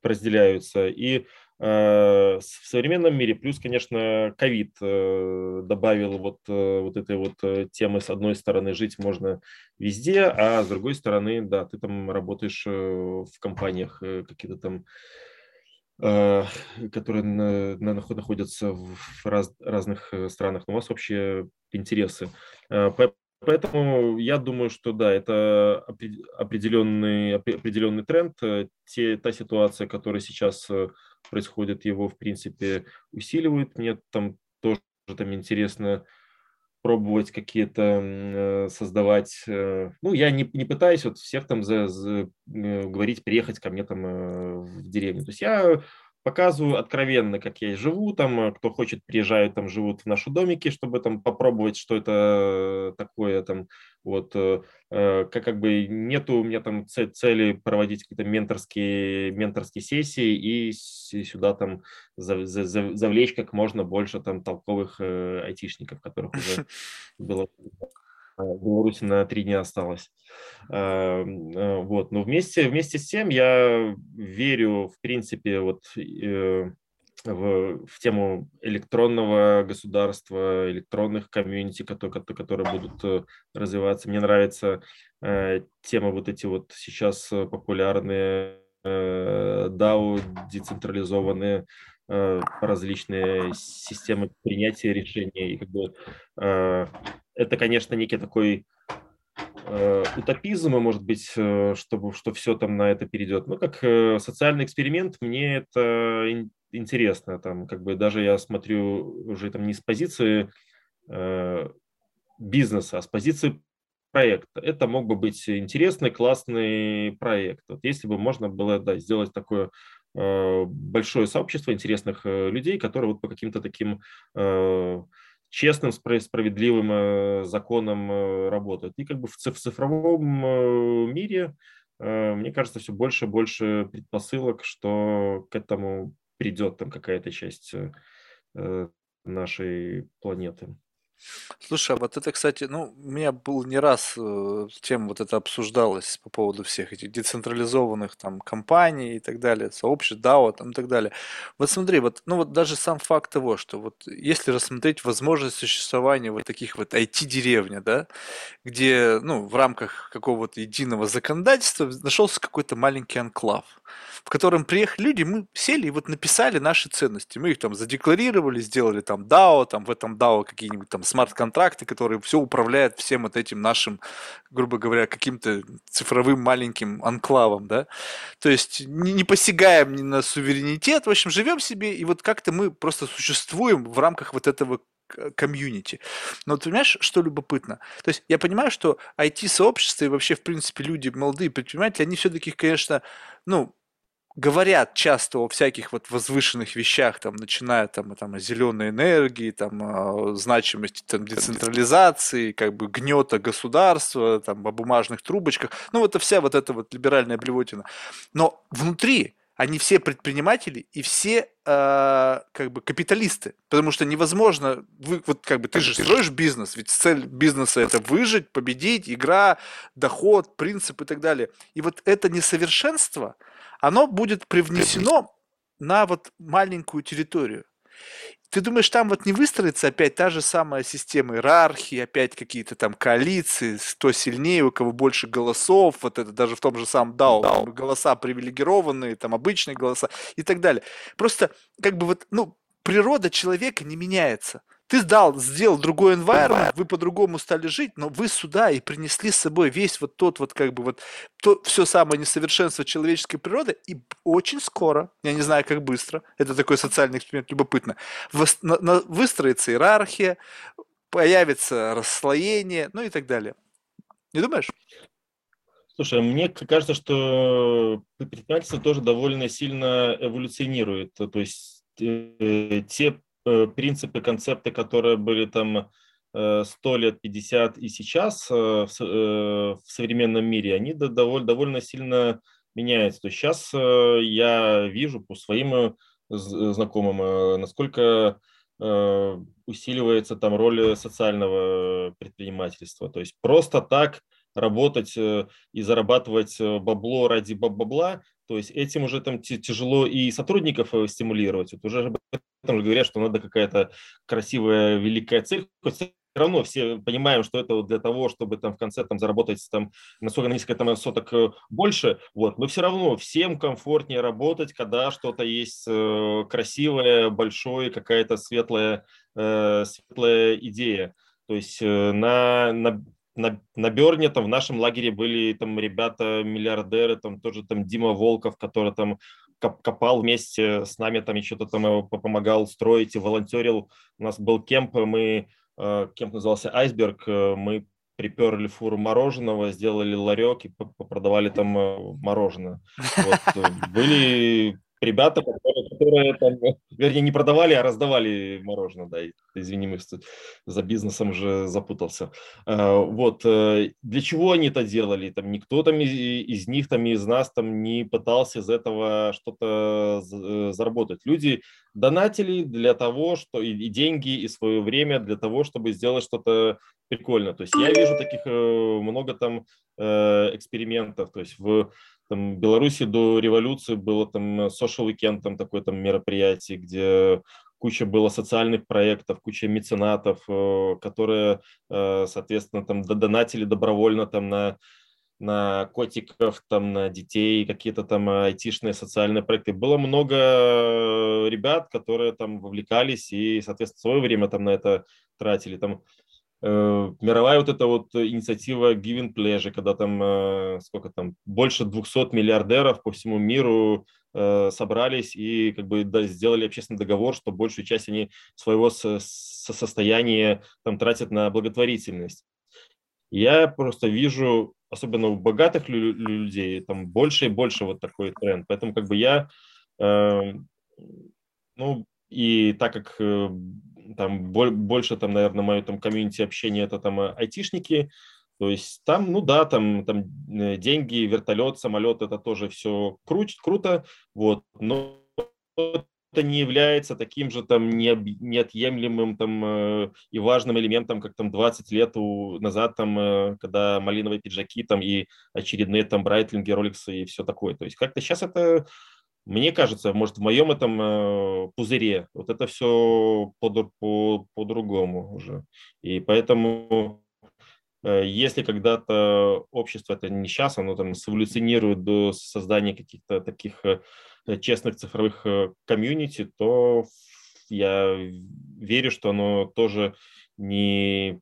Speaker 2: разделяются. И в современном мире. Плюс, конечно, ковид э, добавил вот, э, вот этой вот темы. С одной стороны, жить можно везде, а с другой стороны, да, ты там работаешь в компаниях какие-то там которые находятся в раз, разных странах, но у вас общие интересы. Поэтому я думаю, что да, это определенный, определенный тренд. Те, та ситуация, которая сейчас происходит, его, в принципе, усиливают. Мне там тоже там интересно пробовать какие-то э, создавать. Э, ну, я не, не пытаюсь вот всех там за, за, э, говорить, приехать ко мне там в деревню. То есть я показываю откровенно, как я живу, там, э, кто хочет, приезжают, там, живут в наши домики, чтобы там попробовать, что это такое, там, вот, э, э как, как бы нету у меня там цели проводить какие-то менторские, менторские сессии и сюда там завлечь как можно больше там толковых э, айтишников, которых уже [laughs] было в Беларуси на три дня осталось. А, а, вот. Но вместе, вместе с тем я верю, в принципе, вот э, в, в тему электронного государства, электронных комьюнити, которые, которые будут э, развиваться. Мне нравится э, тема вот эти вот сейчас популярные э, DAO, децентрализованные э, различные системы принятия решений. И как бы, э, это, конечно, некий такой э, утопизма, может быть, э, чтобы, что все там на это перейдет. Но как э, социальный эксперимент мне это интересно. Там, как бы даже я смотрю уже там не с позиции э, бизнеса, а с позиции проекта. Это мог бы быть интересный, классный проект. Вот если бы можно было да, сделать такое э, большое сообщество интересных э, людей, которые вот по каким-то таким э, честным, справедливым э, законам э, работают. И как бы в цифровом э, мире, мне кажется, все больше и больше предпосылок, что к этому придет там какая-то часть нашей планеты.
Speaker 1: Слушай, а вот это, кстати, ну, у меня был не раз э, тема вот это обсуждалась по поводу всех этих децентрализованных там компаний и так далее, сообществ, DAO там и так далее. Вот смотри, вот, ну вот даже сам факт того, что вот если рассмотреть возможность существования вот таких вот IT-деревня, да, где, ну, в рамках какого-то единого законодательства нашелся какой-то маленький анклав, в котором приехали люди, мы сели и вот написали наши ценности. Мы их там задекларировали, сделали там DAO, там в этом DAO какие-нибудь там смарт-контракты, которые все управляют всем вот этим нашим, грубо говоря, каким-то цифровым маленьким анклавом, да. То есть не, не посягаем ни на суверенитет, в общем, живем себе, и вот как-то мы просто существуем в рамках вот этого комьюнити. Но ты понимаешь, что любопытно? То есть я понимаю, что IT-сообщество и вообще, в принципе, люди, молодые предприниматели, они все-таки, конечно, ну, говорят часто о всяких вот возвышенных вещах, там, начиная там, там, о зеленой энергии, там, о значимости там, децентрализации, как бы гнета государства, там, о бумажных трубочках. Ну, вот это вся вот эта вот либеральная блевотина. Но внутри они все предприниматели и все э, как бы капиталисты, потому что невозможно, вы, вот как бы ты же строишь бизнес, ведь цель бизнеса это выжить, победить, игра, доход, принцип и так далее. И вот это несовершенство, оно будет привнесено на вот маленькую территорию. Ты думаешь, там вот не выстроится опять та же самая система иерархии, опять какие-то там коалиции, кто сильнее, у кого больше голосов, вот это даже в том же самом DAO, DAO. голоса привилегированные, там обычные голоса и так далее. Просто как бы вот, ну, природа человека не меняется. Ты сдал, сделал другой environment, вы по-другому стали жить, но вы сюда и принесли с собой весь вот тот вот как бы вот то, все самое несовершенство человеческой природы, и очень скоро, я не знаю, как быстро, это такой социальный эксперимент, любопытно, выстроится иерархия, появится расслоение, ну и так далее. Не думаешь?
Speaker 2: Слушай, мне кажется, что предпринимательство тоже довольно сильно эволюционирует. То есть э, те принципы, концепты, которые были там 100 э, лет, 50 и сейчас э, в современном мире, они довольно, довольно сильно меняются. То есть сейчас я вижу по своим знакомым, насколько усиливается там роль социального предпринимательства. То есть просто так работать и зарабатывать бабло ради бабла, то есть этим уже там тяжело и сотрудников стимулировать. Вот уже там говорят, что надо какая-то красивая, великая цель. Все равно все понимаем, что это вот для того, чтобы там в конце там заработать там на сколько на несколько там соток э, больше, вот, но все равно всем комфортнее работать, когда что-то есть э, красивое, большое, какая-то светлая, э, светлая идея. То есть на, на на, на Берне там в нашем лагере были там ребята миллиардеры, там тоже там Дима Волков, который там копал вместе с нами, там еще-то там помогал строить и волонтерил. У нас был кемп, мы, э, кемп назывался «Айсберг», э, мы приперли фуру мороженого, сделали ларек и продавали там э, мороженое. [laughs] Вот. Были ребята, которые, которые там, вернее, не продавали, а раздавали мороженое, да, извини, мы за бизнесом уже запутался. А, вот, э, для чего они это делали? Там никто там из, из них, там из нас там не пытался из этого что-то э, заработать. Люди донатили для того, что и, и деньги, и свое время для того, чтобы сделать что-то прикольное. То есть я вижу таких э, много там экспериментов, то есть в там, в Беларуси до революции было там social weekend, там такое там мероприятие, где куча было социальных проектов, куча меценатов, э, которые, э, соответственно, там донатили добровольно там на на котиков, там, на детей, какие-то там айтишные социальные проекты. Было много ребят, которые там вовлекались и, соответственно, свое время там на это тратили. Там э, мировая вот эта вот инициатива Giving Pleasure, когда там, э, сколько там, больше 200 миллиардеров по всему миру э, собрались и как бы да, сделали общественный договор, что большую часть они своего со состояния там тратят на благотворительность. Я просто вижу, особенно у богатых людей, там больше и больше вот такой тренд. Поэтому как бы я, э, ну, и так как э, там больше, там, наверное, мое там комьюнити общения это там э, айтишники, то есть там, ну да, там, там э, деньги, вертолет, самолет, это тоже все кру- круто, вот, но это не является таким же там неотъемлемым там э, и важным элементом, как там 20 лет назад там, когда малиновые пиджаки там и очередные там брайтлинги, роликсы и все такое. То есть как-то сейчас это, мне кажется, может в моем этом э, пузыре вот это все по, по, по-другому уже. И поэтому если когда-то общество, это не сейчас, оно там эволюционирует до создания каких-то таких Э, честных цифровых э, комьюнити, то я верю, что оно тоже не,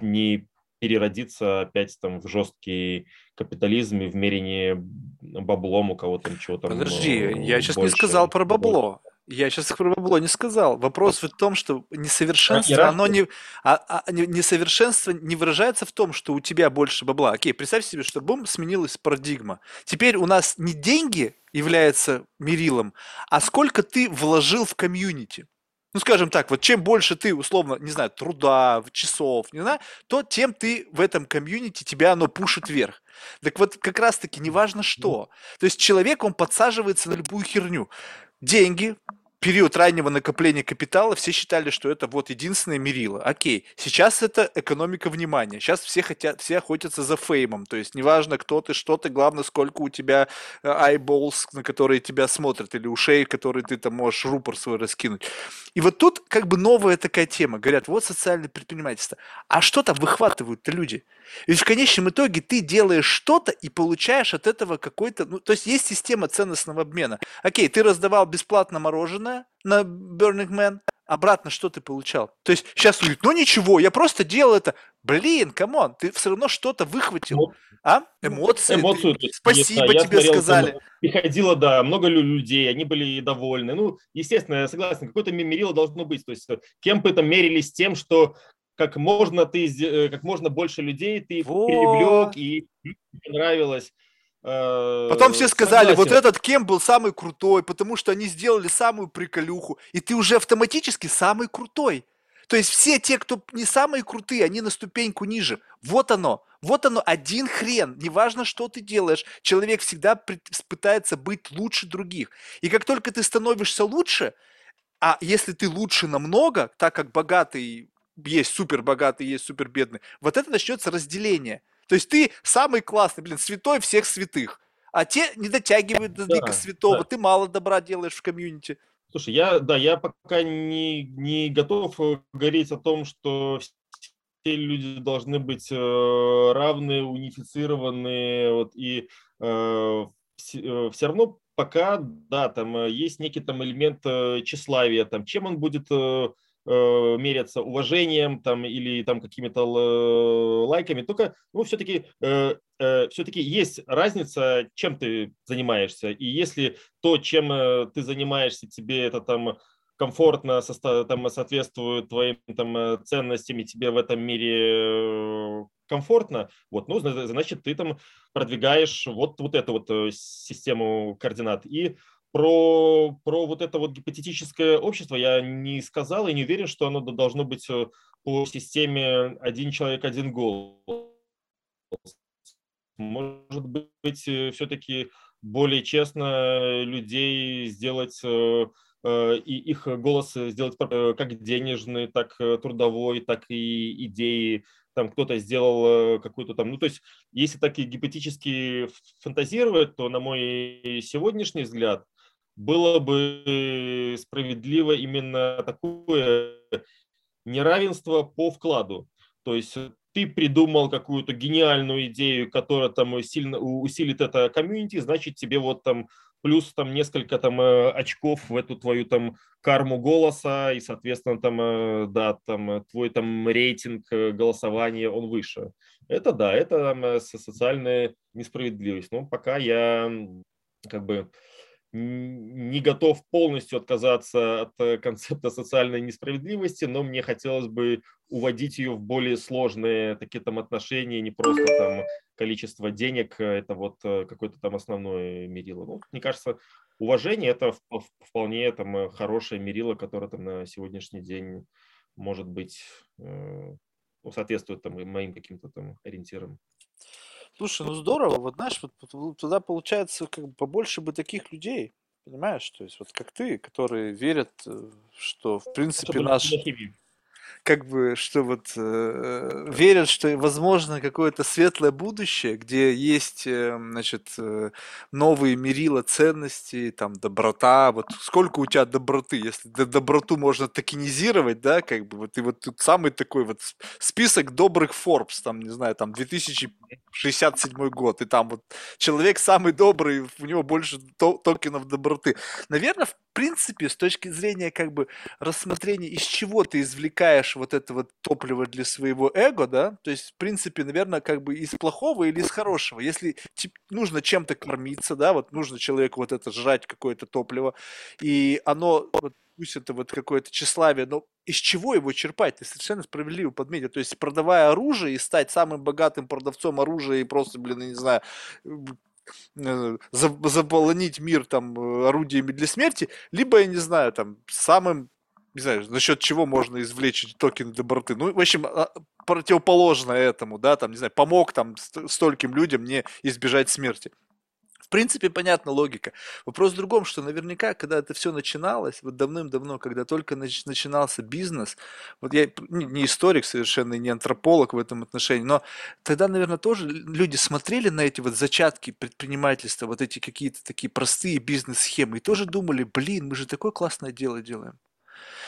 Speaker 2: не переродится опять там в жесткий капитализм и в мерении баблом у кого-то чего-то.
Speaker 1: Подожди, я сейчас не сказал про бабло. Я сейчас про бабло не сказал. Вопрос в том, что несовершенство, а, оно не, а, а, несовершенство не выражается в том, что у тебя больше бабла. Окей, представь себе, что бум сменилась парадигма. Теперь у нас не деньги являются мерилом, а сколько ты вложил в комьюнити. Ну, скажем так, вот чем больше ты, условно, не знаю, труда, часов, не знаю, то тем ты в этом комьюнити, тебя оно пушит вверх. Так вот, как раз-таки, неважно что. То есть человек, он подсаживается на любую херню. Деньги, период раннего накопления капитала все считали, что это вот единственное мерило. Окей, сейчас это экономика внимания. Сейчас все хотят, все охотятся за феймом. То есть неважно, кто ты, что ты, главное, сколько у тебя э, eyeballs, на которые тебя смотрят, или ушей, которые ты там можешь рупор свой раскинуть. И вот тут как бы новая такая тема. Говорят, вот социальное предпринимательство. А что там выхватывают-то люди? Ведь в конечном итоге ты делаешь что-то и получаешь от этого какой-то... Ну, то есть есть система ценностного обмена. Окей, ты раздавал бесплатно мороженое на Burning Man, обратно что ты получал? То есть сейчас говорит, ну ничего, я просто делал это. Блин, come on, ты все равно что-то выхватил. А? Эмоции.
Speaker 2: Эмоцию.
Speaker 1: Ты, спасибо да, тебе смотрел, сказали. Там,
Speaker 2: приходило, да, много людей, они были довольны. Ну, естественно, я согласен, какое-то мерило должно быть. То есть кемпы там мерились тем, что как можно ты, э, как можно больше людей ты вот. привлек и нравилось.
Speaker 1: Э, Потом все сказали, Согласен. вот этот кем был самый крутой, потому что они сделали самую приколюху, и ты уже автоматически самый крутой. То есть все те, кто не самые крутые, они на ступеньку ниже. Вот оно. Вот оно, один хрен. Неважно, что ты делаешь. Человек всегда пытается быть лучше других. И как только ты становишься лучше, а если ты лучше намного, так как богатый есть супер богатый, есть супер бедный, вот это начнется разделение. То есть ты самый классный, блин, святой всех святых. А те не дотягивают до да, святого, да. ты мало добра делаешь в комьюнити.
Speaker 2: Слушай, я, да, я пока не, не готов э, говорить о том, что все люди должны быть э, равны, унифицированы, вот, и э, все, э, все равно пока, да, там есть некий там элемент тщеславия, там, чем он будет э, э, меряться уважением там, или там какими-то лайками, только ну, все-таки э, э, все-таки есть разница, чем ты занимаешься. И если то, чем э, ты занимаешься, тебе это там комфортно там, соответствует твоим там, э, ценностям, и тебе в этом мире комфортно, вот, ну, значит, ты там продвигаешь вот, вот эту вот э, систему координат. И про, про вот это вот гипотетическое общество я не сказал и не уверен, что оно должно быть э, по системе один человек, один голос. Может быть, э, все-таки более честно людей сделать э, и их голос сделать как денежный, так трудовой, так и идеи там кто-то сделал какую-то там, ну то есть если так и гипотетически фантазировать, то на мой сегодняшний взгляд было бы справедливо именно такое неравенство по вкладу. То есть ты придумал какую-то гениальную идею, которая там сильно усилит это комьюнити, значит тебе вот там плюс там несколько там э, очков в эту твою там карму голоса и соответственно там э, да там э, твой там рейтинг голосования он выше это да это там, социальная несправедливость но пока я как бы не готов полностью отказаться от э, концепта социальной несправедливости, но мне хотелось бы уводить ее в более сложные такие там отношения, не просто там количество денег, э, это вот э, какое-то там основное мерило. Ну, мне кажется, уважение это вполне там хорошее мерило, которое там на сегодняшний день может быть ну, соответствует там моим каким-то там ориентирам.
Speaker 1: Слушай, ну здорово, вот знаешь, вот, туда получается как бы побольше бы таких людей, понимаешь? То есть вот как ты, которые верят, э, что в принципе наш, как бы, что вот э, верят, что возможно какое-то светлое будущее, где есть, э, значит, э, новые мерила ценностей, там, доброта, вот сколько у тебя доброты, если до доброту можно токенизировать, да, как бы, вот и вот тут самый такой вот список добрых Forbes, там, не знаю, там, 2067 год, и там вот человек самый добрый, у него больше токенов доброты. Наверное, в принципе, с точки зрения как бы рассмотрения, из чего ты извлекаешь вот это вот топливо для своего эго, да, то есть, в принципе, наверное, как бы из плохого или из хорошего. Если типа, нужно чем-то кормиться, да, вот нужно человеку вот это жрать какое-то топливо, и оно, вот, пусть это вот какое-то тщеславие, но из чего его черпать? Ты совершенно справедливо подметил. То есть, продавая оружие и стать самым богатым продавцом оружия и просто, блин, я не знаю, заполонить мир там э, орудиями для смерти, либо, я не знаю, там, самым не знаю, за счет чего можно извлечь токен доброты. Ну, в общем, а, противоположное этому, да, там, не знаю, помог там стольким людям не избежать смерти. В принципе, понятна логика. Вопрос в другом, что наверняка, когда это все начиналось, вот давным-давно, когда только нач- начинался бизнес, вот я не историк совершенно, не антрополог в этом отношении, но тогда, наверное, тоже люди смотрели на эти вот зачатки предпринимательства, вот эти какие-то такие простые бизнес-схемы, и тоже думали, блин, мы же такое классное дело делаем.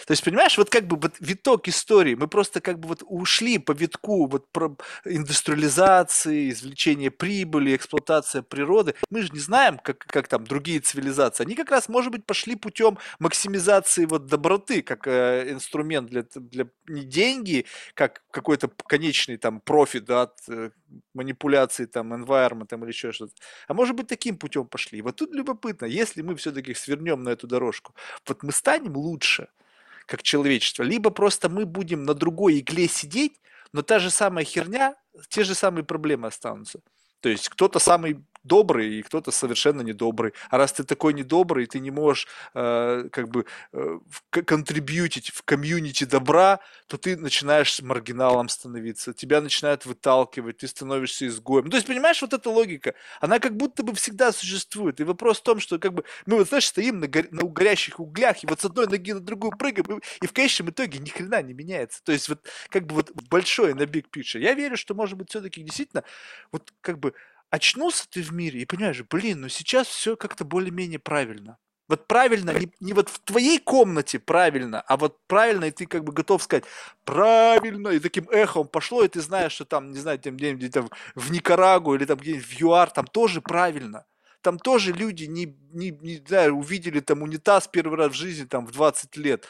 Speaker 1: То есть, понимаешь, вот как бы вот виток истории, мы просто как бы вот ушли по витку вот про индустриализации, извлечения прибыли, эксплуатация природы. Мы же не знаем, как, как там другие цивилизации. Они как раз, может быть, пошли путем максимизации вот доброты, как э, инструмент для, для не деньги, как какой-то конечный там профит да, от э, манипуляции там environment или еще что-то. А может быть, таким путем пошли. И вот тут любопытно, если мы все-таки свернем на эту дорожку, вот мы станем лучше – как человечество, либо просто мы будем на другой игле сидеть, но та же самая херня, те же самые проблемы останутся. То есть кто-то самый добрый, и кто-то совершенно недобрый. А раз ты такой недобрый, ты не можешь э, как бы э, контрибьютить в комьюнити добра, то ты начинаешь маргиналом становиться, тебя начинают выталкивать, ты становишься изгоем. То есть, понимаешь, вот эта логика, она как будто бы всегда существует. И вопрос в том, что как бы мы вот, знаешь, стоим на, гор... на горящих углях, и вот с одной ноги на другую прыгаем, и в конечном итоге ни хрена не меняется. То есть вот как бы вот большое на big picture. Я верю, что может быть все-таки действительно вот как бы очнулся ты в мире и понимаешь, блин, ну сейчас все как-то более-менее правильно. Вот правильно, не, не вот в твоей комнате правильно, а вот правильно, и ты как бы готов сказать правильно, и таким эхом пошло, и ты знаешь, что там, не знаю, тем где-нибудь там в Никарагу или там где-нибудь в ЮАР, там тоже правильно. Там тоже люди не, не, не знаю, увидели там унитаз первый раз в жизни там в 20 лет.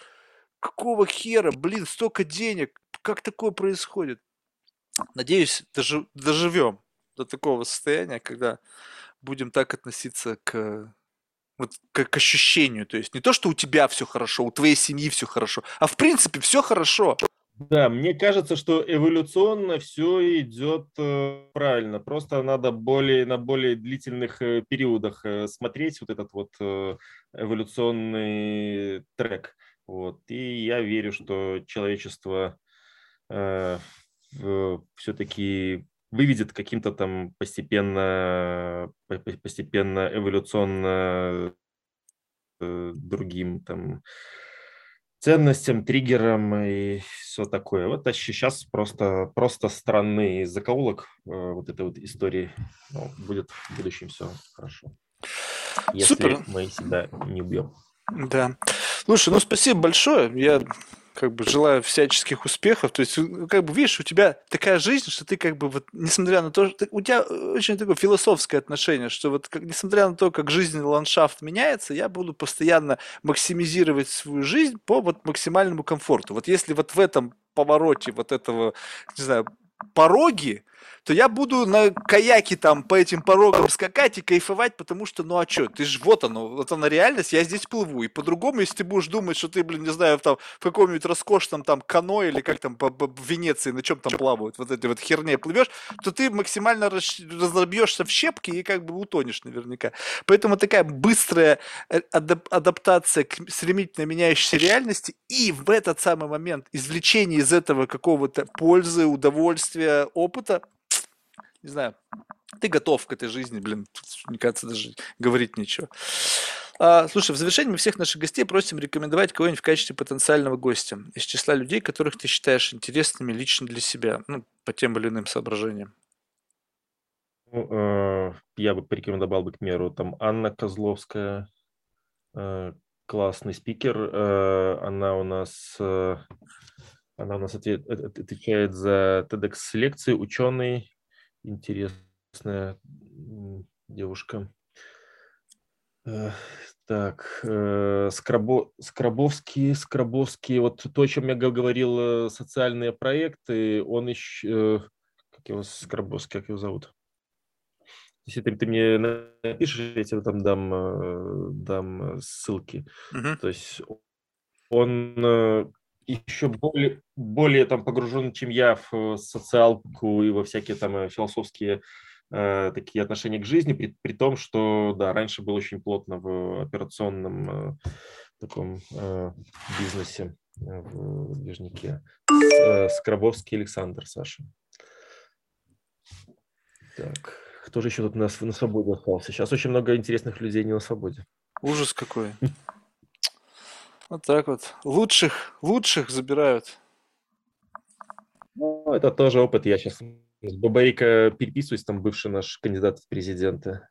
Speaker 1: Какого хера, блин, столько денег, как такое происходит? Надеюсь, дожив, доживем до такого состояния, когда будем так относиться к вот к, к ощущению. То есть не то, что у тебя все хорошо, у твоей семьи все хорошо, а в принципе все хорошо.
Speaker 2: Да, мне кажется, что эволюционно все идет э, правильно. Просто надо более на более длительных э, периодах э, смотреть вот этот вот эволюционный трек. Вот. И я верю, что человечество э, все-таки выведет каким-то там постепенно, постепенно эволюционно э, другим там ценностям, триггерам и все такое. Вот а сейчас просто, просто странный закоулок э, вот этой вот истории. Ну, будет в будущем все хорошо. Если Супер. мы себя не убьем.
Speaker 1: Да. Слушай, ну спасибо большое. Я как бы желаю всяческих успехов. То есть, ну, как бы, видишь, у тебя такая жизнь, что ты как бы вот, несмотря на то, что у тебя очень такое философское отношение, что вот как, несмотря на то, как жизненный ландшафт меняется, я буду постоянно максимизировать свою жизнь по вот максимальному комфорту. Вот если вот в этом повороте вот этого, не знаю, пороги, то я буду на каяке там по этим порогам скакать и кайфовать, потому что, ну а что, ты же вот оно, вот она реальность, я здесь плыву. И по-другому, если ты будешь думать, что ты, блин, не знаю, там в каком-нибудь роскошном там кано или как там по, по, Венеции, на чем там плавают, вот этой вот херне плывешь, то ты максимально разобьешься в щепки и как бы утонешь наверняка. Поэтому такая быстрая э, адап- адаптация к стремительно меняющейся реальности и в этот самый момент извлечение из этого какого-то пользы, удовольствия, опыта не знаю, ты готов к этой жизни, блин, мне кажется, даже говорить нечего. А, слушай, в завершении мы всех наших гостей просим рекомендовать кого-нибудь в качестве потенциального гостя из числа людей, которых ты считаешь интересными лично для себя, ну, по тем или иным соображениям.
Speaker 2: Ну, э, я бы порекомендовал бы, к примеру, там Анна Козловская, э, классный спикер, э, она у нас она у нас отвечает за TEDx-лекции, ученый, интересная девушка. Э, так, э, Скрабо, Скрабовский, Скрабовский, вот то, о чем я говорил, э, социальные проекты, он еще, как его, Скрабовский, как его зовут? Если ты, ты мне напишешь, я тебе там дам, дам ссылки. Uh-huh. То есть он еще более, более там погружен, чем я в социалку и во всякие там э, философские э, такие отношения к жизни, при, при том, что, да, раньше был очень плотно в операционном э, таком э, бизнесе э, в движнике. Э, Скрабовский Александр, Саша. Так, кто же еще тут на, на свободе остался? Сейчас очень много интересных людей не на свободе.
Speaker 1: Ужас какой. Вот так вот. Лучших, лучших забирают.
Speaker 2: Ну, это тоже опыт. Я сейчас с Бабарика переписываюсь, там бывший наш кандидат в президенты.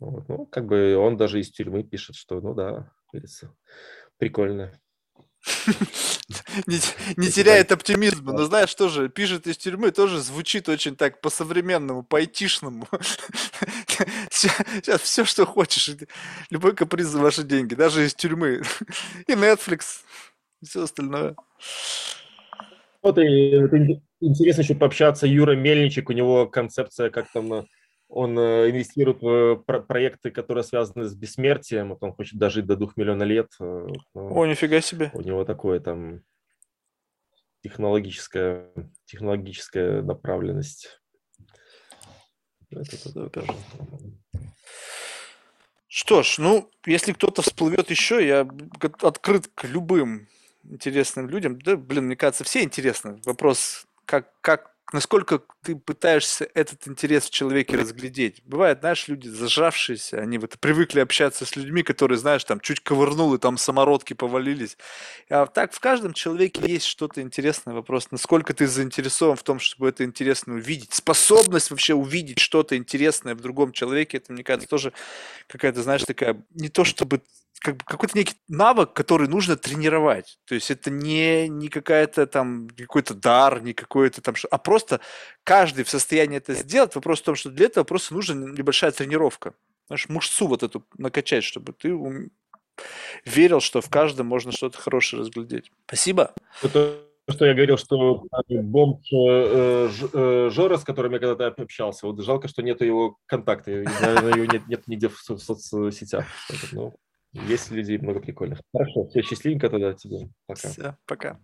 Speaker 2: Вот. Ну, как бы он даже из тюрьмы пишет, что, ну да, прикольно. [laughs]
Speaker 1: не, не теряет оптимизма. Но знаешь, тоже пишет из тюрьмы, тоже звучит очень так по-современному, по-айтишному. [laughs] Сейчас все, что хочешь. Любой каприз за ваши деньги, даже из тюрьмы. И Netflix, и все остальное.
Speaker 2: Вот и интересно еще пообщаться. Юра Мельничек, у него концепция, как там он э, инвестирует в проекты, которые связаны с бессмертием. Вот он хочет дожить до двух миллиона лет. Э,
Speaker 1: О, нифига себе.
Speaker 2: У него такое там технологическая, технологическая направленность.
Speaker 1: Это Что ж, ну, если кто-то всплывет еще, я открыт к любым интересным людям. Да, блин, мне кажется, все интересны. Вопрос, как, как насколько ты пытаешься этот интерес в человеке разглядеть. Бывает, знаешь, люди зажавшиеся, они вот привыкли общаться с людьми, которые, знаешь, там чуть ковырнул и там самородки повалились. А так в каждом человеке есть что-то интересное. Вопрос, насколько ты заинтересован в том, чтобы это интересно увидеть. Способность вообще увидеть что-то интересное в другом человеке, это, мне кажется, тоже какая-то, знаешь, такая, не то чтобы как бы какой-то некий навык, который нужно тренировать. То есть это не, не какая-то там, какой-то дар, не какой-то там, а просто каждый в состоянии это сделать. Вопрос в том, что для этого просто нужна небольшая тренировка. Знаешь, мышцу вот эту накачать, чтобы ты верил, что в каждом можно что-то хорошее разглядеть. Спасибо.
Speaker 2: Это что я говорил, что бомж э, э, Жора, с которым я когда-то общался, вот жалко, что нет его контакта, наверное, его нет, нет нигде в соцсетях. Ну, есть людей много прикольных. Хорошо, все счастливенько тогда тебе.
Speaker 1: Пока. Все, пока.